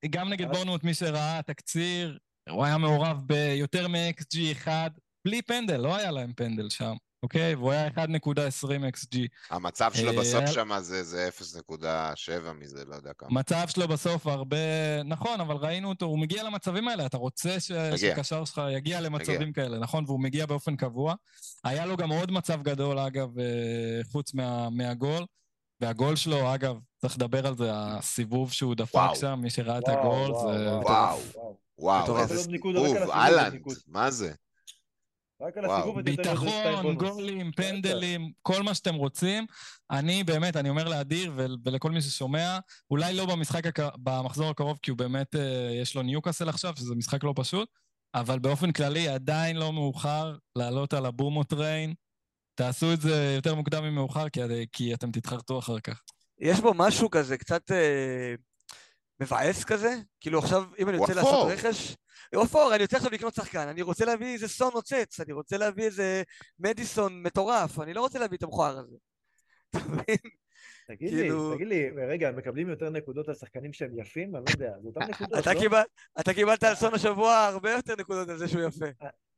גם נגד בורנמוט, מי שראה תקציר, הוא היה מעורב ביותר מ-XG אחד, בלי פנדל, לא היה להם פנדל שם. אוקיי? והוא היה 1.20 XG. המצב שלו אה, בסוף שם זה 0.7 מזה, לא יודע כמה. מצב שלו בסוף הרבה... נכון, אבל ראינו אותו, הוא מגיע למצבים האלה, אתה רוצה שקשר שלך יגיע למצבים כאלה, נכון? והוא מגיע באופן קבוע. היה לו גם עוד מצב גדול, אגב, אה, חוץ מהגול. והגול שלו, אגב, צריך לדבר על זה, הסיבוב שהוא דפק שם, מי שראה את הגול, זה... וואו, וואו, איזה סיבוב, אהלנד, מה זה? רק על הסיבוב ביטחון, גולים, פנדלים, כל מה שאתם רוצים. אני באמת, אני אומר לאדיר ולכל מי ששומע, אולי לא במשחק, הק... במחזור הקרוב, כי הוא באמת, אה, יש לו ניוקאסל עכשיו, שזה משחק לא פשוט, אבל באופן כללי עדיין לא מאוחר לעלות על הבומו טריין. תעשו את זה יותר מוקדם ממאוחר, כי, כי אתם תתחרטו אחר כך. יש בו משהו כזה קצת אה, מבאס כזה? כאילו עכשיו, אם אני רוצה לעשות רכש... אופור, אני רוצה עכשיו לקנות שחקן, אני רוצה להביא איזה סון נוצץ, אני רוצה להביא איזה מדיסון מטורף, אני לא רוצה להביא את המכוער הזה. אתה מבין? תגיד לי, כאילו- תגיד לי, רגע, הם מקבלים יותר נקודות על שחקנים שהם יפים? אני לא יודע, זה אותן נקודות, לא? אתה קיבלת על סון השבוע הרבה יותר נקודות על זה שהוא יפה.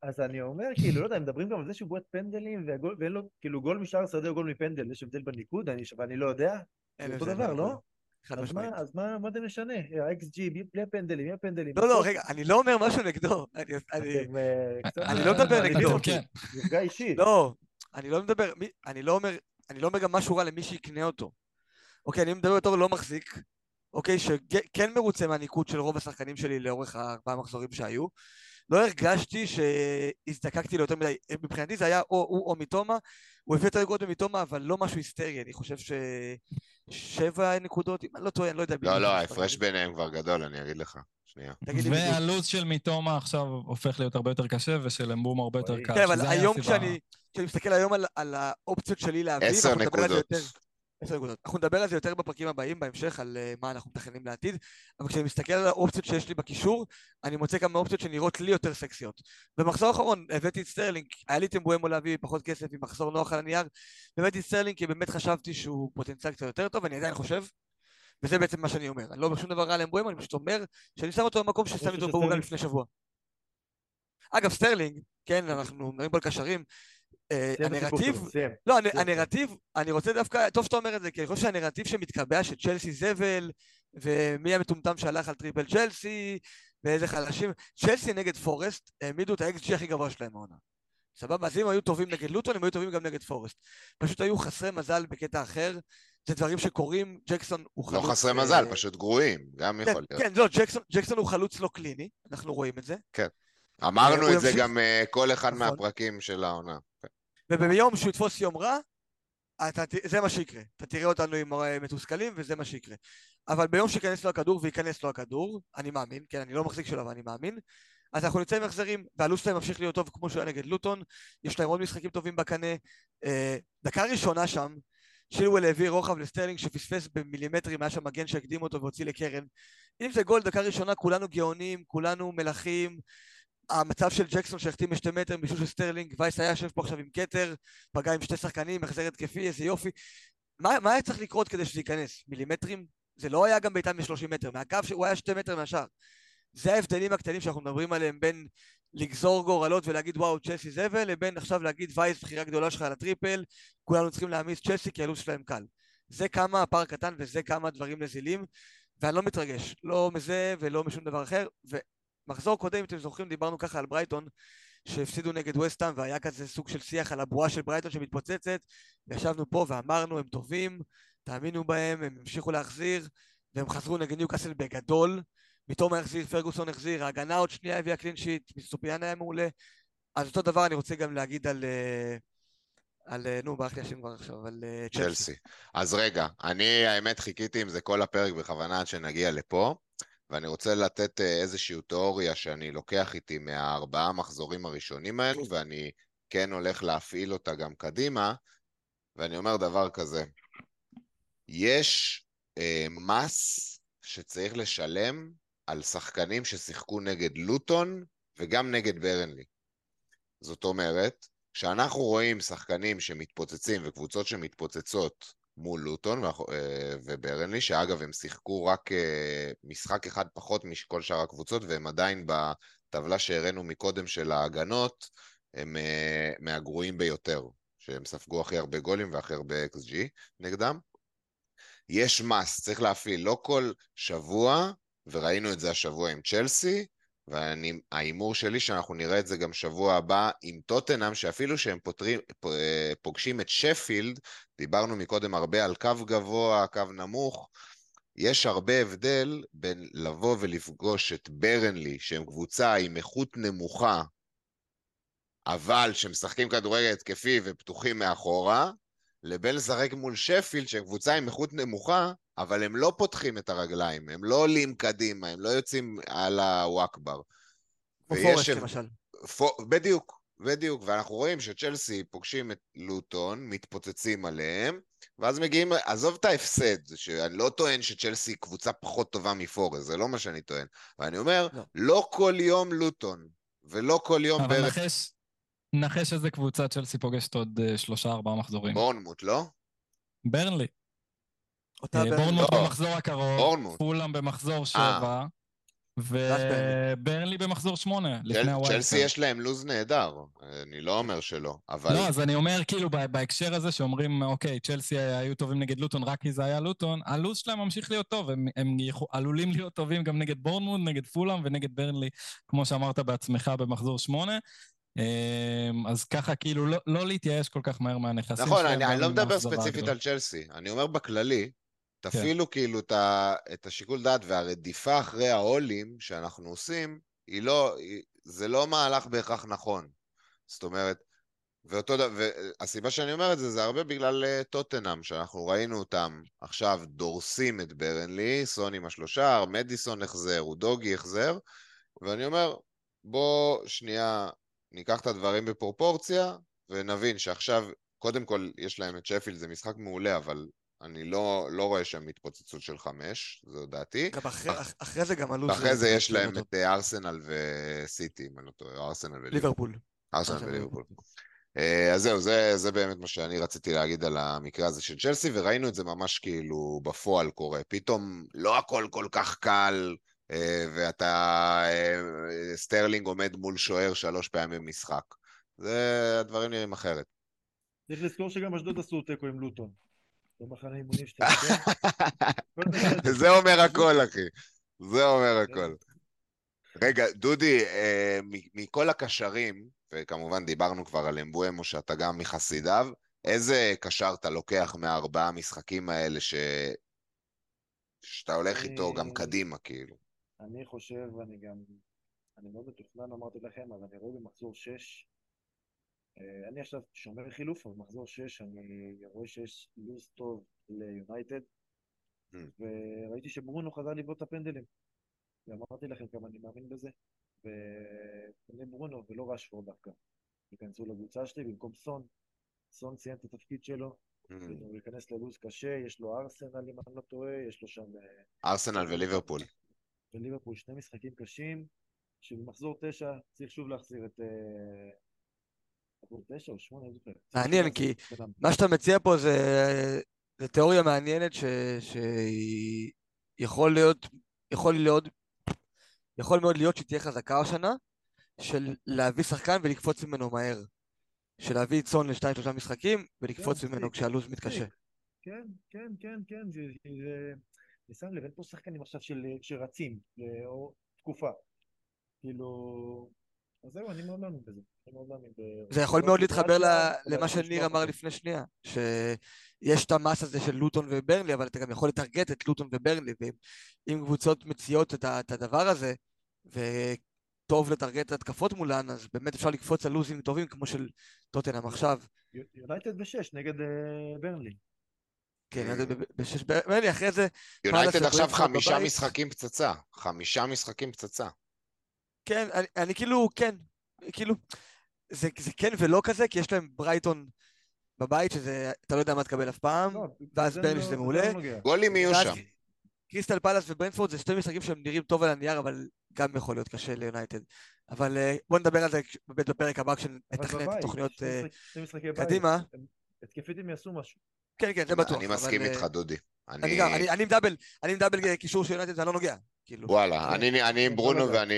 אז אני אומר, כאילו, לא יודע, הם מדברים גם על זה שהוא בועט פנדלים, ואין לו, כאילו, גול משאר שדה או גול מפנדל, יש הבדל בניקוד, ואני לא יודע? זה אותו דבר, לא? אז מה, אז מה, מה זה משנה? ה-XG, בלי הפנדלים, בלי הפנדלים. לא, לא, רגע, אני לא אומר משהו נגדו. אני אה, לא מדבר נגדו. נפגע אישית. לא, אני לא מדבר, אני לא אומר, אני לא אומר גם משהו רע למי שיקנה אותו. אוקיי, אני מדבר יותר לא מחזיק, אוקיי, שכן מרוצה מהניקוד של רוב השחקנים שלי לאורך הארבעה מחזורים שהיו. לא הרגשתי שהזדקקתי ליותר מדי, מבחינתי זה היה או הוא או מתומה, הוא הביא יותר נקודות ממתומה, אבל לא משהו היסטרי, אני חושב ששבע נקודות, אם אני לא טועה, אני לא יודע... לא, לא, ההפרש ביניהם כבר גדול, אני אגיד לך. שנייה. והלו"ז של מתומה עכשיו הופך להיות הרבה יותר קשה, ושל אמבום הרבה יותר קל. כן, אבל היום כשאני מסתכל היום על האופציות שלי להביא, עשר נקודות. עשר נקודות. אנחנו נדבר על זה יותר בפרקים הבאים, בהמשך, על uh, מה אנחנו מתכננים לעתיד, אבל כשאני מסתכל על האופציות שיש לי בקישור, אני מוצא כמה אופציות שנראות לי יותר סקסיות. במחזור האחרון הבאתי את סטרלינג, היה לי את אמבואמו להביא פחות כסף עם מחזור נוח על הנייר, הבאתי את סטרלינג כי באמת חשבתי שהוא פוטנציאל קצת יותר טוב, אני עדיין חושב, וזה בעצם מה שאני אומר. אני לא אומר שום דבר רע לאמבואמו, אני פשוט אומר שאני שם אותו במקום ששמתי אותו בעוגן לפני שבוע. אגב, סטרלינג, כן, אנחנו מדברים פה על קשרים, אה, הנרטיב, לא, הנרטיב, אני רוצה דווקא, טוב שאתה אומר את זה, כי אני חושב שהנרטיב שמתקבע שצ'לסי זבל, ומי המטומטם שהלך על triple צ'לסי, ואיזה חלשים, צ'לסי נגד פורסט, העמידו את ה xG הכי גבוה שלהם העונה. סבבה? אז אם היו טובים נגד לוטון, הם היו טובים גם נגד פורסט. פשוט היו חסרי מזל בקטע אחר, זה דברים שקורים, ג'קסון הוא לא חלוץ... לא חסרי מזל, אה, פשוט גרועים, גם כן, יכול להיות. כן, לא, ג'קסון הוא חלוץ לא קליני, אנחנו רואים את זה. כן. אמרנו את זה גם כל אחד נכון. מהפרקים של העונה. וביום שהוא יתפוס יום רע, אתה, זה מה שיקרה. אתה תראה אותנו עם מתוסכלים וזה מה שיקרה. אבל ביום שייכנס לו הכדור וייכנס לו הכדור, אני מאמין, כן, אני לא מחזיק שלו אבל אני מאמין, אז אנחנו נצא עם החזרים, והלו"ז שלהם ממשיך להיות טוב כמו שהוא היה נגד לוטון, יש להם עוד משחקים טובים בקנה. אה, דקה ראשונה שם, צ'ילוואל העביר רוחב לסטרלינג שפספס במילימטרים, היה שם מגן שהקדים אותו והוציא לקרן. אם זה גול דקה ראשונה, כולנו גאונים, כולנו מלכים, המצב של ג'קסון שהחטיא בשתי מטר מבישול של סטרלינג, וייס היה יושב פה עכשיו עם כתר, פגע עם שתי שחקנים, החזר התקפי, איזה יופי. מה, מה היה צריך לקרות כדי שזה ייכנס? מילימטרים? זה לא היה גם בעיטה מ-30 מטר, מהקו שהוא היה שתי מטר מהשער. זה ההבדלים הקטנים שאנחנו מדברים עליהם בין לגזור גורלות ולהגיד וואו צ'לסי זבל, לבין עכשיו להגיד וייס בחירה גדולה שלך על ה triple, כולנו צריכים להעמיס צ'לסי כי הלו"ז שלהם קל. זה כמה הפער קטן וזה כמה דברים נזילים, ואני לא מתרגש, לא מזה ולא משום דבר אחר, מחזור קודם, אם אתם זוכרים, דיברנו ככה על ברייטון, שהפסידו נגד ווסטהאם, והיה כזה סוג של שיח על הבועה של ברייטון שמתפוצצת, וישבנו פה ואמרנו, הם טובים, תאמינו בהם, הם המשיכו להחזיר, והם חזרו נגד ניוקאסל בגדול, פתאום החזיר, פרגוסון החזיר, ההגנה עוד שנייה הביאה קלין שיט, מסופיאן היה מעולה, אז אותו דבר אני רוצה גם להגיד על... אה, על, אה, נו, ברח לי השם כבר עכשיו, על אה, צ'לסי. אז רגע, אני האמת חיכיתי עם זה כל הפרק בכוונה עד שנגיע לפה. ואני רוצה לתת אה, איזושהי תיאוריה שאני לוקח איתי מהארבעה מחזורים הראשונים האלו, ואני כן הולך להפעיל אותה גם קדימה, ואני אומר דבר כזה, יש אה, מס שצריך לשלם על שחקנים ששיחקו נגד לוטון וגם נגד ברנלי. זאת אומרת, כשאנחנו רואים שחקנים שמתפוצצים וקבוצות שמתפוצצות מול לוטון אה, וברנלי, שאגב הם שיחקו רק אה, משחק אחד פחות מכל שאר הקבוצות והם עדיין בטבלה שהראינו מקודם של ההגנות, הם אה, מהגרועים ביותר, שהם ספגו הכי הרבה גולים והכי הרבה XG נגדם. יש מס, צריך להפעיל, לא כל שבוע, וראינו את זה השבוע עם צ'לסי, וההימור שלי שאנחנו נראה את זה גם שבוע הבא עם טוטנאם, שאפילו שהם פותרים, פוגשים את שפילד, דיברנו מקודם הרבה על קו גבוה, קו נמוך, יש הרבה הבדל בין לבוא ולפגוש את ברנלי, שהם קבוצה עם איכות נמוכה, אבל שמשחקים כדורגל התקפי ופתוחים מאחורה, לבין לשחק מול שפילד, שהם קבוצה עם איכות נמוכה, אבל הם לא פותחים את הרגליים, הם לא עולים קדימה, הם לא יוצאים על הוואקבר. כמו פורסט למשל. פור... בדיוק, בדיוק, ואנחנו רואים שצ'לסי פוגשים את לוטון, מתפוצצים עליהם, ואז מגיעים, עזוב את ההפסד, שאני לא טוען שצ'לסי קבוצה פחות טובה מפורס, זה לא מה שאני טוען, ואני אומר, לא, לא כל יום לוטון, ולא כל יום אבל בערך... נחש, נחש איזה קבוצה צ'לסי פוגשת עוד אה, שלושה ארבעה מחזורים. בורנמוט, לא? ברנלי. אותה אה, בורנמוט לא. במחזור הקרוב, פולאם במחזור שבע. וברנלי במחזור שמונה, לפני הווייט. צ'לסי יש להם לוז נהדר, אני לא אומר שלא, אבל... לא, אז אני אומר, כאילו, בהקשר הזה שאומרים, אוקיי, צ'לסי היו טובים נגד לוטון רק כי זה היה לוטון, הלוז שלהם ממשיך להיות טוב, הם, הם עלולים להיות טובים גם נגד בורנמוד, נגד פולאם ונגד ברנלי, כמו שאמרת בעצמך במחזור שמונה. אמ, אז ככה, כאילו, לא, לא להתייאש כל כך מהר מהנכסים נכון, אני, אני לא מדבר ספציפית על צ'לסי, אני אומר בכללי, תפעילו כן. כאילו את השיקול דעת והרדיפה אחרי העולים שאנחנו עושים, היא לא, היא, זה לא מהלך בהכרח נכון. זאת אומרת, ואותו, והסיבה שאני אומר את זה, זה הרבה בגלל אה, טוטנאם, שאנחנו ראינו אותם עכשיו דורסים את ברנלי, סון עם השלושה, מדיסון החזר, אודוגי החזר, ואני אומר, בוא שנייה ניקח את הדברים בפרופורציה, ונבין שעכשיו, קודם כל, יש להם את שפילד, זה משחק מעולה, אבל אני לא, לא רואה שם התפוצצות של חמש, זו דעתי. גם אחרי, אח, אחרי זה גם עלו... אחרי זה יש להם את אה, ארסנל וסיטי, אם אני לא טועה, ארסנל וליברפול. ארסנל וליברפול. אה, אז זהו, זה, זה באמת מה שאני רציתי להגיד על המקרה הזה של צ'לסי, וראינו את זה ממש כאילו בפועל קורה. פתאום לא הכל כל כך קל, ואתה, סטרלינג עומד מול שוער שלוש פעמים במשחק. זה, הדברים נראים אחרת. צריך לזכור שגם אשדוד עשו תיקו עם לוטון. במחנה אימונים שאתה זה אומר הכל, אחי. זה אומר כן. הכל. רגע, דודי, אה, מכל הקשרים, וכמובן דיברנו כבר על אמבואמו שאתה גם מחסידיו, איזה קשר אתה לוקח מהארבעה המשחקים האלה ש... שאתה הולך איתו גם קדימה, כאילו? אני חושב, אני גם, אני מאוד מתוכנן, אמרתי לכם, אבל אני רואה במחזור 6 אה, אני עכשיו שומר חילוף, אבל מחזור 6 אני רואה שיש לו"ז טוב ליונייטד, mm. וראיתי שברונו חזר לבעוט את הפנדלים. ואמרתי לכם כמה אני מאמין בזה, וקונה ברונו ולא רשפורד דווקא. ייכנסו לקבוצה שלי במקום סון. סון סיים את התפקיד שלו, mm. הוא ייכנס ללו"ז קשה, יש לו ארסנל אם אני לא טועה, יש לו שם... אה, ארסנל וליברפול. וליברפול, שני משחקים קשים, שבמחזור תשע צריך שוב להחזיר את... מעניין, כי מה שאתה מציע פה זה, זה תיאוריה מעניינת שהיא יכול להיות, יכול להיות, יכול מאוד להיות שהיא תהיה חזקה השנה, של להביא שחקן ולקפוץ ממנו מהר. של להביא צאן לשתיים שלושה משחקים ולקפוץ כן, ממנו כשהלו"ז מתקשה. כן, כן, כן, כן, זה... זה שם לב, אין פה שחקנים עכשיו שרצים, או תקופה. כאילו... אז זהו, אני מאוד מאמין בזה. זה יכול מאוד להתחבר למה שניר אמר לפני שנייה, שיש את המס הזה של לוטון וברנלי, אבל אתה גם יכול לטרגט את לוטון וברנלי, ואם קבוצות מציעות את הדבר הזה, וטוב לטרגט התקפות מולן, אז באמת אפשר לקפוץ על לוזים טובים כמו של טוטנאם עכשיו. יונייטד בשש נגד אה, ברנלי. כן, יונייטד בשש ברנלי, אחרי זה... יונייטד עכשיו חמישה משחקים פצצה. חמישה משחקים פצצה. כן, אני כאילו, כן, כאילו, זה, זה כן ולא כזה, כי יש להם ברייטון בבית, שזה, אתה לא יודע מה תקבל אף פעם, לא, ואז ברני לא- שזה מעולה. לא גולים יהיו שם. קריסטל פלאס וברנטפורד זה שתי משחקים שהם נראים טוב על הנייר, אבל גם יכול להיות קשה ליונייטד. אבל אה, בוא נדבר על זה בפרק הבא כשנתכנן את התוכניות קדימה. התקפית הם יעשו משהו. כן, כן, זה בטוח. אני מסכים איתך, דודי. אני עם double, אני עם double קישור של יונייטד ואני לא נוגע. כאילו. וואלה, אני עם ברונו ואני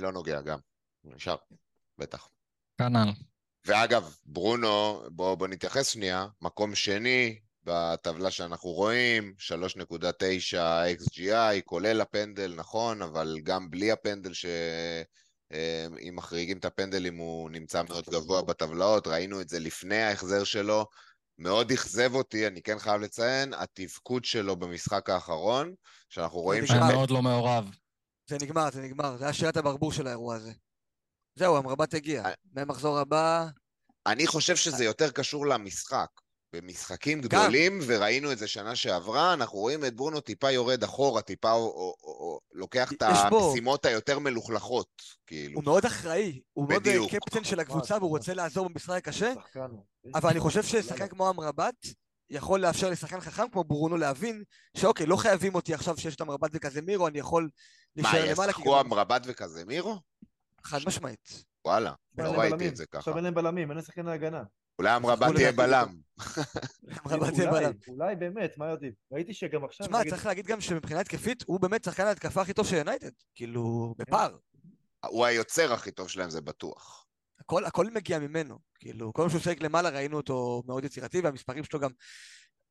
לא נוגע גם. נשאר, בטח. כנ"ל. ואגב, ברונו, בואו בוא נתייחס שנייה, מקום שני בטבלה שאנחנו רואים, 3.9 XGI, כולל הפנדל, נכון, אבל גם בלי הפנדל ש... אה, אם מחריגים את הפנדלים הוא נמצא מאוד גבוה בטבלאות, ראינו את זה לפני ההחזר שלו, מאוד אכזב אותי, אני כן חייב לציין, התפקוד שלו במשחק האחרון, שאנחנו רואים ש... היה מאוד לא מעורב. זה נגמר, זה נגמר, זה היה שירת הברבור של האירוע הזה. זהו, המרבט הגיע. מהמחזור הבא... אני חושב שזה יותר קשור למשחק. במשחקים גדולים, וראינו את זה שנה שעברה, אנחנו רואים את ברונו טיפה יורד אחורה, טיפה או, או, או, לוקח את המשימות בו... היותר מלוכלכות, כאילו. הוא מאוד אחראי, הוא בדיוק. מאוד קפטן של הקבוצה, והוא רוצה לעזור במשחק הקשה, אבל אני חושב ששחקן כמו אמרבת יכול לאפשר לשחקן חכם כמו ברונו להבין שאוקיי, לא חייבים אותי עכשיו שיש את אמרבת וכזמירו, אני יכול להישאר למעלה. מה, ישחקו אמרבת וכזמירו? חד משמעית. וואלה, לא ראיתי את זה ככה. עכשיו אין להם בלמים, אין להם שחקן להגנה. אולי אמרבת תהיה בלם. אמרבת תהיה בלם. אולי באמת, מה יודעים? ראיתי שגם עכשיו... תשמע, צריך להגיד גם שמבחינה התקפית, הוא באמת שחקן ההתקפה הכי טוב של יונייטד. כאילו, כן. בפער. הוא היוצר הכי טוב שלהם, זה בטוח. הכל, הכל מגיע ממנו. כאילו, כל מה שהוא שיחק למעלה ראינו אותו מאוד יצירתי, והמספרים שלו גם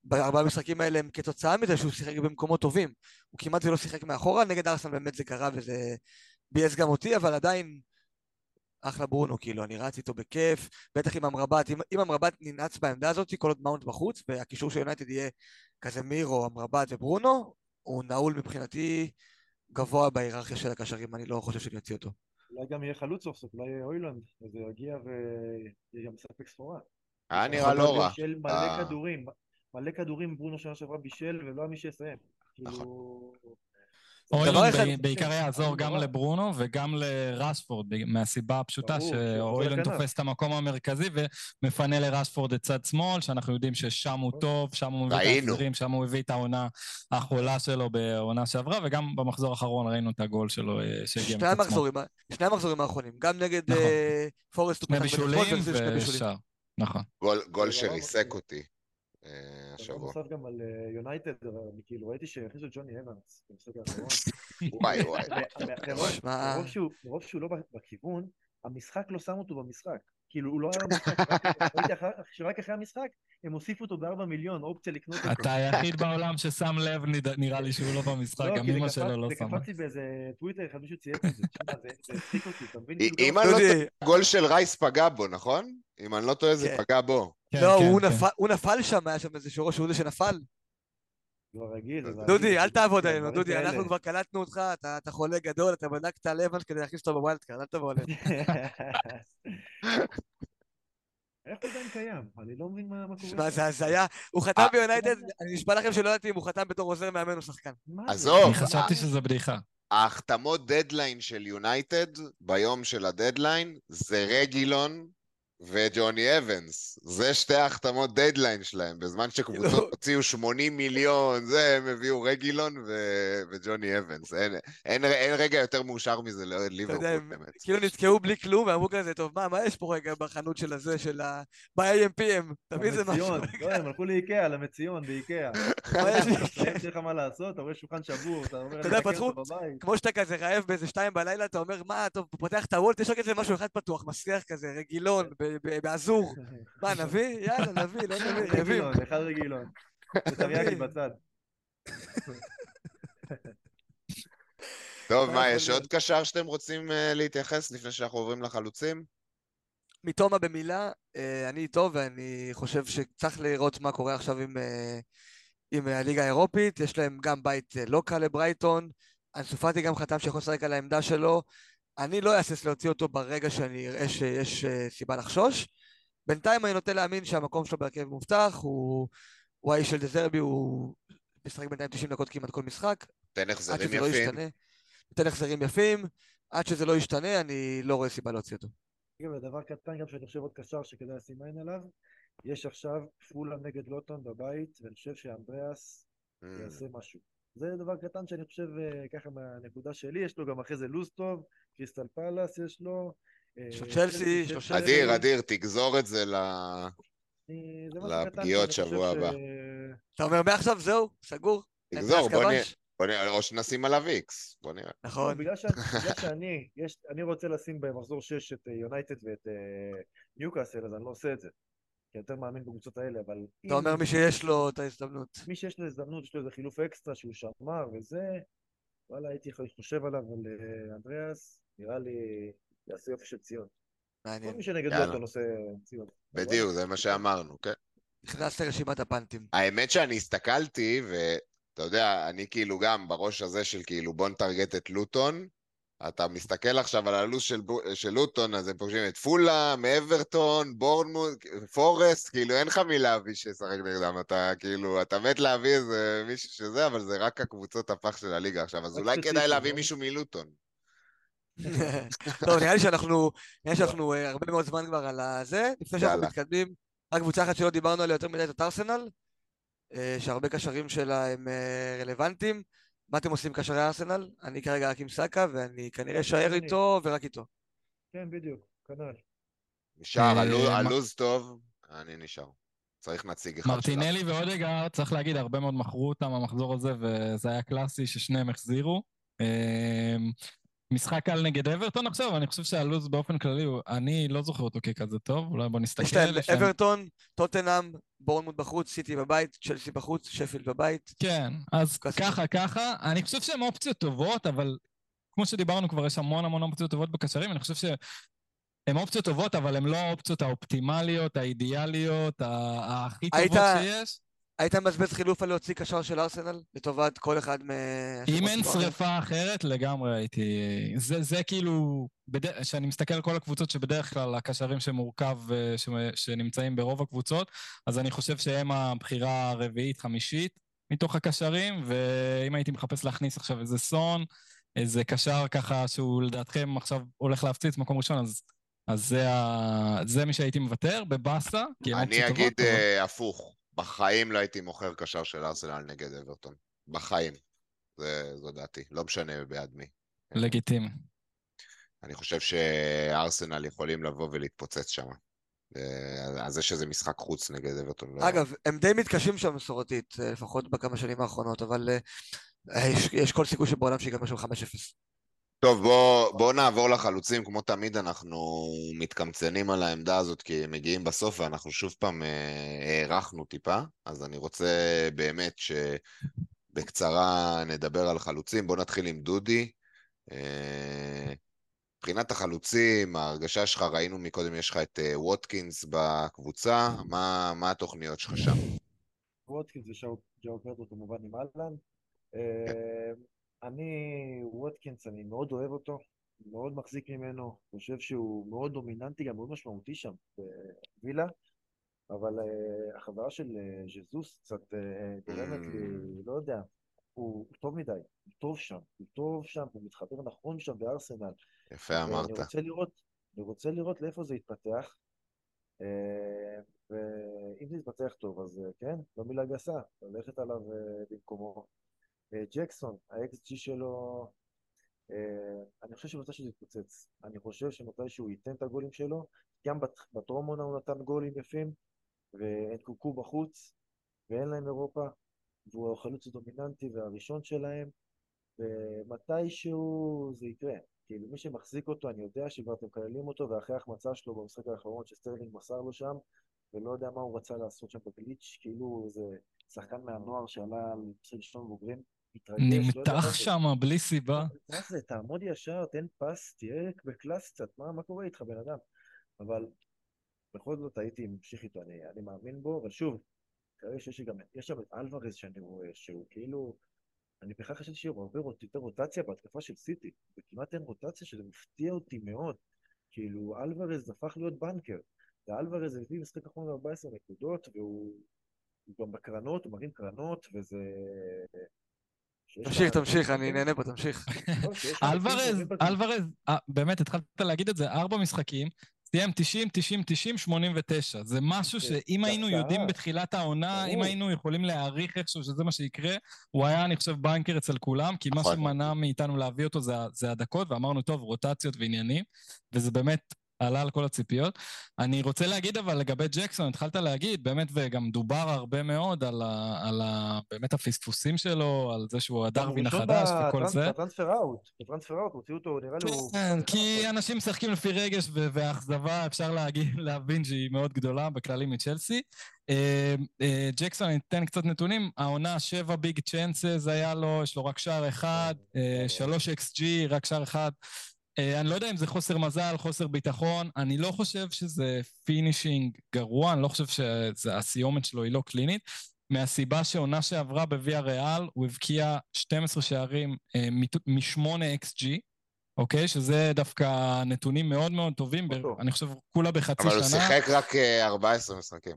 בארבעה המשחקים האלה הם כתוצאה מזה שהוא שיחק במקומות טובים. הוא כמעט ולא שיחק מאחורה, נגד ארסן באמת זה קרה וזה ביאס גם אותי, אבל עדיין אחלה ברונו, כאילו, אני רץ איתו בכיף, בטח עם אמרבת, אם, אם אמרבת ננעץ בעמדה הזאת, כל עוד מאונט בחוץ, והקישור של יונייטד יהיה כזה מירו, אמרבת וברונו, הוא נעול מבחינתי גבוה בהיררכיה של הקשרים, אני לא חושב שאני אוציא אותו. אולי גם יהיה חלוץ סוף סוף, אולי יהיה אוילנד, אז הוא יגיע ויהיה גם מספק סחורה. היה נראה לא רע. בישל מלא אה. כדורים, מלא כדורים ברונו שנה שעברה בישל ולא היה מי שיסיים. נכון. אוילון בעיקר יעזור גם לברונו וגם לרשפורד, מהסיבה הפשוטה שאוילון תופס את המקום המרכזי ומפנה לרשפורד את צד שמאל, שאנחנו יודעים ששם הוא טוב, שם הוא מביא את ההחזרים, שם הוא הביא את העונה החולה שלו בעונה שעברה, וגם במחזור האחרון ראינו את הגול שלו אה, שהגיע מצד שמאל. שני המחזורים האחרונים, גם נגד נכון. אה, פורסט הוא פתח בישולים ושער, נכון. גול שריסק אותי. אה, השבוע. נוסף גם על אה, יונייטד, אני כאילו ראיתי שהכניסו ג'וני אבנס במשחק האחרון. וואי וואי. מרוב שהוא לא בכיוון, המשחק לא שם אותו במשחק. כאילו הוא לא היה במשחק, ראיתי שרק אחרי המשחק הם הוסיפו אותו בארבע מיליון, אופציה לקנות אותו. אתה היחיד בעולם ששם לב, נראה לי שהוא לא במשחק, לא, גם אמא שלו לא שמה. זה קפץ לי באיזה טוויטר, אחד מישהו צייץ את זה, זה הצחיק אותי, אתה מבין? אם אני לא טועה, גול של רייס פגע בו, נכון? אם אני לא טועה, זה כן. פגע בו. כן, לא, כן, הוא נפל שם, היה שם איזה שורש, הוא זה שנפל. לא רגיל. דודי, אל תעבוד עלינו, דודי, אנחנו כבר קלטנו אותך, אתה חולה גדול, אתה בדקת לבן כדי להכניס אותו ב wild card, אל תבוא עלינו. איך הוא עדיין קיים? אני לא מבין מה קורה. שמע, זה הזיה. הוא חתם אה, ביונייטד, אני נשבע לכם שלא ידעתי אם הוא חתם בתור עוזר מאמן או שחקן. עזוב. אני חשבתי שזה בדיחה. ההחתמות דדליין של יונייטד, ביום של הדדליין, זה רגילון וג'וני אוונס. זה שתי ההחתמות דדליין שלהם, בזמן שקבוצות לא. הוציאו 80 מיליון, זה, הם הביאו רגילון ו- וג'וני אוונס. אין, אין, אין רגע יותר מאושר מזה לאוהד ליברפול, באמת. כאילו נתקעו בלי כלום, ואמרו כזה, טוב, מה, מה יש פה רגע בחנות של הזה, של ה... ב-AMPM? תביא איזה משהו. לא, הם הלכו לאיקאה, למציון, באיקאה. מה יש לך מה לעשות, אתה רואה שולחן שבור, אתה אומר, אתה יודע, פתחו, כמו שאתה כזה רעב באיזה שתיים בלילה, אתה אומר, מה, טוב, פותח את הוולט, יש רק איזה משהו אחד פתוח, מסריח כזה, רגילון, באזור. מה, נביא? יאללה, נביא, לא נביא, נביא. אחד רגילון. ותריאקי בצד. טוב, מה, יש עוד קשר שאתם רוצים אה, להתייחס לפני שאנחנו עוברים לחלוצים? מתומה במילה, אה, אני איתו ואני חושב שצריך לראות מה קורה עכשיו עם, אה, עם הליגה האירופית, יש להם גם בית לא קל לברייטון, אנסופטי גם חתם שיכול לשחק על העמדה שלו, אני לא אהסס להוציא אותו ברגע שאני אראה שיש סיבה לחשוש. בינתיים אני נוטה להאמין שהמקום שלו בהרכב מובטח, הוא, הוא האיש של דזרבי, הוא משחק בינתיים 90 דקות כמעט כל משחק. תן החזרים לא יפים. לא תן החזרים יפים, עד שזה לא ישתנה, אני לא רואה סיבה להוציא אותו. אגב, דבר קטן גם שאני חושב עוד קשר שכדאי לשים עין עליו, יש עכשיו פולה נגד לוטון בבית, ואני חושב שאנדריאס mm. יעשה משהו. זה דבר קטן שאני חושב ככה מהנקודה שלי, יש לו גם אחרי זה לוז טוב, קריסטל פלאס יש לו. יש לו צ'לסי, יש לו צ'לסי. אדיר, אדיר, תגזור את זה לפגיעות שבוע הבא. אתה אומר מעכשיו זהו, סגור. תגזור, בוא נראה. בוא נראה, או שנשים עליו איקס, בוא נראה. נכון. בגלל שאני, יש, אני רוצה לשים במחזור 6 את יונייטד ואת ניוקאסל, אז אני לא עושה את זה. כי יותר מאמין בקבוצות האלה, אבל... אתה אומר מי שיש לו את ההזדמנות. מי שיש לו הזדמנות, יש לו איזה חילוף אקסטרה שהוא שמר וזה, וואלה, הייתי חושב עליו על אנדריאס, נראה לי יעשה יופי של ציון. מעניין. כל מי שנגדו אותו נושא ציון. בדיוק, זה מה שאמרנו, כן. נכנס לרשימת הפאנטים. האמת שאני הסתכלתי, ואתה יודע, אני כאילו גם בראש הזה של כאילו בוא נטרגט את לוטון, אתה מסתכל עכשיו על הלו"ז של, של לוטון, אז הם פוגשים את פולאם, אברטון, בורנמוט, פורסט, כאילו אין לך מי להביא שישחק נגדם, אתה כאילו, אתה מת להביא איזה מישהו שזה, אבל זה רק הקבוצות הפח של הליגה עכשיו, אז אולי כדאי להביא מישהו מלוטון. טוב, נראה לי שאנחנו, נראה לי שאנחנו אה, הרבה מאוד זמן כבר על הזה, לפני שאנחנו מתקדמים, רק קבוצה אחת שלא דיברנו עליה יותר מדי, זאת ארסנל, אה, שהרבה קשרים שלה הם אה, רלוונטיים. מה אתם עושים קשרי ארסנל? אני כרגע רק עם סאקה, ואני כנראה אשאר איתו ורק איתו. כן, בדיוק, כנ"ל. נשאר, הלו"ז טוב, אני נשאר. צריך נציג אחד שלנו. מרטינלי ואודגר, צריך להגיד, הרבה מאוד מכרו אותם המחזור הזה, וזה היה קלאסי ששניהם החזירו. משחק קל נגד אברטון עכשיו, אני חושב שהלו"ז באופן כללי, אני לא זוכר אותו ככזה טוב, אולי בוא נסתכל. יש להם אברטון, טוטנאם, בורנמוט בחוץ, סיטי בבית, צ'לסי בחוץ, שפילד בבית. כן, אז ככה, ככה. אני חושב שהן אופציות טובות, אבל כמו שדיברנו כבר, יש המון המון אופציות טובות בקשרים, אני חושב שהן אופציות טובות, אבל הן לא האופציות האופטימליות, האידיאליות, הכי טובות שיש. היית מבזבז חילוף על להוציא קשר של ארסנל לטובת כל אחד מ... אם אין שריפה אחרת, לגמרי הייתי... זה, זה כאילו... כשאני בד... מסתכל על כל הקבוצות שבדרך כלל הקשרים שמורכב, אה, ש... שנמצאים ברוב הקבוצות, אז אני חושב שהם הבחירה הרביעית, חמישית מתוך הקשרים, ואם הייתי מחפש להכניס עכשיו איזה סון, איזה קשר ככה שהוא לדעתכם עכשיו הולך להפציץ מקום ראשון, אז... אז זה, ה... זה מי שהייתי מוותר, בבאסה, אני אגיד uh, הפוך. בחיים לא הייתי מוכר קשר של ארסנל נגד אברטון. בחיים. זה, זו דעתי. לא משנה בעד מי. לגיטימי. אני חושב שארסנל יכולים לבוא ולהתפוצץ שם. אה, אז זה שזה משחק חוץ נגד אברטון. לא... אגב, הם די מתקשים שם מסורתית, אה, לפחות בכמה שנים האחרונות, אבל אה, יש, יש כל סיכוי שבעולם שיגמר שם 5-0. טוב, בואו בוא נעבור לחלוצים. כמו תמיד, אנחנו מתקמצנים על העמדה הזאת כי הם מגיעים בסוף, ואנחנו שוב פעם אה, הארכנו טיפה, אז אני רוצה באמת שבקצרה נדבר על חלוצים. בואו נתחיל עם דודי. אה, מבחינת החלוצים, ההרגשה שלך, ראינו מקודם, יש לך את אה, ווטקינס בקבוצה, מה, מה התוכניות שלך שם? ווטקינס וג'או פרדו כמובן עם אהלן. אני, ווטקינס, אני מאוד אוהב אותו, מאוד מחזיק ממנו, חושב שהוא מאוד דומיננטי, גם מאוד משמעותי שם בווילה, אבל uh, החברה של uh, ז'זוס קצת uh, גורמת לי, mm. לא יודע, הוא, הוא טוב מדי, הוא טוב שם, הוא טוב שם, הוא מתחבר נכון שם בארסנל. יפה אמרת. אני רוצה לראות, אני רוצה לראות לאיפה זה יתפתח, ואם זה יתפתח טוב, אז כן, לא מילה גסה, ללכת עליו במקומו. אה, ג'קסון, ה-XG שלו, אה, אני חושב שמתי שזה יתפוצץ. אני חושב שמתי שהוא ייתן את הגולים שלו, גם בטרום עונה הוא נתן גולים יפים, ונקונקו בחוץ, ואין להם אירופה, והוא החלוץ הדומיננטי והראשון שלהם, ומתישהו זה יקרה. כאילו מי שמחזיק אותו, אני יודע שכבר אתם מקללים אותו, ואחרי ההחמצה שלו במשחק האחרון שסטרלינג מסר לו שם, ולא יודע מה הוא רצה לעשות שם בגליץ', כאילו איזה שחקן מהנוער שעלה על משחק ראשון בוגרים, נמתח שם בלי סיבה. מה זה, תעמוד ישר, תן פס, תהיה בקלאס קצת, מה, קורה איתך בן אדם? אבל בכל זאת הייתי ממשיך איתו, אני, אני מאמין בו, אבל שוב, כרגע שיש גם, יש שם את אלוורז שאני רואה, שהוא כאילו, אני בכלל חשבתי שיהיה הרבה יותר רוטציה בהתקפה של סיטי, וכמעט אין רוטציה שזה מפתיע אותי מאוד, כאילו אלוורז הפך להיות בנקר, ואלוורז הביא משחק אחרון 14 נקודות, והוא גם בקרנות, הוא מרים קרנות, וזה... תמשיך, תמשיך, אני נהנה פה, תמשיך. אלוורז, אלוורז, אה, באמת, התחלת להגיד את זה, ארבע משחקים, סיים 90, 90, 90, 89. זה משהו שאם היינו יודעים בתחילת העונה, אם היינו יכולים להעריך איכשהו שזה מה שיקרה, הוא היה, אני חושב, בנקר אצל כולם, כי מה נכון. שמנע מאיתנו להביא אותו זה הדקות, ואמרנו, טוב, רוטציות ועניינים, וזה באמת עלה על כל הציפיות. אני רוצה להגיד אבל לגבי ג'קסון, התחלת להגיד, באמת, וגם דובר הרבה מאוד על, ה, על ה, באמת הפספוסים שלו, על זה שהוא הדרווין החדש וכל זה. ב transfer out, ב transfer out, הוציאו אותו, נראה לי הוא... כן, כי אנשים משחקים לפי רגש והאכזבה, אפשר להגיד, להבין שהיא מאוד גדולה בכללי מצ'לסי. אה, אה, ג'קסון, אני אתן קצת נתונים, העונה שבע big chances היה לו, יש לו רק שער אחד, אה, שלוש xG, רק שער אחד. אה, אני לא יודע אם זה חוסר מזל, חוסר ביטחון, אני לא חושב שזה finishing גרוע, אני לא חושב שהסיומת שלו היא לא קלינית, מהסיבה שעונה שעברה בוויה ריאל, הוא הבקיע 12 שערים אה, מ-8 XG, אוקיי? שזה דווקא נתונים מאוד מאוד טובים, ב- אני חושב כולה בחצי אבל שנה. אבל הוא שיחק רק 14 אה, משחקים.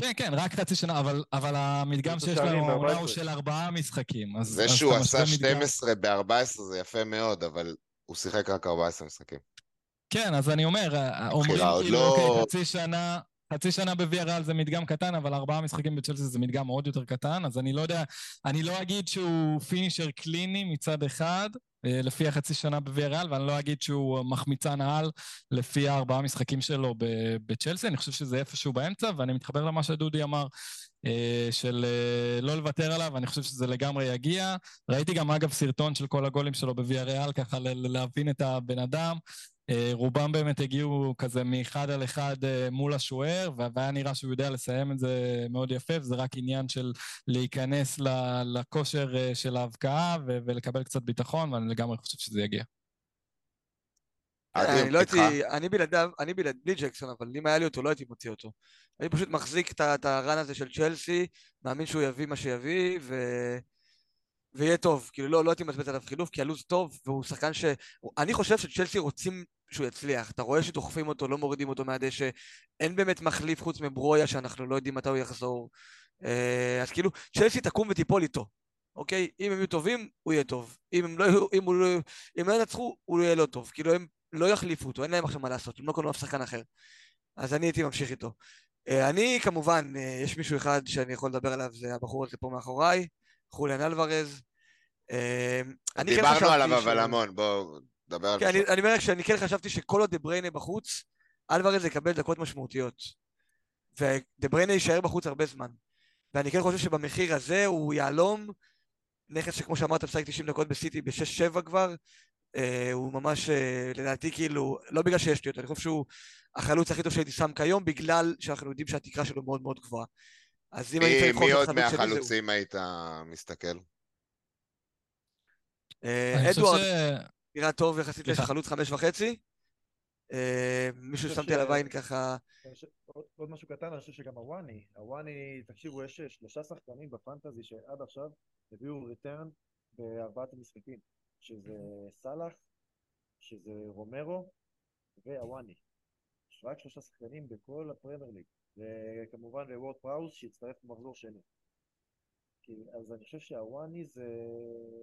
כן, כן, רק חצי שנה, אבל, אבל המדגם שיש לנו העונה הוא של ארבעה משחקים. אז, זה שהוא עשה 12 ב-14 זה יפה מאוד, אבל הוא שיחק רק 14 משחקים. כן, אז אני אומר, אומרים כאילו, לא... אוקיי, חצי שנה, חצי שנה בוויה ריאל זה מדגם קטן, אבל ארבעה משחקים בצ'לסי זה מדגם עוד יותר קטן, אז אני לא יודע, אני לא אגיד שהוא פינישר קליני מצד אחד, לפי החצי שנה בוויה ריאל, ואני לא אגיד שהוא מחמיצן על לפי הארבעה משחקים שלו בצ'לסי, אני חושב שזה איפשהו באמצע, ואני מתחבר למה שדודי אמר, אה, של אה, לא לוותר עליו, אני חושב שזה לגמרי יגיע. ראיתי גם אגב סרטון של כל הגולים שלו בוויה ריאל, ככה להבין את הבן אדם. אה, רובם באמת הגיעו כזה מאחד על אחד מול השוער, והיה נראה שהוא יודע לסיים את זה מאוד יפה, וזה רק עניין של להיכנס לכושר של ההבקעה ולקבל קצת ביטחון, ואני לגמרי חושב שזה יגיע. אני לא הייתי, אני בלעדיו, אני בלעד, בלי ג'קסון, אבל אם היה לי אותו, לא הייתי מוציא אותו. אני פשוט מחזיק את הרן הזה של צ'לסי, מאמין שהוא יביא מה שיביא, ו... ויהיה טוב. כאילו, לא, לא הייתי מצבט עליו חילוף, כי הלו"ז טוב, והוא שחקן ש... אני חושב שצ'לסי רוצים שהוא יצליח. אתה רואה שדוחפים אותו, לא מורידים אותו מהדשא. אין באמת מחליף חוץ מברויה, שאנחנו לא יודעים מתי הוא יחזור. אה, אז כאילו, צ'לסי תקום ותיפול איתו. אוקיי? אם הם יהיו טובים, הוא יהיה טוב. אם הם לא, אם הוא לא, אם לא ינצחו, הוא יהיה לא טוב. כאילו, הם לא יחליפו אותו, אין להם עכשיו מה לעשות, הם לא קנו אף שחקן אחר. אז אני הייתי ממשיך איתו. אה, אני כמובן, אה, יש מישהו אחד שאני יכול לדבר עליו, זה הבחור הזה פה מאחוריי, חוליאן אלוורז. אה, כן דיברנו עליו אבל המון, בואו נדבר על זה. אני אומר שאני כן חשבתי שכל עוד דה בריינה בחוץ, אלוורז יקבל דקות משמעותיות. ודה בריינה יישאר בחוץ הרבה זמן. ואני כן חושב שבמחיר הזה הוא יהלום, נכס שכמו שאמרת, משחק 90 דקות בסיטי ב-6-7 כבר, אה, הוא ממש, אה, לדעתי, כאילו, לא בגלל שיש לי אותו, אני חושב שהוא החלוץ הכי טוב שהייתי שם כיום, בגלל שאנחנו יודעים שהתקרה שלו מאוד מאוד גבוהה. אז אם אני צריך לבחור את החלוץ שלי. מי עוד מהחלוצים היית מסתכל? אה, אדוארד, נראה טוב יחסית לחלוץ חמש וחצי. מישהו ששמתי עליו עין ככה... עוד משהו קטן, אני חושב שגם הוואני, הוואני, תקשיבו, יש שלושה שחקנים בפנטזי שעד עכשיו הביאו ריטרן בארבעת המשחקים. שזה סאלח, שזה רומרו והוואני. יש רק שלושה שחקנים בכל הפרמייר ליג. וכמובן וורד פראוס שהצטרף במחזור שני. אז אני חושב שאוואני זה,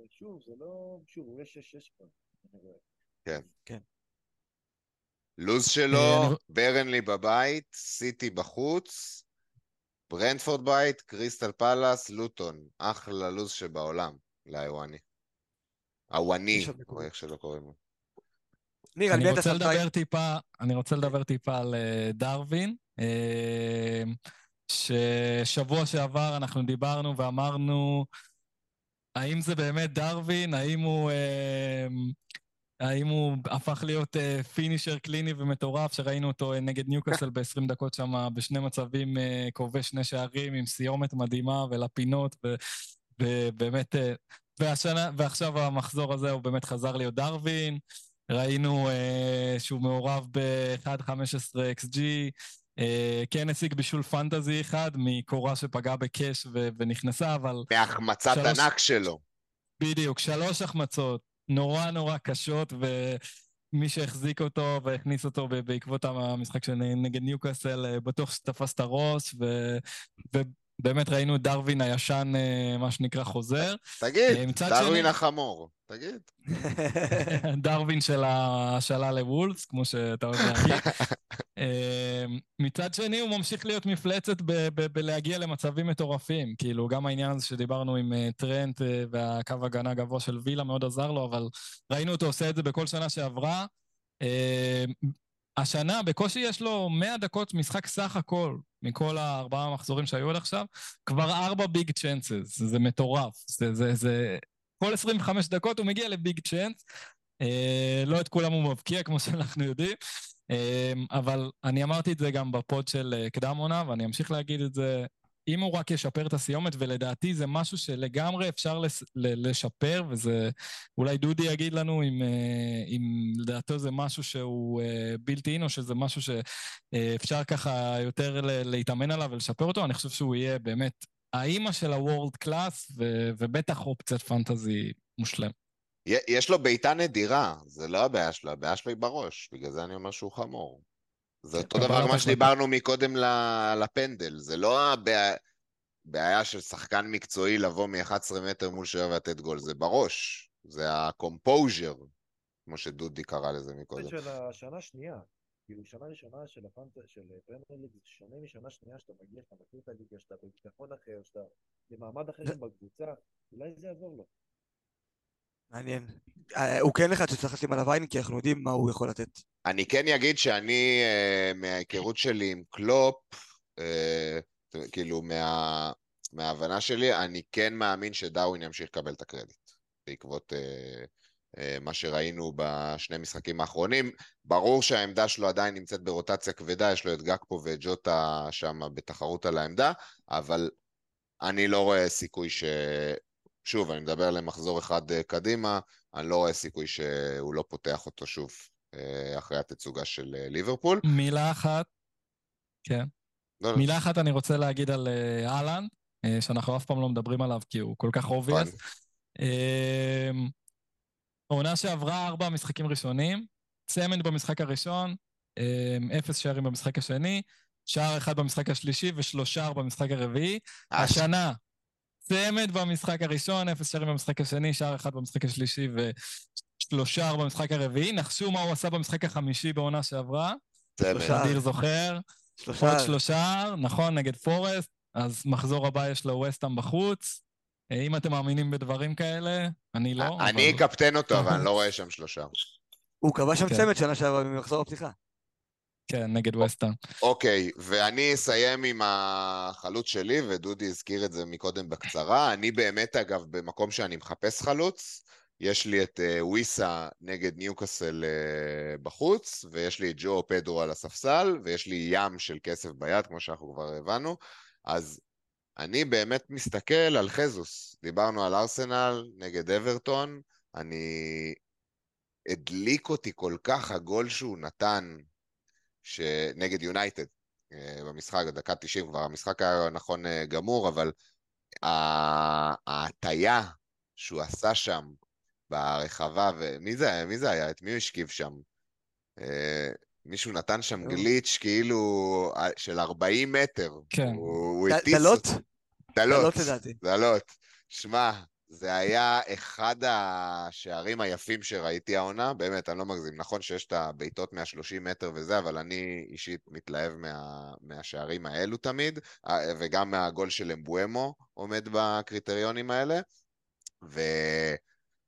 שוב, זה לא, שוב, הוא יש 6-6 כבר. כן. כן. לוז שלו, ברנלי בבית, סיטי בחוץ, ברנטפורד בית, קריסטל פלאס, לוטון. אחלה לוז שבעולם, לאוואני. אוואני, או איך שלא קוראים לו. ניר, אני רוצה לדבר טיפה, אני רוצה לדבר טיפה על אה, דרווין. אה, ששבוע שעבר אנחנו דיברנו ואמרנו, האם זה באמת דרווין? האם הוא... אה, האם הוא הפך להיות פינישר קליני ומטורף, שראינו אותו נגד ניוקאסל ב-20 דקות שם בשני מצבים, כובש שני שערים עם סיומת מדהימה ולפינות, ובאמת והשנה, ועכשיו המחזור הזה הוא באמת חזר להיות דרווין. ראינו אה, שהוא מעורב ב-1.15 XG, אה, כן השיג בישול פנטזי אחד מקורה שפגעה בקאש ו- ונכנסה, אבל... מהחמצת שלוש... ענק שלו. בדיוק, שלוש החמצות נורא נורא קשות, ומי שהחזיק אותו והכניס אותו בעקבות המשחק של נגד ניוקאסל, אה, בטוח שתפס את הראש, ו... ו... באמת ראינו את דרווין הישן, אה, מה שנקרא, חוזר. תגיד, אה, דרווין שני... החמור, תגיד. דרווין של ההשאלה לוולס, כמו שאתה אוהב להגיד. אה, מצד שני, הוא ממשיך להיות מפלצת בלהגיע למצבים מטורפים. כאילו, גם העניין הזה שדיברנו עם טרנט והקו הגנה הגבוה של וילה מאוד עזר לו, אבל ראינו אותו עושה את זה בכל שנה שעברה. השנה בקושי יש לו 100 דקות משחק סך הכל, מכל הארבעה המחזורים שהיו עד עכשיו, כבר ארבע ביג צ'אנסס, זה מטורף. זה, זה, זה... כל 25 דקות הוא מגיע לביג צ'אנס, אה, לא את כולם הוא מבקיע, כמו שאנחנו יודעים, אה, אבל אני אמרתי את זה גם בפוד של אה, קדם עונה, ואני אמשיך להגיד את זה אם הוא רק ישפר את הסיומת, ולדעתי זה משהו שלגמרי אפשר לס, לשפר, וזה, אולי דודי יגיד לנו אם, אה, אם לדעתו זה משהו שהוא בלתי אין, או שזה משהו שאפשר ככה יותר להתאמן עליו ולשפר אותו, אני חושב שהוא יהיה באמת האימא של הוורד קלאס, ובטח אופציית פנטזי מושלם. יש לו בעיטה נדירה, זה לא הבעיה שלו, הבעיה שלו היא בראש, בגלל זה אני אומר שהוא חמור. זה אותו דבר מה שדיברנו מקודם לפנדל, זה לא הבעיה של שחקן מקצועי לבוא מ-11 מטר מול שוער ולתת גול, זה בראש, זה ה composure, כמו שדודי קרא לזה מקודם. זה של השנה השנייה, כאילו שנה ראשונה של הפנטה, של פרמייר ליג, זה שונה משנה שנייה שאתה מגיע, שאתה מכיר את הליגה, שאתה בביטחון אחר, שאתה במעמד אחר בקבוצה, אולי זה יעזור לו. מעניין. אה, הוא כן אחד שצריך לשים עליו עין, כי אנחנו יודעים מה הוא יכול לתת. אני כן אגיד שאני, אה, מההיכרות שלי עם קלופ, אה, כאילו, מה, מההבנה שלי, אני כן מאמין שדאווין ימשיך לקבל את הקרדיט, בעקבות מה שראינו בשני משחקים האחרונים. ברור שהעמדה שלו עדיין נמצאת ברוטציה כבדה, יש לו את גקפו ואת ג'וטה שם בתחרות על העמדה, אבל אני לא רואה סיכוי ש... שוב, אני מדבר על מחזור אחד אה, קדימה, אני לא רואה סיכוי שהוא לא פותח אותו שוב אה, אחרי התצוגה של אה, ליברפול. מילה אחת, כן. לא, לא. מילה אחת אני רוצה להגיד על האלנד, שאנחנו אף פעם לא מדברים עליו כי הוא כל כך obvious. נכון. העונה שעברה ארבע משחקים ראשונים, צמד במשחק הראשון, אפס שערים במשחק השני, שער אחד במשחק השלישי ושלושה במשחק הרביעי. השנה, צמד במשחק הראשון, אפס שערים במשחק השני, שער אחד במשחק השלישי ושלושה במשחק הרביעי. נחשו מה הוא עשה במשחק החמישי בעונה שעברה. שלושה. אדיר זוכר. שלושה. עוד שלושה, נכון, נגד פורסט. אז מחזור הבא יש לו וסטאם בחוץ. אה, אם אתם מאמינים בדברים כאלה, אני לא. אני אקפטן אותו, אבל אני לא רואה שם שלושה. הוא קבע שם כן. צמד שנה שעברה ממחזור הפתיחה. כן, נגד ווסטהאם. אוקיי, ואני אסיים עם החלוץ שלי, ודודי הזכיר את זה מקודם בקצרה. אני באמת, אגב, במקום שאני מחפש חלוץ, יש לי את וויסה נגד ניוקאסל uh, בחוץ, ויש לי את ג'ו פדרו על הספסל, ויש לי ים של כסף ביד, כמו שאנחנו כבר הבנו. אז אני באמת מסתכל על חזוס. דיברנו על ארסנל נגד אברטון, אני... הדליק אותי כל כך הגול שהוא נתן שנגד יונייטד אה, במשחק, דקה 90 כבר, המשחק היה נכון אה, גמור, אבל ההטייה שהוא עשה שם ברחבה, ומי זה, מי זה היה? את מי הוא השכיב שם? אה, מישהו נתן שם גליץ' כאילו של 40 מטר. כן. הוא הטיס... דלות? דלות, לדעתי. דלות. שמע, זה היה אחד השערים היפים שראיתי העונה, באמת, אני לא מגזים. נכון שיש את הבעיטות 130 מטר וזה, אבל אני אישית מתלהב מה, מהשערים האלו תמיד, אה, וגם מהגול של אמבואמו עומד בקריטריונים האלה.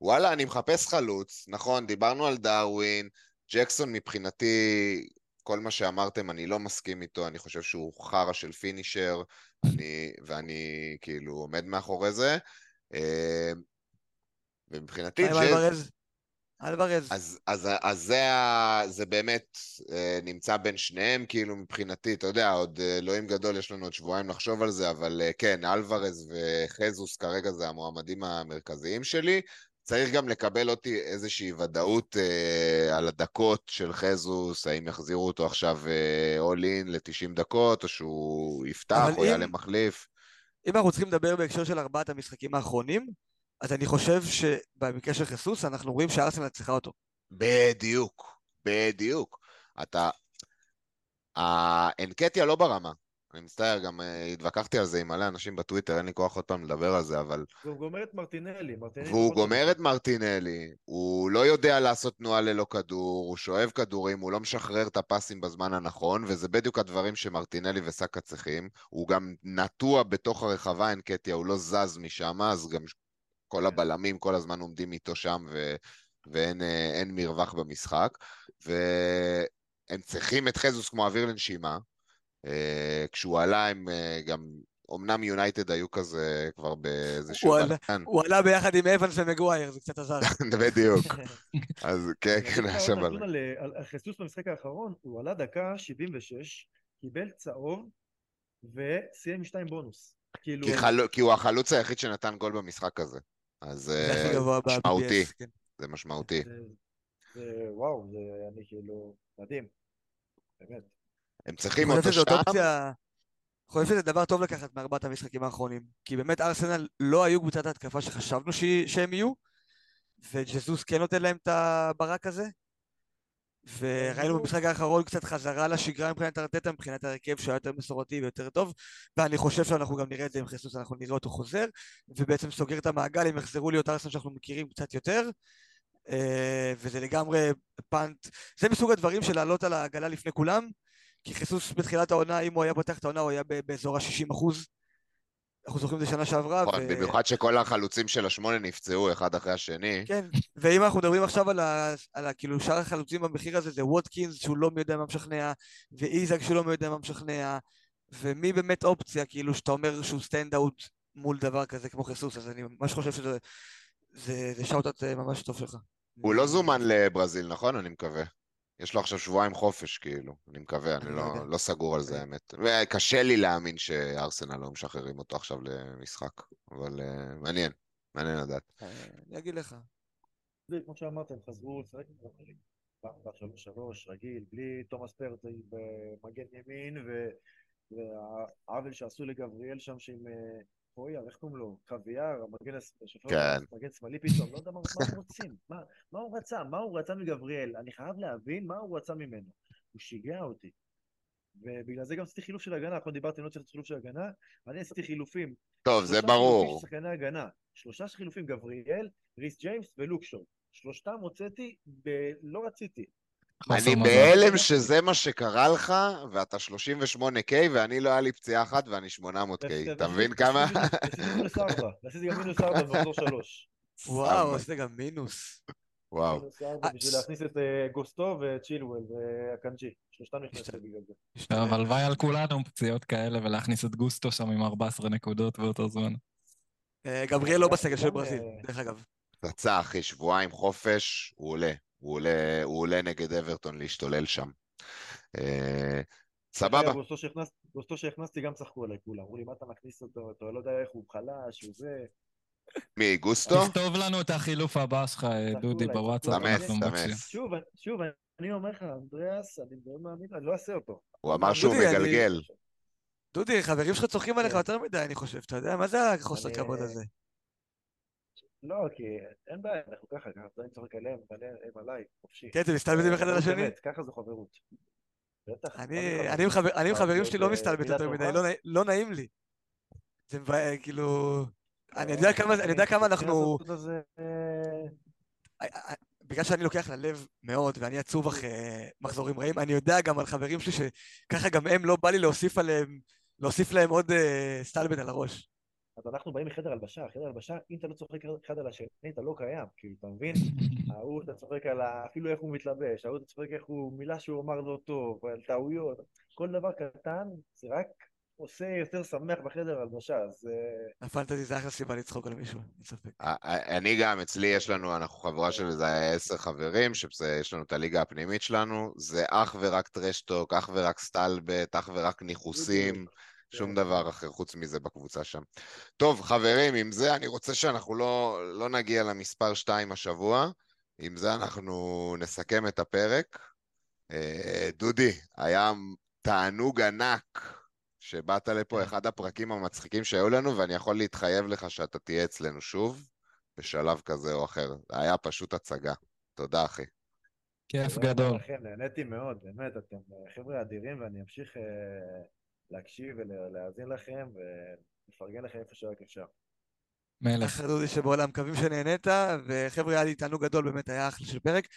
ווואלה, אני מחפש חלוץ, נכון, דיברנו על דרווין, ג'קסון מבחינתי, כל מה שאמרתם, אני לא מסכים איתו, אני חושב שהוא חרא של פינישר, אני, ואני כאילו עומד מאחורי זה. אה, ומבחינתי... אלוורז? אלוורז. אז, אז, אז זה, זה באמת אה, נמצא בין שניהם, כאילו מבחינתי, אתה יודע, עוד אה, אלוהים גדול, יש לנו עוד שבועיים לחשוב על זה, אבל כן, אלוורז וחזוס כרגע זה המועמדים המרכזיים שלי. צריך גם לקבל אותי איזושהי ודאות אה, על הדקות של חזוס, האם יחזירו אותו עכשיו אול אין ל-90 דקות, או שהוא יפתח או אם... יעלה מחליף. אם אנחנו צריכים לדבר בהקשר של ארבעת המשחקים האחרונים, אז אני חושב שבמקרה של חיסוס אנחנו רואים שארסנל צריכה אותו. בדיוק, בדיוק. אתה... האנקטיה לא ברמה. אני מצטער, גם uh, התווכחתי על זה עם מלא אנשים בטוויטר, אין לי כוח עוד פעם לדבר על זה, אבל... והוא גומר את מרטינלי. מרטינלי והוא גומר את מרטינלי, הוא לא יודע לעשות תנועה ללא כדור, הוא שואב כדורים, הוא לא משחרר את הפסים בזמן הנכון, וזה בדיוק הדברים שמרטינלי וסאקה צריכים. הוא גם נטוע בתוך הרחבה, אין קטיה, הוא לא זז משם, אז גם כל כן. הבלמים כל הזמן עומדים איתו שם, ו... ואין אה, מרווח במשחק. והם צריכים את חזוס כמו אוויר לנשימה. אה, כשהוא עלה הם אה, גם, אמנם יונייטד היו כזה כבר באיזשהו בלגן. הוא עלה ביחד עם אבנס ומגווייר, זה קצת עזר. בדיוק. אז כן, כן, היה שם בלגן. על חיסוס במשחק האחרון, הוא עלה דקה 76, קיבל צהוב וסיים עם שתיים בונוס. כאילו... כי הוא החלוץ היחיד שנתן גול במשחק הזה. אז אה, משמעותי. כן. זה משמעותי. וואו, זה אני כאילו מדהים. באמת. הם צריכים אותו שם. אני חושב שזה דבר טוב לקחת מארבעת המשחקים האחרונים, כי באמת ארסנל לא היו קבוצת ההתקפה שחשבנו שהם יהיו, וג'זוס כן נותן להם את הברק הזה, וראינו במשחק האחרון קצת חזרה לשגרה מבחינת ארטטה, מבחינת הרכב שהיה יותר מסורתי ויותר טוב, ואני חושב שאנחנו גם נראה את זה עם חיסוס, אנחנו נראה אותו חוזר, ובעצם סוגר את המעגל, הם יחזרו להיות ארסנל שאנחנו מכירים קצת יותר, אה, וזה לגמרי punt, זה מסוג הדברים של לעלות על העגלה לפני כולם, כי חיסוס בתחילת העונה, אם הוא היה פותח את העונה, הוא היה באזור ה-60 אחוז. אנחנו זוכרים את זה שנה שעברה. נכון, במיוחד שכל החלוצים של השמונה נפצעו אחד אחרי השני. כן, ואם אנחנו מדברים עכשיו על, ה, על ה, כאילו שאר החלוצים במחיר הזה, זה ווטקינס שהוא לא מי יודע מה משכנע, ואיזק שהוא לא מי יודע מה משכנע, ומי באמת אופציה, כאילו, שאתה אומר שהוא stand out מול דבר כזה כמו חיסוס, אז אני ממש חושב שזה זה, זה שאוטות אה, ממש טוב שלך. הוא לא זומן לברזיל, נכון? אני מקווה. יש לו עכשיו שבועיים חופש, כאילו, אני מקווה, אני לא, לא סגור על זה, האמת. וקשה לי להאמין שארסנל לא משחררים אותו עכשיו למשחק, אבל uh, מעניין, מעניין לדעת. אה, אני אגיד לך. זה כמו שאמרת, הם חזרו לשחק עם גבריאל. שלוש שלוש, רגיל, בלי תומאס פרטי במגן ימין, והעוול שעשו לגבריאל שם שעם פויר, איך קוראים לו? קוויאר, המגן כן. מגן שמאלי פתאום, לא יודע מה הם רוצים, מה, מה הוא רצה, מה הוא רצה מגבריאל, אני חייב להבין מה הוא רצה ממנו, הוא שיגע אותי. ובגלל זה גם עשיתי חילוף של הגנה, אנחנו דיברתי, אני לא צריך חילוף של הגנה, אני עשיתי חילופים. טוב, זה ברור. שחקני הגנה, שלושה חילופים, גבריאל, ריס ג'יימס ולוקשור. שלושתם הוצאתי, לא רציתי. אני בהלם שזה מה שקרה לך, ואתה 38K, ואני לא היה לי פציעה אחת ואני 800K. אתה מבין כמה? עשיתי מינוס 4, עשיתי גם מינוס 4 במחזור 3. וואו, עשית גם מינוס. וואו. בשביל להכניס את אה, גוסטו וצ'ילואל והקנג'י. שלושתם נכנסים בגלל זה. טוב, הלוואי על כולנו פציעות כאלה, ולהכניס את גוסטו שם עם 14 נקודות באותו זמן. אה, גבריאל לא בסגל של ברזיל, אה, דרך אגב. פצע אחי, שבועיים חופש, הוא עולה. הוא עולה, הוא עולה נגד אברטון להשתולל שם. אה, סבבה. גוסטו שהכנסתי גם צחקו עליי כולם, אמרו לי מה אתה מכניס אותו, אתה לא יודע איך הוא חלש, הוא זה. מי, גוסטו? תכתוב לנו את החילוף הבא שלך, דודי, בוואטסאפ, מבקשים. שוב, שוב, אני אומר לך, אנדריאס, אני מאוד מאמין, אני לא אעשה אותו. הוא אמר שהוא מגלגל. דודי, חברים שלך צוחקים עליך כן. יותר מדי, אני חושב, אתה יודע, מה זה החוסר כבוד הזה? לא, כי אין בעיה, אנחנו ככה, ככה, אתה צוחק עליהם, הם עליי, חופשי. כן, אתם מסתלבטים אחד על השני? ככה זו חברות. אני עם חברים שלי לא מסתלבט יותר מדי, לא, לא נעים לי. זה מבאס, כאילו... אני יודע כמה אנחנו... בגלל שאני לוקח ללב מאוד, ואני עצוב אחרי מחזורים רעים, אני יודע גם על חברים שלי שככה גם הם לא בא לי להוסיף עליהם, להוסיף להם עוד אה, סטלבט על הראש. אז אנחנו באים מחדר הלבשה, חדר הלבשה, אם אתה לא צוחק אחד על השני, אתה לא קיים, כאילו, אתה מבין? ההוא אתה צוחק על אפילו איך הוא מתלבש, ההוא אתה צוחק איך הוא, מילה שהוא אמר לא טוב, על טעויות, כל דבר קטן, זה רק עושה יותר שמח בחדר הלבשה, אז... אה, הפנטזי זה אחלה סיבה לצחוק על מישהו, אין ספק. אני גם, אצלי יש לנו, אנחנו חבורה של איזה עשר חברים, שיש לנו את הליגה הפנימית שלנו, זה אך ורק טרשטוק, אך ורק סטלבט, אך ורק ניכוסים. שום כן. דבר אחר חוץ מזה בקבוצה שם. טוב, חברים, עם זה אני רוצה שאנחנו לא, לא נגיע למספר 2 השבוע. עם זה אנחנו נסכם את הפרק. אה, דודי, היה תענוג ענק שבאת לפה, כן. אחד הפרקים המצחיקים שהיו לנו, ואני יכול להתחייב לך שאתה תהיה אצלנו שוב, בשלב כזה או אחר. זה היה פשוט הצגה. תודה, אחי. כיף גדול. נהניתי מאוד, באמת, אתם חבר'ה אדירים, ואני אמשיך... להקשיב ולהאזין לכם ולפרגן לכם איפה שרק אפשר. מלך. אחלה דודי שבעולם, מקווים שנהנית, וחבר'ה, היה לי תענוג גדול, באמת היה אחלה של פרק.